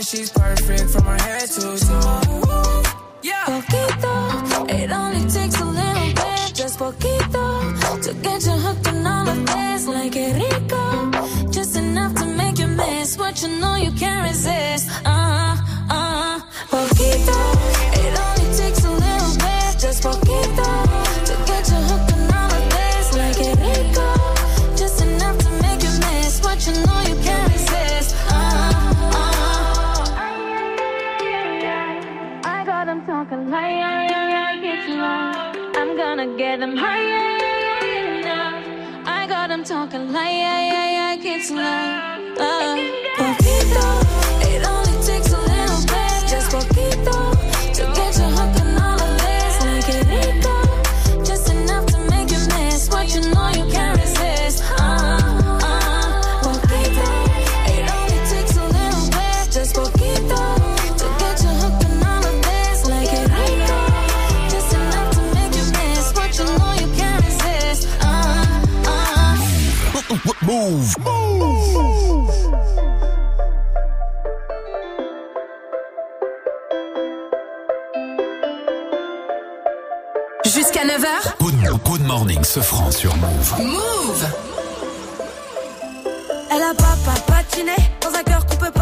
Speaker 62: she's perfect from her head to toe. Yeah.
Speaker 13: Poquito, it only takes a little bit, just poquito, to get you hooked on all of this. Like it rico, just enough to make you miss what you know you can't resist. Uh, uh, poquito, like, yeah, yeah, yeah, get low. I'm gonna get them high, yeah, yeah, yeah, enough. I got them talking like, yeah, yeah, yeah, get low. Uh, uh.
Speaker 1: Move.
Speaker 2: Jusqu'à 9h
Speaker 1: Good, good morning, ce franc sur Move.
Speaker 2: Move
Speaker 13: Elle a pas pas patiné dans un cœur qu'on peut pas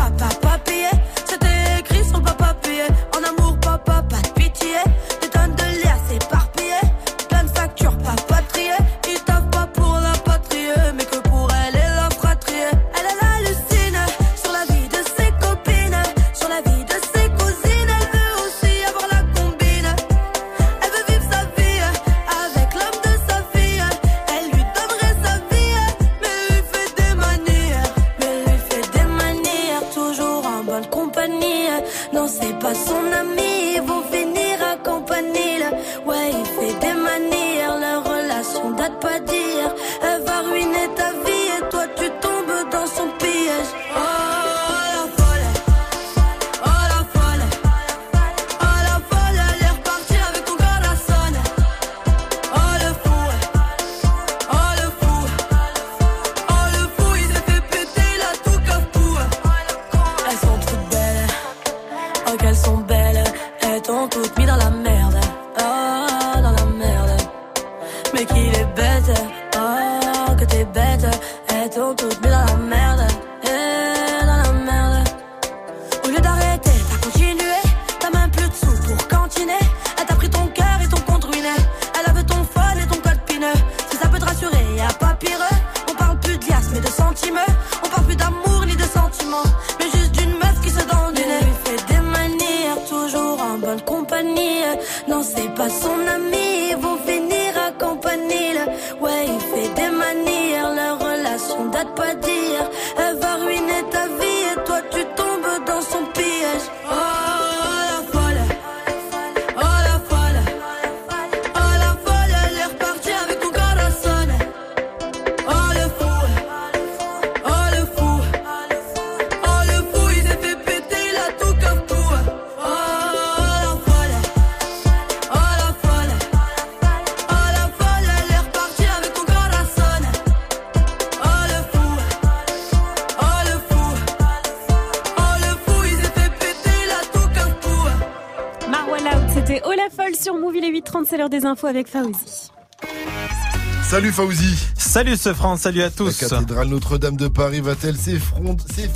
Speaker 8: infos avec Faouzi.
Speaker 3: Salut Fauzi.
Speaker 4: Salut ce France, salut à tous.
Speaker 3: La cathédrale Notre-Dame de Paris va-t-elle s'effondrer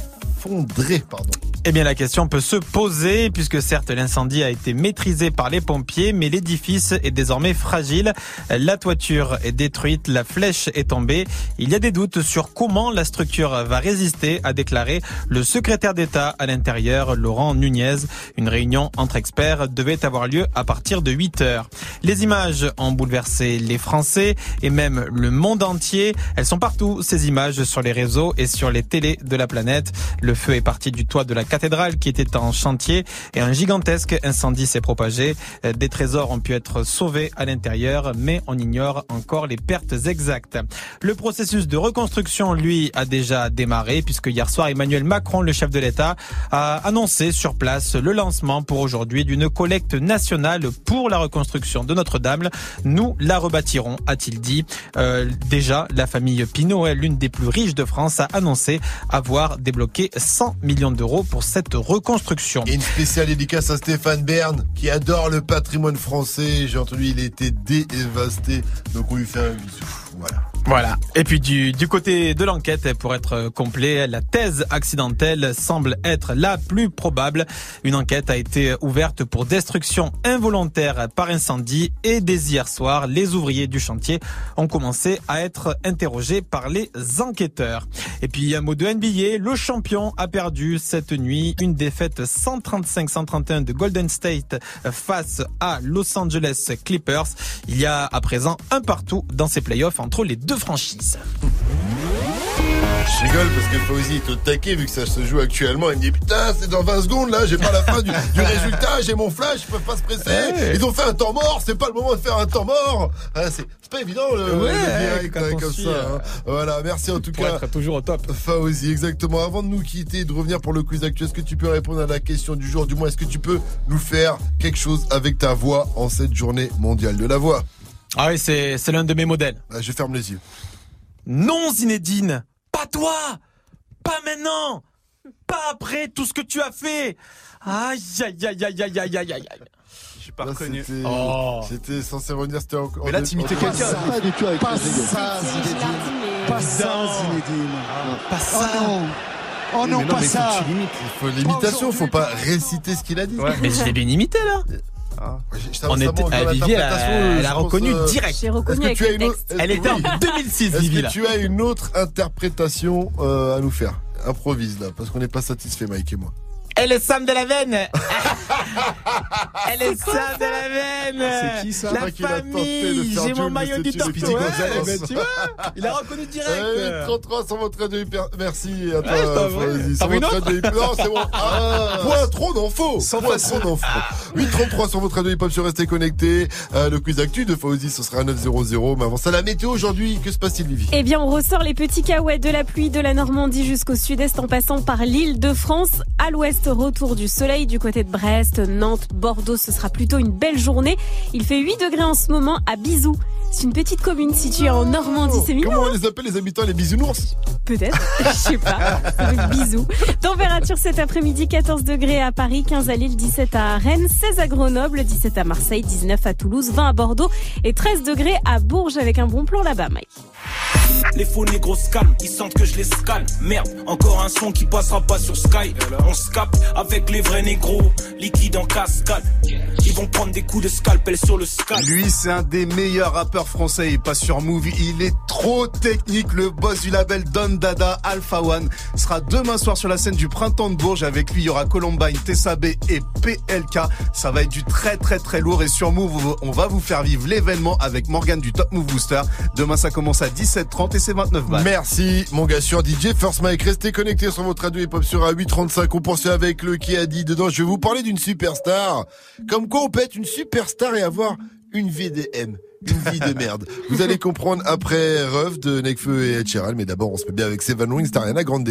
Speaker 3: pardon
Speaker 4: Eh bien, la question peut se poser, puisque certes, l'incendie a été maîtrisé par les pompiers, mais l'édifice est désormais fragile. La toiture est détruite, la flèche est tombée. Il y a des doutes sur comment la structure va résister, a déclaré le secrétaire d'État à l'intérieur, Laurent Nunez. Une réunion entre experts devait avoir lieu à partir de 8 heures. Les images ont bouleversé les Français et même le monde entier. Elles sont partout, ces images, sur les réseaux et sur les télés de la planète. Le feu est parti du toit de la cathédrale qui était en chantier et un gigantesque incendie s'est propagé. Des trésors ont pu être sauvés à l'intérieur, mais on ignore encore les pertes exactes. Le processus de reconstruction, lui, a déjà démarré puisque hier soir, Emmanuel Macron, le chef de l'État, a annoncé sur place le lancement pour aujourd'hui d'une collecte nationale pour la reconstruction Notre-Dame. Nous la rebâtirons, a-t-il dit. Euh, déjà, la famille est l'une des plus riches de France, a annoncé avoir débloqué 100 millions d'euros pour cette reconstruction.
Speaker 3: Et une spéciale dédicace à Stéphane Bern qui adore le patrimoine français. J'ai entendu il était dévasté. Donc on lui fait un bisou. Voilà.
Speaker 4: Voilà. Et puis du, du côté de l'enquête, pour être complet, la thèse accidentelle semble être la plus probable. Une enquête a été ouverte pour destruction involontaire par incendie et dès hier soir, les ouvriers du chantier ont commencé à être interrogés par les enquêteurs. Et puis un mot de NBA, le champion a perdu cette nuit une défaite 135-131 de Golden State face à Los Angeles Clippers. Il y a à présent un partout dans ces playoffs entre les deux franchises.
Speaker 3: Je rigole parce que Fauzi est au taquet vu que ça se joue actuellement. Il me dit putain, c'est dans 20 secondes là, j'ai pas la fin du, du résultat, j'ai mon flash, ils peuvent pas se presser.
Speaker 4: Ouais.
Speaker 3: Ils ont fait un temps mort, c'est pas le moment de faire un temps mort. Ah, c'est pas évident le,
Speaker 4: Ouais,
Speaker 3: le direct
Speaker 4: quand
Speaker 3: là,
Speaker 4: on
Speaker 3: comme
Speaker 4: suit,
Speaker 3: ça.
Speaker 4: euh,
Speaker 3: hein. Voilà, merci en tout
Speaker 4: pour
Speaker 3: cas.
Speaker 4: être toujours au top.
Speaker 3: Fauzi, exactement. Avant de nous quitter et de revenir pour le quiz actuel, est-ce que tu peux répondre à la question du jour? Du moins, est-ce que tu peux nous faire quelque chose avec ta voix en cette journée mondiale de la voix?
Speaker 4: Ah oui, c'est c'est l'un de mes modèles.
Speaker 3: Ah, Je ferme les yeux.
Speaker 4: Non, Zinedine, pas toi, pas maintenant, pas après tout ce que tu as fait. Aïe, aïe, aïe, aïe, aïe, aïe, aïe, aïe.
Speaker 20: J'ai pas
Speaker 3: Là,
Speaker 20: reconnu.
Speaker 3: c'était-
Speaker 20: Oh.
Speaker 3: C'était censé revenir, c'était encore.
Speaker 20: Mais là, t'imitais
Speaker 3: en-
Speaker 20: quelqu'un.
Speaker 63: Pas du tout avec
Speaker 23: Pas ça, Zinedine.
Speaker 63: Pas ça,
Speaker 23: Non.
Speaker 63: Zinedine.
Speaker 23: Pas ça. Oh non. Oh non,
Speaker 3: mais
Speaker 23: pas ça.
Speaker 3: que tu limites. Il faut l'imitation, faut pas réciter ce qu'il a dit.
Speaker 4: Mais je l'ai bien imité là. On était, à Vivi, elle a, elle
Speaker 3: pense,
Speaker 4: reconnu
Speaker 3: euh,
Speaker 4: direct.
Speaker 8: Reconnu avec
Speaker 3: tu as une autre-
Speaker 4: Elle était en
Speaker 3: oui.
Speaker 4: 2006,
Speaker 3: Est-ce que tu as une autre interprétation euh, à nous faire Improvise là, parce qu'on n'est pas satisfait, Mike et moi.
Speaker 4: Elle est Sam de la veine. Elle est Sam de la veine.
Speaker 3: C'est qui, ça
Speaker 4: La
Speaker 3: Moi qui l'a tenté de
Speaker 4: famille.
Speaker 3: faire
Speaker 4: J'ai mon maillot du torto. Ouais, tu vois, il a reconnu direct.
Speaker 3: Eh, 33 sur votre radio hyper. Merci à toi,
Speaker 4: Ouais, je.
Speaker 3: Sur votre
Speaker 4: autre
Speaker 3: radio hyper. Non, c'est bon. Ah, point trop d'infos.
Speaker 20: Sans
Speaker 3: Point
Speaker 20: façon.
Speaker 3: trop d'infos. 833 sur votre radio hip-hop sur Restez Connectés. Euh, le quiz actu de Fauzi, ce sera à 900. Mais avant ça, la météo aujourd'hui. Que se passe-t-il, Vivi?
Speaker 8: Eh bien, on ressort les petits cahuets de la pluie de la Normandie jusqu'au sud-est en passant par l'île de France. À l'ouest, retour du soleil du côté de Brest, Nantes, Bordeaux. Ce sera plutôt une belle journée. Il fait 8 degrés en ce moment à Bisou. C'est une petite commune située en Normandie. C'est mignon.
Speaker 3: Comment on les appelle les habitants les bisounours
Speaker 8: Peut-être, je sais pas. Bisous. Température cet après-midi 14 degrés à Paris, 15 à Lille, 17 à Rennes, 16 à Grenoble, 17 à Marseille, 19 à Toulouse, 20 à Bordeaux et 13 degrés à Bourges avec un bon plan là-bas, Mike.
Speaker 64: Les faux négros se calment, ils sentent que je les scale. Merde, encore un son qui passera pas sur Sky. On se capte avec les vrais négros, liquide en cascade. Ils vont prendre des coups de scalpel sur le scalp.
Speaker 20: Lui, c'est un des meilleurs rappeurs français. Il passe sur Move. Il est trop technique. Le boss du label Don Dada, Alpha One, sera demain soir sur la scène du Printemps de Bourges. Avec lui, il y aura Columbine, Tessa B et PLK. Ça va être du très très très lourd. Et sur Move, on va vous faire vivre l'événement avec Morgan du Top Move Booster. Demain, ça commence à 17h30 et c'est 29 balles.
Speaker 3: Merci mon gars sur DJ First Mike. Restez connectés sur votre radio hip hop sur A835. On poursuit avec le qui a dit dedans. Je vais vous parler d'une superstar. Comme quoi on peut être une superstar et avoir une VDM. Une vie de merde. Vous allez comprendre après Rev de Nekfeu et Sheeran. Mais d'abord, on se met bien avec Seven Wings d'Ariana Grande.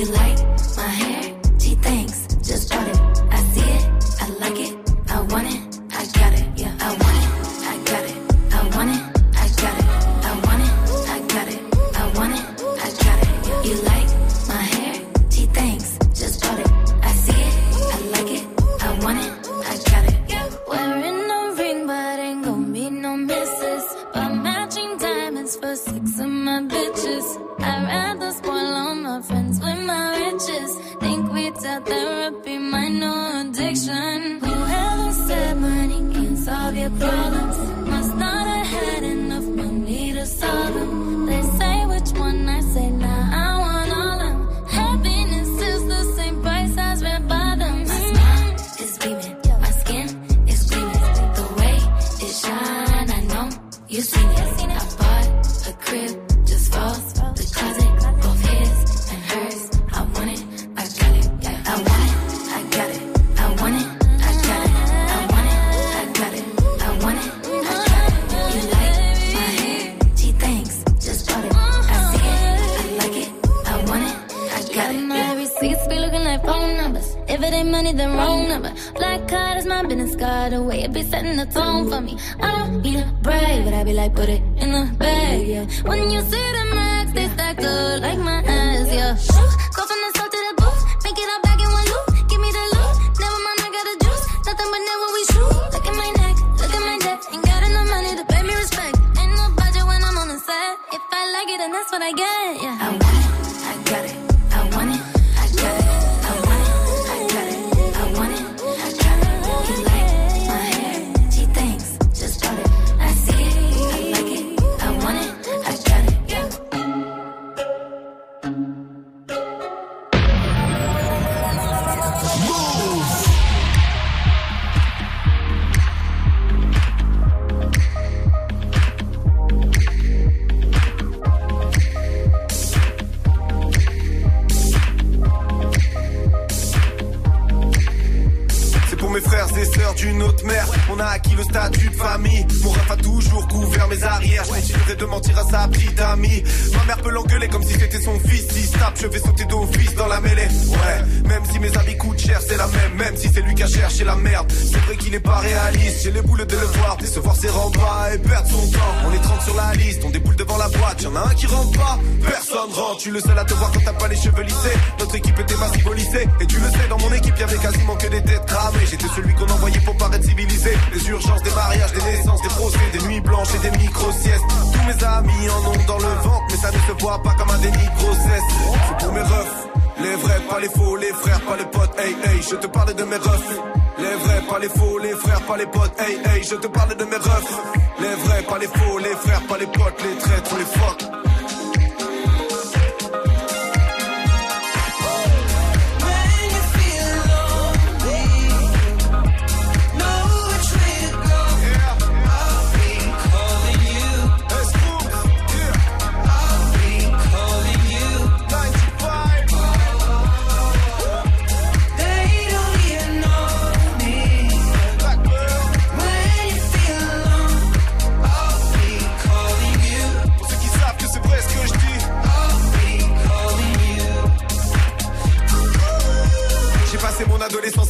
Speaker 13: You like the If it ain't money, then wrong number. Black card is my business card. The way it be setting the tone for me. I don't need a brag, but I be like, put it in the bag, yeah. When you see the max, they stack up like my ass, yeah. Go from the south to the booth, make it all back in one loop. Give me the loot, never mind, I got the juice. Nothing but never we shoot. Look at my neck, look at my neck. Ain't got enough money to pay me respect. Ain't no budget when I'm on the set. If I like it, then that's what I get, yeah. I
Speaker 65: d'une autre mère. On a acquis le statut de famille. Mon ref a toujours couvert mes arrières. Je continuerai de mentir à sa petite amie. Ma mère peut l'engueuler comme si c'était son fils. Si tape, je vais sauter d'office dans la mêlée. Ouais, même si mes habits coûtent cher, c'est la même. Même si c'est lui qui a cherché la merde. C'est vrai qu'il est pas réaliste. J'ai les boules de le voir, décevoir ses remparts et perdre son temps. On est 30 sur la liste, on déboule devant la boîte. Y'en a un qui rentre pas, personne rentre. Tu le seul à te voir quand t'as pas les cheveux lissés. Notre équipe était massive au. Et tu le sais, dans mon équipe, y'avait quasiment que des têtes cramées. J'étais celui qu'on envoyait pour paraître civilisé. Les urgences, des mariages, des naissances, des procès, des nuits blanches et des micro-siestes. Tous mes amis en ont dans le ventre, mais ça ne se voit pas comme un déni grossesse. C'est pour mes refs. Les vrais, pas les faux, les frères, pas les potes, hey hey, je te parle de mes refs. Les vrais, pas les faux, les frères, pas les potes, hey hey, je te parle de mes refs. Les vrais, pas les faux, les frères, pas les potes, les traîtres, les fuck.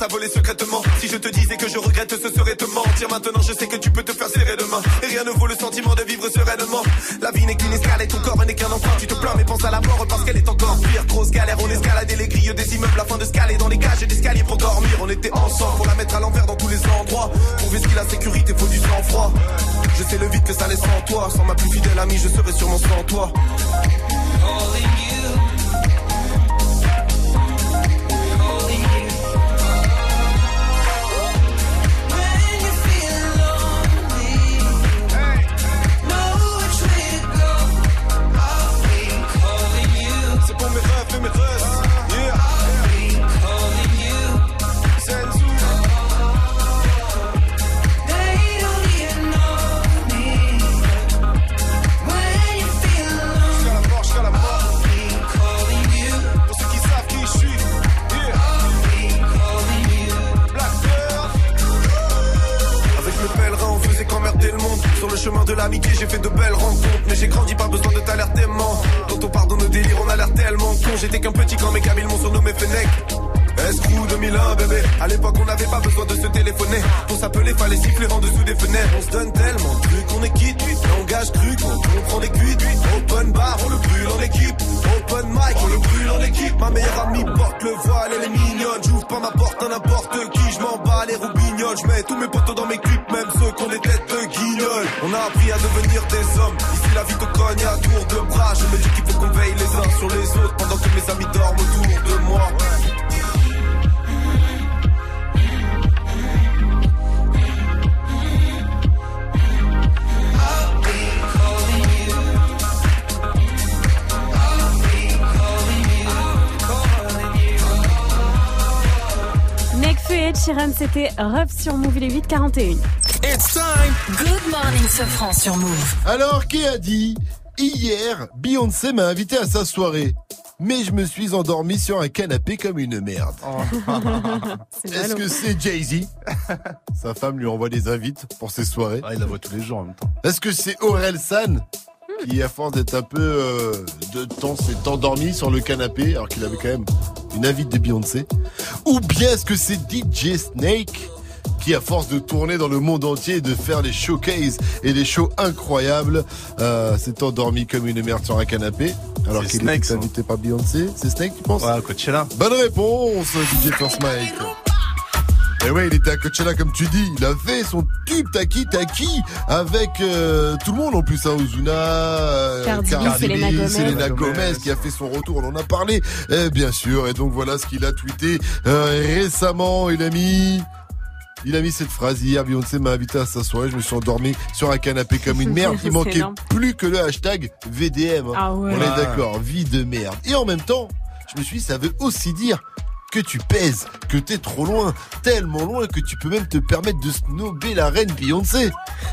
Speaker 65: Commences à voler secrètement. Si je te disais que je regrette, ce serait te mentir. Maintenant, je sais que tu peux te faire serrer demain. Et rien ne vaut le sentiment de vivre sereinement. La vie n'est qu'une escale et ton corps n'est qu'un enfant. Tu te plains, mais pense à la mort parce qu'elle est encore pire. Grosse galère, on escaladait les grilles des immeubles afin de scaler dans les cages et d'escaliers pour dormir. On était ensemble pour la mettre à l'envers dans tous les endroits. Prouver ce qu'il a sécurité, faut du sang-froid. Je sais le vide que ça laisse en toi. Sans ma plus fidèle amie, je serais sûrement sans toi. C'est
Speaker 8: c'était Rêve sur Move, il est 8h41.
Speaker 2: It's time. Good morning, Sofran sur Move.
Speaker 3: Alors, qui a dit Hier, Beyoncé m'a invité à sa soirée. Mais je me suis endormi sur un canapé comme une merde. Est-ce que c'est Jay-Z Sa femme lui envoie des invites pour ses soirées.
Speaker 20: Ah, il la voit tous les jours en même temps.
Speaker 3: Est-ce que c'est Aurel San qui, à force d'être un peu euh, de temps, s'est endormi sur le canapé alors qu'il avait quand même une invite de Beyoncé Ou bien est-ce que c'est DJ Snake qui, à force de tourner dans le monde entier et de faire des showcases et des shows incroyables, euh, s'est endormi comme une merde sur un canapé alors qu'il invité par Beyoncé? C'est Snake, tu penses?
Speaker 20: Ouais, Coachella.
Speaker 3: Bonne réponse, DJ First Mike. Et ouais, il était à Coachella comme tu dis. Il a fait son tube Taki Taki avec euh, tout le monde en plus. Hein, Ozuna, euh,
Speaker 8: Cardi B, Selena Gomez.
Speaker 3: Selena Gomez qui a fait son retour. On en a parlé, eh, bien sûr. Et donc voilà ce qu'il a tweeté euh, récemment. Il a mis. Il a mis cette phrase hier, Beyoncé m'a invité à sa soirée, je me suis endormi sur un canapé comme une merde. Il manquait
Speaker 8: énorme.
Speaker 3: plus que le hashtag VDM. hein.
Speaker 8: Ah ouais.
Speaker 3: On est
Speaker 20: Ah.
Speaker 3: d'accord, vie de merde. Et en même temps, je me suis dit, ça veut aussi dire que tu pèses, que t'es trop loin, tellement loin que tu peux même te permettre de snober la reine Beyoncé.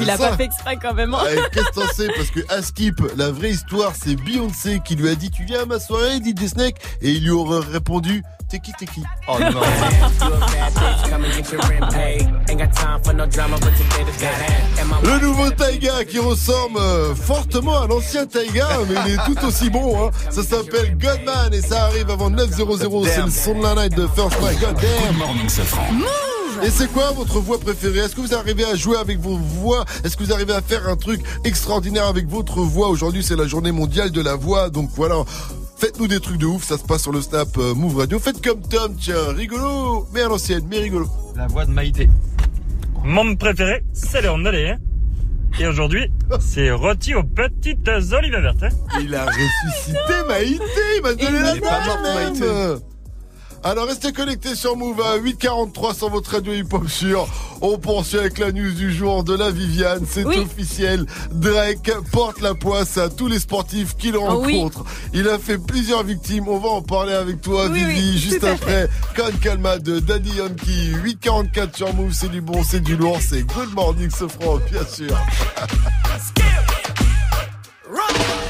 Speaker 8: Il a
Speaker 3: ça.
Speaker 8: pas fait exprès quand même. hein.
Speaker 3: Ah, Qu'est-ce que t'en sais? Parce que à Skip, la vraie histoire, c'est Beyoncé qui lui a dit Tu viens à ma soirée, DJ Snake Et il lui aurait répondu T'es qui, t'es qui
Speaker 20: Oh non.
Speaker 3: Le nouveau Taiga qui ressemble euh, fortement à l'ancien Taiga, mais il est tout aussi bon. Hein. Ça s'appelle Godman et ça arrive avant 9.00. C'est le son de la night de First Night. God damn.
Speaker 1: Morning Sofran.
Speaker 3: Et c'est quoi votre voix préférée? Est-ce que vous arrivez à jouer avec vos voix? Est-ce que vous arrivez à faire un truc extraordinaire avec votre voix? Aujourd'hui, c'est la journée mondiale de la voix. Donc voilà, faites-nous des trucs de ouf. Ça se passe sur le Snap euh, Move Radio. Faites comme Tom, tiens, rigolo, mais à l'ancienne, mais rigolo.
Speaker 66: La voix de Maïté. Mon préféré, c'est Léon Dalé. hein. Et aujourd'hui, c'est rôti aux petites olives vertes. hein.
Speaker 3: Il a ressuscité Maïté, il m'a donné
Speaker 20: il
Speaker 3: la
Speaker 20: est pas mort,
Speaker 3: même.
Speaker 20: Maïté.
Speaker 3: Alors restez connectés sur Move à 8h43 sur votre radio hip-hop sûr. On poursuit avec la news du jour de la Viviane. C'est
Speaker 8: Oui.
Speaker 3: officiel. Drake porte la poisse à tous les sportifs qu'il
Speaker 8: Oh oui.
Speaker 3: rencontre. Il a fait plusieurs victimes. On va en parler avec toi,
Speaker 8: Oui,
Speaker 3: Vivi,
Speaker 8: oui,
Speaker 3: juste après. Con Calma de Daddy Yankee. 8h44 sur Move. C'est du bon, c'est du lourd. C'est Good Morning, ce franc, bien sûr.
Speaker 67: ¿Cómo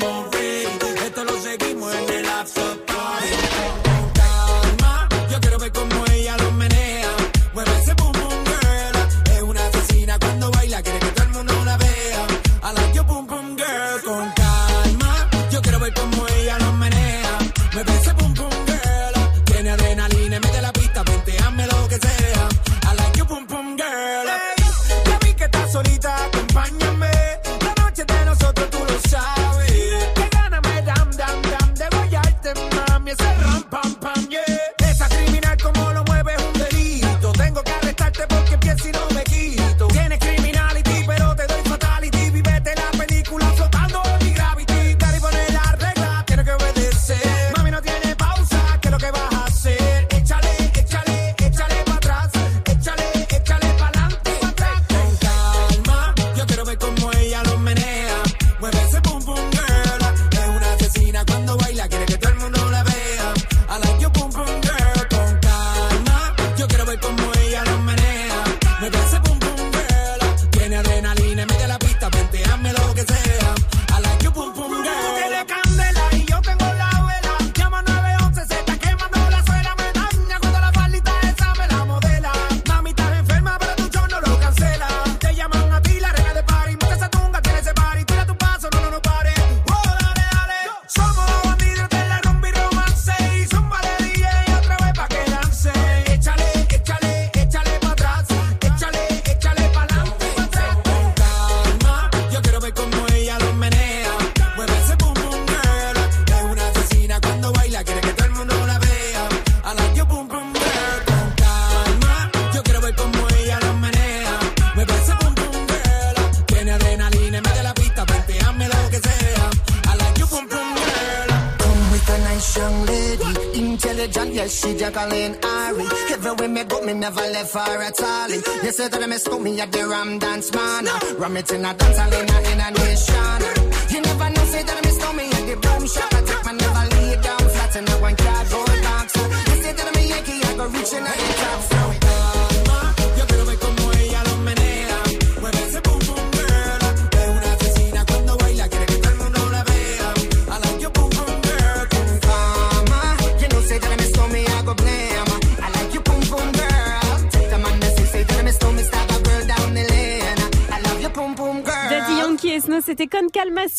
Speaker 58: she Jacqueline Ari. Everywhere me go, me never left her at all. You say that I miss me at the Ram Dance Man. Ram it in a dance in a, in a nation.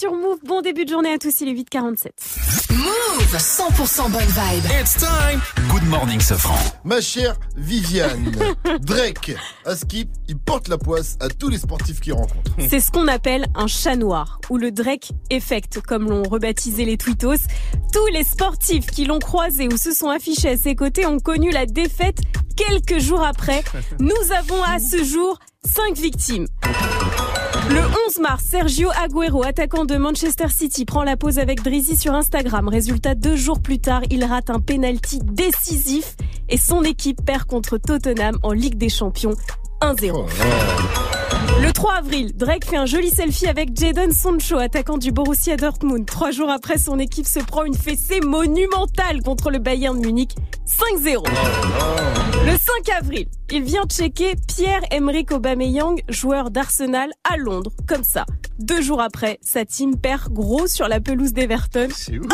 Speaker 8: Sur Move. Bon début de journée à tous, il est 8h47.
Speaker 2: Move 100% bonne vibe.
Speaker 1: It's time. Good morning, Sofran.
Speaker 3: Ma chère Viviane, Drake, à Skip, il porte la poisse à tous les sportifs qu'il rencontre.
Speaker 8: C'est ce qu'on appelle un chat noir, ou le Drake Effect, comme l'ont rebaptisé les tweetos. Tous les sportifs qui l'ont croisé ou se sont affichés à ses côtés ont connu la défaite quelques jours après. Nous avons à ce jour cinq victimes. Le 11 mars, Sergio Agüero, attaquant de Manchester City, prend la pause avec Drizzy sur Instagram. Résultat, deux jours plus tard, il rate un penalty décisif et son équipe perd contre Tottenham en Ligue des Champions 1-0. Le 3 avril, Drake fait un joli selfie avec Jadon Sancho, attaquant du Borussia Dortmund. Trois jours après, son équipe se prend une fessée monumentale contre le Bayern Munich, 5-0. Le 5 avril, il vient checker Pierre-Emerick Aubameyang, joueur d'Arsenal, à Londres, comme ça. Deux jours après, sa team perd gros sur la pelouse d'Everton, 1-0.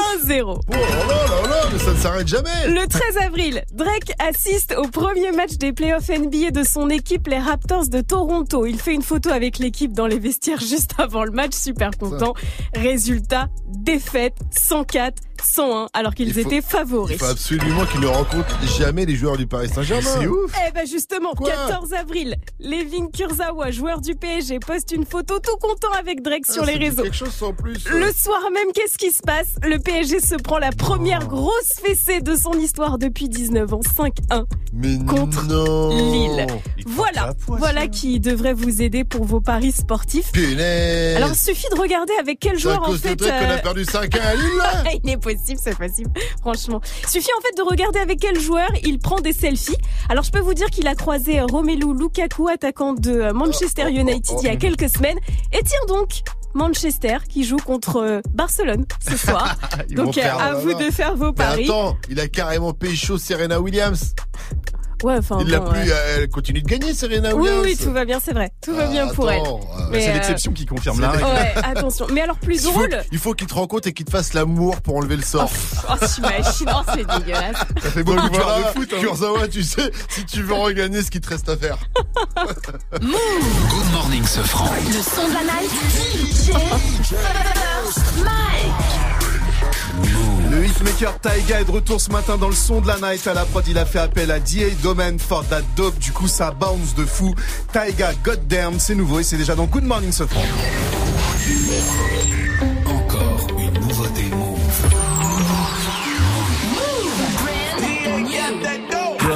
Speaker 3: Oh là là là, mais ça ne s'arrête jamais.
Speaker 8: Le 13 avril, Drake assiste au premier match des playoffs NBA de son équipe, les Raptors de Toronto. Il fait une photo avec l'équipe dans les vestiaires juste avant le match, super content. Résultat, défaite 104, 101, alors qu'ils
Speaker 3: faut-
Speaker 8: étaient favoris.
Speaker 3: Il faut absolument qu'il ne rencontre jamais les joueurs du Paris Saint-Germain.
Speaker 20: C'est ouf.
Speaker 8: Eh ben justement, 14 avril, Levin Kurzawa, joueur du PSG, poste une photo tout content avec Drake sur
Speaker 3: Ah,
Speaker 8: les
Speaker 3: c'est
Speaker 8: réseaux.
Speaker 3: quelque chose sans plus.
Speaker 8: Le soir même, qu'est-ce qui se passe? Le PSG se prend la première
Speaker 3: Oh.
Speaker 8: grosse fessée de son histoire depuis 19 ans, 5-1
Speaker 3: Mais
Speaker 8: contre
Speaker 3: non.
Speaker 8: Lille. Voilà, voilà qui devrait vous aider pour vos paris sportifs.
Speaker 3: Punaise.
Speaker 8: Alors, il suffit de regarder avec quel joueur en fait.
Speaker 3: Drake qu'on a perdu 5-1 à Lille, là
Speaker 8: il est possible, c'est possible. Franchement, suffit en fait de regarder avec quel joueur il prend des selfies. Alors, je peux vous dire qu'il a croisé Romelu Lukaku, attaquant de Manchester
Speaker 3: Oh,
Speaker 8: United, il y a quelques semaines. Et tiens donc. Manchester qui joue contre euh, Barcelone ce soir. Donc euh, à vous de faire vos
Speaker 3: Mais
Speaker 8: paris.
Speaker 3: attends, il a carrément pécho Serena Williams.
Speaker 8: Ouais, enfin
Speaker 3: Il l'a
Speaker 8: bon,
Speaker 3: plus,
Speaker 8: ouais.
Speaker 3: elle continue de gagner Serena
Speaker 8: Oui,
Speaker 3: Williams.
Speaker 8: oui, tout va bien, c'est vrai. Tout va
Speaker 3: Ah,
Speaker 8: bien pour elle.
Speaker 3: euh,
Speaker 8: Mais,
Speaker 20: C'est
Speaker 8: euh,
Speaker 20: l'exception qui confirme la règle.
Speaker 8: Ouais, attention. Mais alors plus
Speaker 3: Il faut,
Speaker 8: drôle.
Speaker 3: il faut qu'il te rencontre et qu'il te fasse l'amour pour enlever le sort.
Speaker 8: Oh, t'imagines, oh, c'est dégueulasse.
Speaker 3: Ça fait beaucoup voilà,
Speaker 20: de foot, hein.
Speaker 3: Kurzawa, tu sais, si tu veux regagner ce qu'il te reste à faire.
Speaker 1: Good morning, Sofran.
Speaker 2: Le son de la night. DJ First Mike.
Speaker 20: Beatmaker Taiga est de retour ce matin dans le son de la night. À la prod, il a fait appel à DA Domain for that dope. Du coup, ça bounce de fou. Taiga, goddamn, c'est nouveau et c'est déjà dans Good Morning ce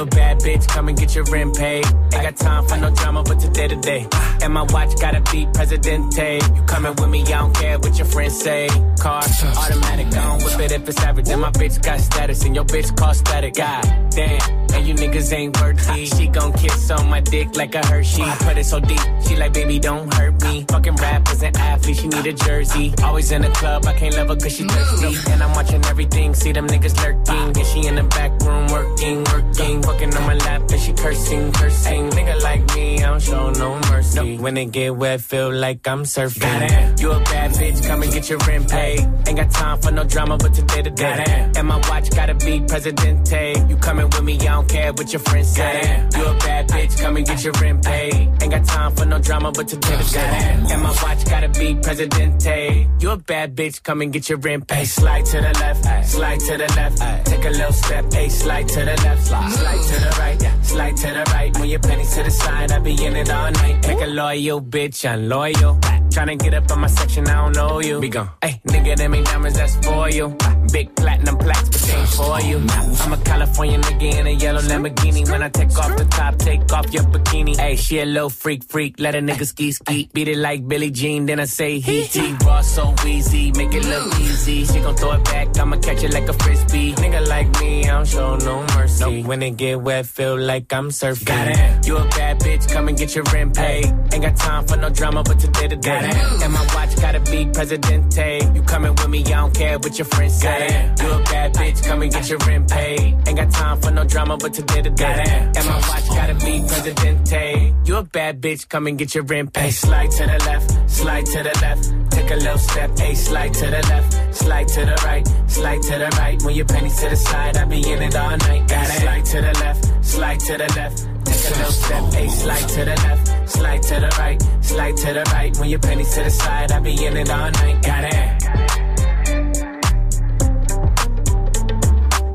Speaker 32: A bad bitch, come and get your rent paid. I got time for no drama, but today to day. And my watch gotta be Presidente. You coming with me, I don't care what your friends say. Car, automatic, I don't whip it if it's average. And my bitch got status, and your bitch call static. God damn, and you niggas ain't worthy. She gon' kiss on my dick like a Hershey. Put it so deep, she like, baby, don't hurt me. Fucking rappers and athletes, she need a jersey. Always in the club, I can't love her cause she thirsty. And I'm watching everything, see them niggas lurking. And she in the back room working, working. Fucking on my lap and she cursing, cursing. Nigga like me, I don't show no mercy. When it get wet, feel like I'm surfing. Goddamn. You a bad bitch, come and get your rent paid. Ain't got time for no drama, but today to day. And my watch gotta be Presidente. You coming with me, I don't care what your friends say. You a bad bitch, come and get your rent paid. Ain't got time for no drama, but today to day. And my watch gotta be Presidente. You a bad bitch, come and get your rent paid. Slide to the left, slide to the left. Take a little step, a slide to the left, slide to the right, slide to the right. When your pennies to the side, I be in it all night. Make a loyal bitch, I'm loyal. Tryna get up on my section, I don't know you. Be gone. Hey, nigga, them ain't diamonds, that's for you. Ah. Big platinum plaques, but they ain't for you. I'm a California nigga in a yellow Lamborghini. When I take off the top, take off your bikini. Hey, she a little freak, freak. Let a nigga ski, ski. Beat it like Billie Jean, then I say he T. Raw so easy, make it look easy. She gon' throw it back, I'ma catch it like a frisbee. Nigga like me, I don't show no mercy. When it get wet, feel like I'm surfing. Got it. You a bad bitch, come and get your rent paid. Ain't got time for no drama, but today to day. And my watch gotta be Presidente. You coming with me, I don't care what your friends say. You a bad bitch, come and get your rent paid. Ain't got time for no drama, but today to day. And my watch gotta be Presidente. You a bad bitch, come and get your rent paid. Slide to the left, slide to the left. Take a little step, hey, slide to the left, slide to the right, slide to the right. When your pennies to the side, I be in it all night. Got it. Slide to the left, slide to the left. Take a little step, hey, slide to the left, slide to the right, slide to the right. When your pennies to the side, I be in it all night. Got it.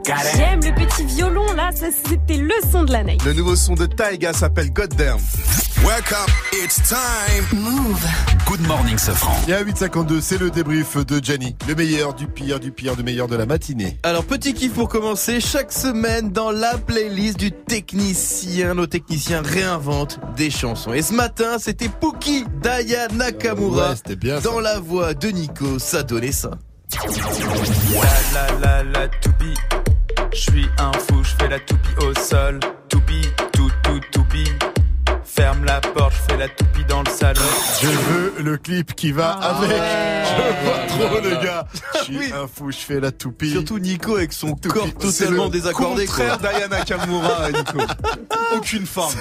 Speaker 32: Got it.
Speaker 8: J'aime le petit violon là, ça c'était le son de la night.
Speaker 20: Le nouveau son de Taiga s'appelle Goddamn.
Speaker 23: Wake up, it's time. Move. Good morning, Safran.
Speaker 3: Et à 8h52, c'est le débrief de Jenny. Le meilleur, du pire, du pire, du meilleur de la matinée.
Speaker 7: Alors petit kiff pour commencer, chaque semaine dans la playlist du technicien, nos techniciens réinventent des chansons. Et ce matin, c'était Pookie Daya Nakamura
Speaker 3: Ouais, c'était bien ça.
Speaker 7: dans la voix de Nico, ça donnait ça.
Speaker 44: La la la la toupie. Je suis un fou, je fais la toupie au sol. Toupie, tout tout toupie. Ferme la porte, je fais la toupie dans le salon.
Speaker 3: Je veux le clip qui va avec. Je vois trop le gars. Je suis
Speaker 7: Oui.
Speaker 3: un fou, je fais la toupie.
Speaker 7: Surtout Nico avec son corps
Speaker 3: C'est
Speaker 7: totalement
Speaker 3: le
Speaker 7: désaccordé.
Speaker 20: Contraire. Diana Kamura, Nico. Aucune forme.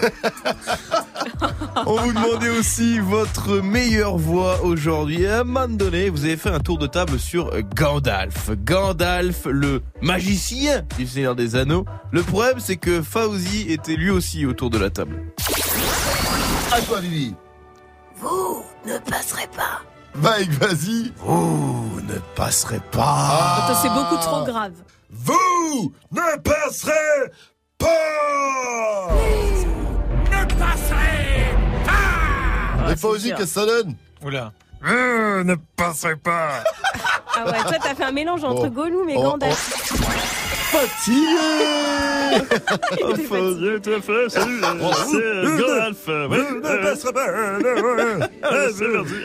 Speaker 7: On vous demandait aussi votre meilleure voix aujourd'hui. À un moment donné, vous avez fait un tour de table sur Gandalf. Gandalf, le magicien du Seigneur des Anneaux. Le problème, c'est que Fauzi était lui aussi autour de la table.
Speaker 3: À toi, Vivi.
Speaker 13: Vous ne passerez pas.
Speaker 3: Mike, vas-y.
Speaker 20: Vous ne passerez pas.
Speaker 3: Ah.
Speaker 8: Attends, c'est beaucoup trop grave.
Speaker 3: Vous ne passerez pas.
Speaker 44: Ne passerez pas
Speaker 3: Et Fauzi, qu'est-ce que ça donne
Speaker 4: Oula.
Speaker 44: Euh, ne passerez pas
Speaker 8: Ah ouais, toi t'as fait un mélange entre
Speaker 3: Bon.
Speaker 8: Gollum et
Speaker 3: Oh,
Speaker 8: Gandalf.
Speaker 3: Fatigué
Speaker 44: Oh, Fauzier, tout à fait, salut, c'est Gandalf.
Speaker 3: Ne passerez pas.
Speaker 44: allez,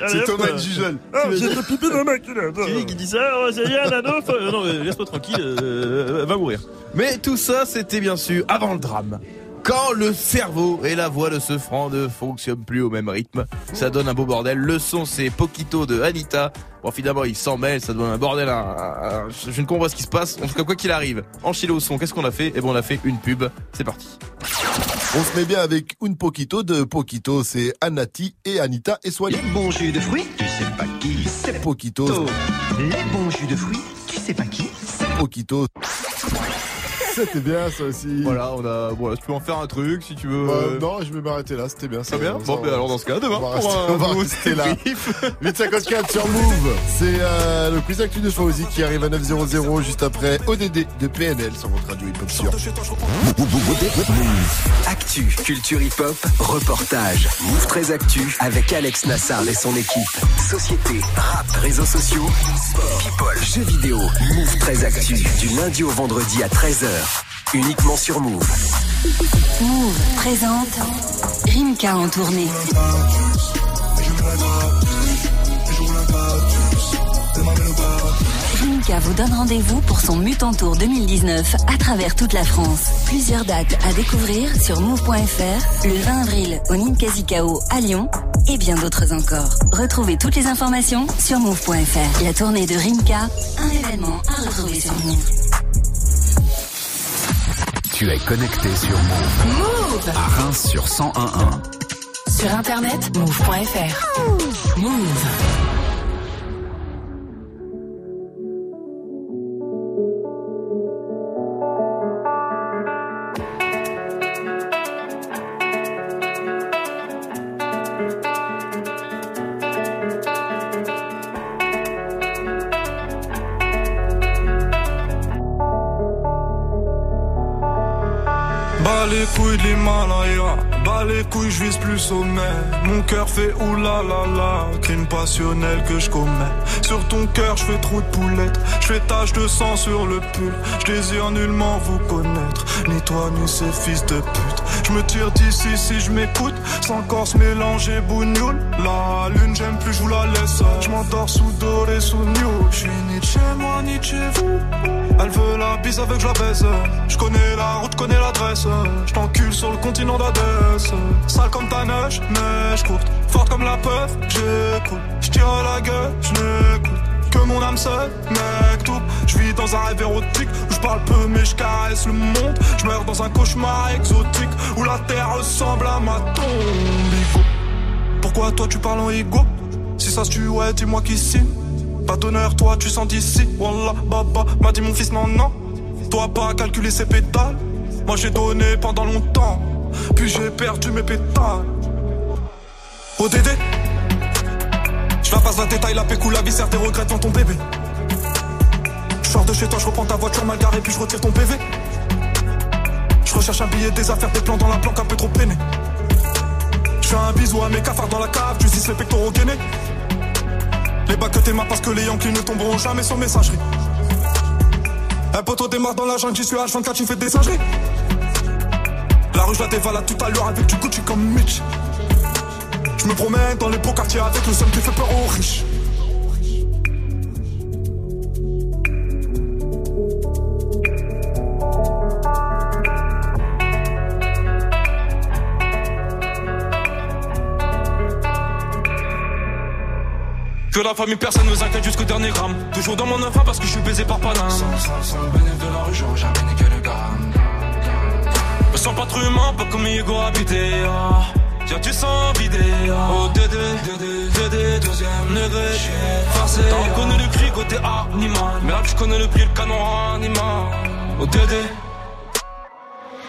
Speaker 44: c'est
Speaker 20: Thomas Jujol.
Speaker 44: Oh, j'ai le pipi dans ma culotte.
Speaker 7: Qui dit- qui dit ça Oh, c'est Yann Adolphe Euh, Non, mais laisse-moi tranquille, euh, va mourir. Mais tout ça, c'était bien sûr avant le drame. Quand le cerveau et la voix de ce franc ne fonctionnent plus au même rythme, ça donne un beau bordel. Le son, c'est Poquito de Anita. Bon, finalement, il s'en mêle, ça donne un bordel. un- un- un- je ne comprends pas ce qui se passe. En tout cas, quoi qu'il arrive, enchilé au son, qu'est-ce qu'on a fait? Eh ben, on a fait une pub. C'est parti.
Speaker 3: On se met bien avec un poquito de poquito. C'est Anati et Anita et Soigné.
Speaker 68: Bon jus de fruits, tu sais pas qui c'est
Speaker 3: Poquito.
Speaker 68: Les bons jus de fruits, tu sais pas qui?
Speaker 3: Poquito. C'était bien ça aussi.
Speaker 7: Voilà, on a. Voilà, tu peux en faire un truc si tu veux.
Speaker 3: Euh, non, je vais m'arrêter là, c'était bien.
Speaker 7: Ça bien Bon, ben alors dans ce cas, demain.
Speaker 3: On va
Speaker 7: pour
Speaker 3: rester,
Speaker 7: un
Speaker 3: on va
Speaker 7: nouveau
Speaker 3: rester là.
Speaker 7: débrief.
Speaker 3: 854 sur Move. C'est euh, le quiz actu de Fauzi qui arrive à 900 juste après ODD de PNL sur votre radio hip-hop sûr.
Speaker 11: Actu, culture hip-hop, reportage. Move très actu avec Alex Nassar et son équipe. Société, rap, réseaux sociaux, sport, people, jeux vidéo. Move très actu du lundi au vendredi à 13h. Uniquement sur Move.
Speaker 69: Move présente Rimka en tournée. Rimka vous donne rendez-vous pour son Mutant Tour 2019 à travers toute la France. Plusieurs dates à découvrir sur move.fr, le 20 avril au Ninkasi-Kao à Lyon et bien d'autres encore. Retrouvez toutes les informations sur move.fr. La tournée de Rimka, un événement à retrouver sur Move.
Speaker 1: Tu es connecté sur Move.
Speaker 69: Move
Speaker 1: À Reims sur 1011.
Speaker 69: Sur internet, move.fr. Move.
Speaker 28: Les couilles de l'Himalaya, bas les couilles, je vise plus sommet. Mon cœur fait oulala, crime passionnel que je commets. Sur ton cœur, je fais trop de poulettes, je fais tache de sang sur le pull. Je désire nullement vous connaître, ni toi ni ces fils de pute. Je me tire d'ici si je m'écoute, sans corse mélanger bougnoule. La lune, j'aime plus, je vous la laisse. Je m'endors sous doré, sous new. Je suis ni chez moi, ni chez vous. Elle veut la bise avec je la baisse. Je connais la route, connais l'adresse. Je t'encule sur le continent d'Adès. Sale comme ta neige, neige courte. Forte comme la peur, j'écoute. Je tire la gueule, je. Que mon âme mec tout. Je vis dans un rêve érotique où je parle peu mais je caresse le monde. Je meurs dans un cauchemar exotique où la terre ressemble à ma tombe. Pourquoi toi tu parles en ego Si ça se tue, ouais, dis-moi qui signe. Pas d'honneur, toi tu sens d'ici. Wallah, baba, m'a dit mon fils, non, non. Toi pas calculer ses pétales. Moi j'ai donné pendant longtemps. Puis j'ai perdu mes pétales. ODD la passe la détail, la pécou, la viscère, tes regrets dans ton bébé. Je sors de chez toi, je reprends ta voiture mal garée, puis je retire ton PV. Je recherche un billet, des affaires, des plans dans la planque, un peu trop peiné. Je fais un bisou à mes cafards dans la cave, tu dis les pectoraux gainés. Les bacs que t'es parce que les Yankees ne tomberont jamais sur messagerie. Un poteau démarre dans la jungle, j'y suis H24, tu fais des singeries. La rue, je la dévalade tout à l'heure avec du Gucci comme Mitch. Je me promène dans les beaux quartiers avec le seul qui fait peur aux riches. Que la famille, personne ne s'inquiète jusqu'au dernier gramme. Toujours dans mon enfant parce que je suis baisé par Paname. Sans, sans, sans le bénéfice de la rue, j'aurais jamais niqué le gramme. Me sens pas trop humain, pas comme Hugo habité. Ah. Tiens, tu sens vidé. Ah. Oh, Dédé, Dédé, Dédé, deuxième degré. J'suis forcé. T'as reconnu le cri côté animal. Mais là, je connais le prix, le canon animal. Oh, Dédé.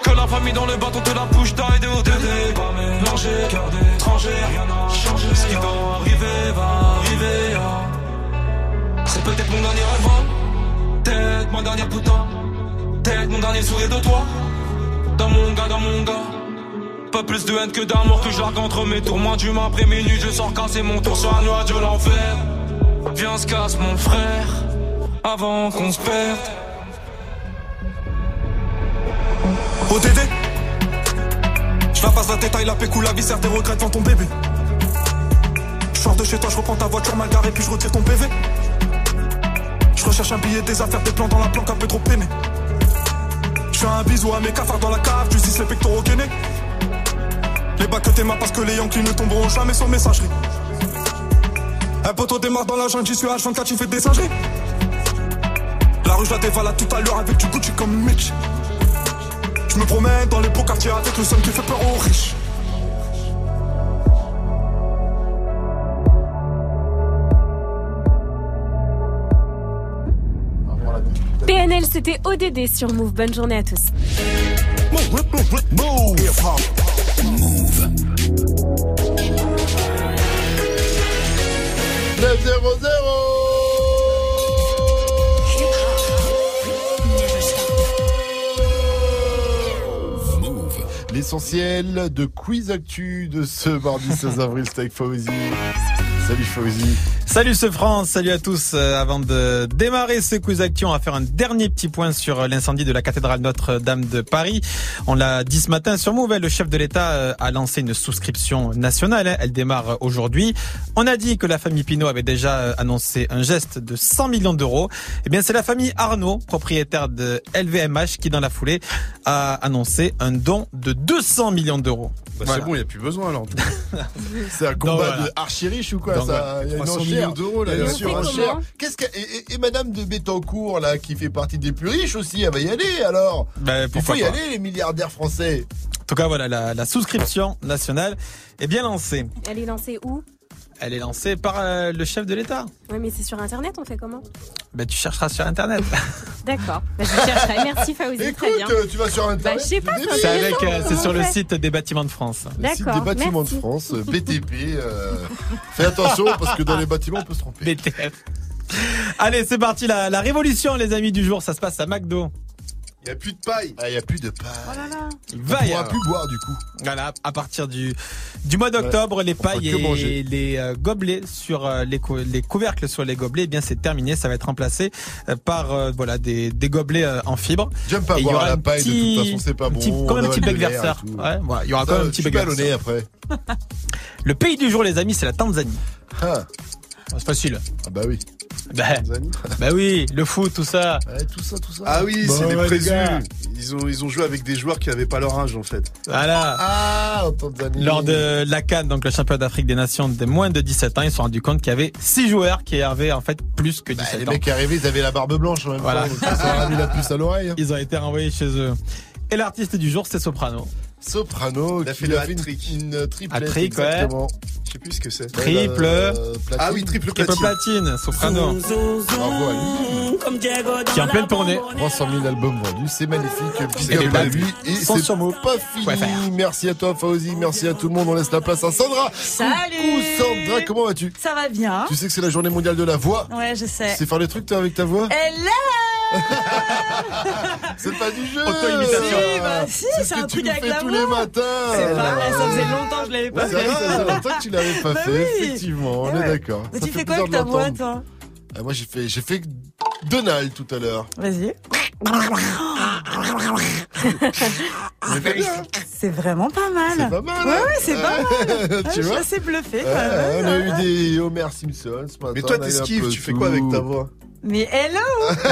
Speaker 28: Que la famille dans le bateau te la bouche d'aide de ODD Pas mélangé, cœur d'étranger, rien n'a changé Ce qui doit arriver va arriver ah. C'est peut-être mon dernier rêve hein. Peut-être mon dernier putain Peut-être mon dernier sourire de toi Dans mon gars, dans mon gars Pas plus de haine que d'amour que je entre mes tours Moins d'humain après minuit je sors casser mon tour sur un nuage de l'enfer Viens se casse mon frère Avant qu'on se perde ODD Je la passe la détail, la pécou, la viscère, tes regrets devant ton bébé. Je sors de chez toi, je reprends ta voiture mal garée, puis je retire ton PV. Je recherche un billet, des affaires, des plans dans la planque, un peu trop peiné. Je fais un bisou à mes cafards dans la cave, tu dis les pectoraux gainés. Les bacs que t'es parce que les Yankees ne tomberont jamais sur messagerie. Un poteau démarre dans la jungle, j'y suis H24, tu fais des singeries. La rue, je la dévalade tout à l'heure avec du Gucci comme Mitch. Je me promène dans les beaux quartiers avec le seul qui fait peur aux riches.
Speaker 8: PNL, c'était ODD sur Move. Bonne journée à tous.
Speaker 3: Move. 900 L'essentiel de Quiz Actu de ce mardi 16 avril, c'était avec Fauzi. Salut Fauzi.
Speaker 4: Salut ce France, salut à tous. Euh, avant de démarrer ce quiz action, on va faire un dernier petit point sur euh, l'incendie de la cathédrale Notre-Dame de Paris. On l'a dit ce matin sur Move, le chef de l'État euh, a lancé une souscription nationale. hein. Elle démarre aujourd'hui. On a dit que la famille Pinault avait déjà annoncé un geste de 100 millions d'euros. Eh bien, c'est la famille Arnaud, propriétaire de LVMH, qui dans la foulée a annoncé un don de 200 millions d'euros.
Speaker 20: Bah,
Speaker 4: Voilà.
Speaker 20: C'est bon, il n'y a plus besoin alors.
Speaker 3: C'est un combat
Speaker 4: voilà.
Speaker 3: de archi riche ou quoi
Speaker 4: Donc,
Speaker 3: ça
Speaker 20: voilà.
Speaker 3: Il y a une
Speaker 20: 300
Speaker 3: enchère. surenchère. Qu'est-ce que et, et- et Madame de Bettencourt là qui fait partie des plus riches aussi, elle va y aller alors?
Speaker 4: Ben,
Speaker 3: Il faut y
Speaker 4: pas.
Speaker 3: aller les milliardaires français.
Speaker 4: En tout cas, voilà, la, la souscription nationale est bien lancée.
Speaker 8: Elle est lancée où?
Speaker 4: Elle est lancée par euh, le chef de l'État.
Speaker 8: Ouais, mais c'est sur Internet, on fait comment?
Speaker 4: Ben, tu chercheras sur Internet.
Speaker 8: D'accord. Bah, je chercherai. Merci Faouzi, très
Speaker 3: Écoute,
Speaker 8: bien.
Speaker 3: euh, tu vas sur internet.
Speaker 8: Bah, je sais pas, c'est
Speaker 4: avec, euh, c'est sur le site des bâtiments de France.
Speaker 3: Le site des
Speaker 8: D'accord,
Speaker 3: bâtiments
Speaker 8: merci.
Speaker 3: de France, euh, BTP. euh, Fais attention parce que dans les bâtiments on peut se tromper.
Speaker 4: BTF. Allez, c'est parti, la, la révolution, les amis du jour, ça se passe à McDo.
Speaker 20: Il n'y a plus de paille.
Speaker 3: Ah, il y a plus de paille.
Speaker 8: Oh là là.
Speaker 4: Il
Speaker 3: On
Speaker 4: va y
Speaker 3: pourra
Speaker 4: avoir.
Speaker 3: plus boire du coup.
Speaker 4: Voilà, à partir du, du mois d'octobre, les pailles et
Speaker 3: manger.
Speaker 4: les euh, gobelets sur euh, les, cou- les couvercles sur les gobelets, eh bien c'est terminé, ça va être remplacé euh, par euh, voilà des, des gobelets euh, en fibre.
Speaker 3: J'aime pas
Speaker 4: Et il y
Speaker 3: boire
Speaker 4: aura
Speaker 3: la
Speaker 4: un
Speaker 3: paille, de
Speaker 4: petit-
Speaker 3: toute façon c'est pas
Speaker 4: un
Speaker 3: bon.
Speaker 4: petit- comme un petit
Speaker 3: de
Speaker 4: bec verseur.
Speaker 3: tout.
Speaker 4: Ouais, voilà, il y aura
Speaker 3: Ça,
Speaker 4: quand même un
Speaker 3: je
Speaker 4: petit
Speaker 3: suis
Speaker 4: bec
Speaker 3: ballonné
Speaker 4: verseur.
Speaker 3: après.
Speaker 4: Le pays du jour, les amis, c'est la Tanzanie.
Speaker 3: Ah,
Speaker 4: C'est facile.
Speaker 3: ah bah oui.
Speaker 4: Bah, bah oui, le foot, tout ça.
Speaker 3: Ouais, tout ça, tout ça.
Speaker 20: Ah oui,
Speaker 3: Bah
Speaker 20: c'est les
Speaker 3: ouais,
Speaker 20: présus. Ils ont, ils ont joué avec des joueurs qui n'avaient pas leur âge en fait.
Speaker 4: Voilà.
Speaker 3: Ah.
Speaker 4: Lors de la CAN, donc le championnat d'Afrique des Nations des moins de 17 ans, ils se sont rendus compte qu'il y avait 6 joueurs qui avaient en fait plus que
Speaker 3: Bah,
Speaker 4: 17
Speaker 3: les
Speaker 4: ans.
Speaker 3: mecs arrivés, ils avaient la barbe blanche en même
Speaker 4: Voilà.
Speaker 3: temps. donc Ça leur a mis la puce à l'oreille. hein.
Speaker 4: Ils ont été renvoyés chez eux. Et l'artiste du jour, c'est Soprano.
Speaker 3: Soprano,
Speaker 20: Il a
Speaker 3: qui
Speaker 20: fait le
Speaker 3: a fait une, une triplette.
Speaker 4: Ouais.
Speaker 20: Sais plus ce que c'est.
Speaker 4: Triple.
Speaker 3: Euh, platine.
Speaker 20: Ah oui, triple
Speaker 4: Triple
Speaker 20: platine.
Speaker 4: platine, Soprano.
Speaker 3: Bravo à lui.
Speaker 4: Qui est en pleine tournée.
Speaker 3: 300 000 albums vendus, c'est magnifique. Big up à lui. Et c'est pas fini.
Speaker 4: Ouais.
Speaker 3: Merci à toi, Fauzi. Merci à tout le monde. On laisse la place à Sandra.
Speaker 70: Salut
Speaker 3: Sandra, comment vas-tu?
Speaker 70: Ça va bien
Speaker 3: Tu sais que c'est la journée mondiale de la voix.
Speaker 70: Ouais, je
Speaker 3: Tu
Speaker 70: sais.
Speaker 3: sais faire des trucs, toi, avec ta voix?
Speaker 70: Hello
Speaker 3: C'est pas du jeu
Speaker 4: Auto-imitation.
Speaker 70: Si, bah si,
Speaker 3: C'est
Speaker 70: c'est
Speaker 3: ce
Speaker 70: un
Speaker 3: que
Speaker 70: truc avec
Speaker 3: fais
Speaker 70: la
Speaker 3: tous
Speaker 70: voix.
Speaker 3: les matins
Speaker 70: C'est pas vrai, ça faisait longtemps que je l'avais
Speaker 3: Ouais,
Speaker 70: pas
Speaker 3: ça
Speaker 70: fait.
Speaker 3: faisait longtemps que tu l'avais pas
Speaker 70: Bah
Speaker 3: fait,
Speaker 70: oui.
Speaker 3: effectivement, on
Speaker 70: Ah
Speaker 3: est d'accord.
Speaker 70: Mais
Speaker 3: Ça
Speaker 70: tu fais quoi avec ta voix,
Speaker 3: l'entendre.
Speaker 70: toi
Speaker 3: Ah, Moi, j'ai fait, j'ai fait Donald tout à l'heure.
Speaker 70: Vas-y.
Speaker 3: C'est pas bien.
Speaker 70: C'est vraiment pas mal.
Speaker 3: C'est pas mal.
Speaker 70: Ouais,
Speaker 3: hein
Speaker 70: ouais, c'est pas mal.
Speaker 3: tu
Speaker 70: Ouais, je suis
Speaker 3: vois
Speaker 70: assez bluffée.
Speaker 3: Ouais,
Speaker 70: quand même.
Speaker 3: On a eu des Homer Simpson ce matin.
Speaker 20: Mais toi, t'esquives, tu fais quoi avec ta voix
Speaker 70: Mais hello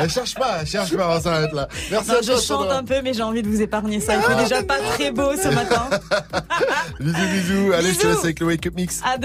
Speaker 3: Elle cherche pas, elle cherche pas, on s'arrête là. Merci
Speaker 70: Non,
Speaker 3: à
Speaker 70: Je
Speaker 3: toi,
Speaker 70: chante
Speaker 3: Sandra.
Speaker 70: un peu, mais j'ai envie de vous épargner ça. Il fait déjà pas très beau ce matin.
Speaker 3: Bisous, bisous. Allez, je te laisse avec le Wake Up Mix.
Speaker 70: À demain.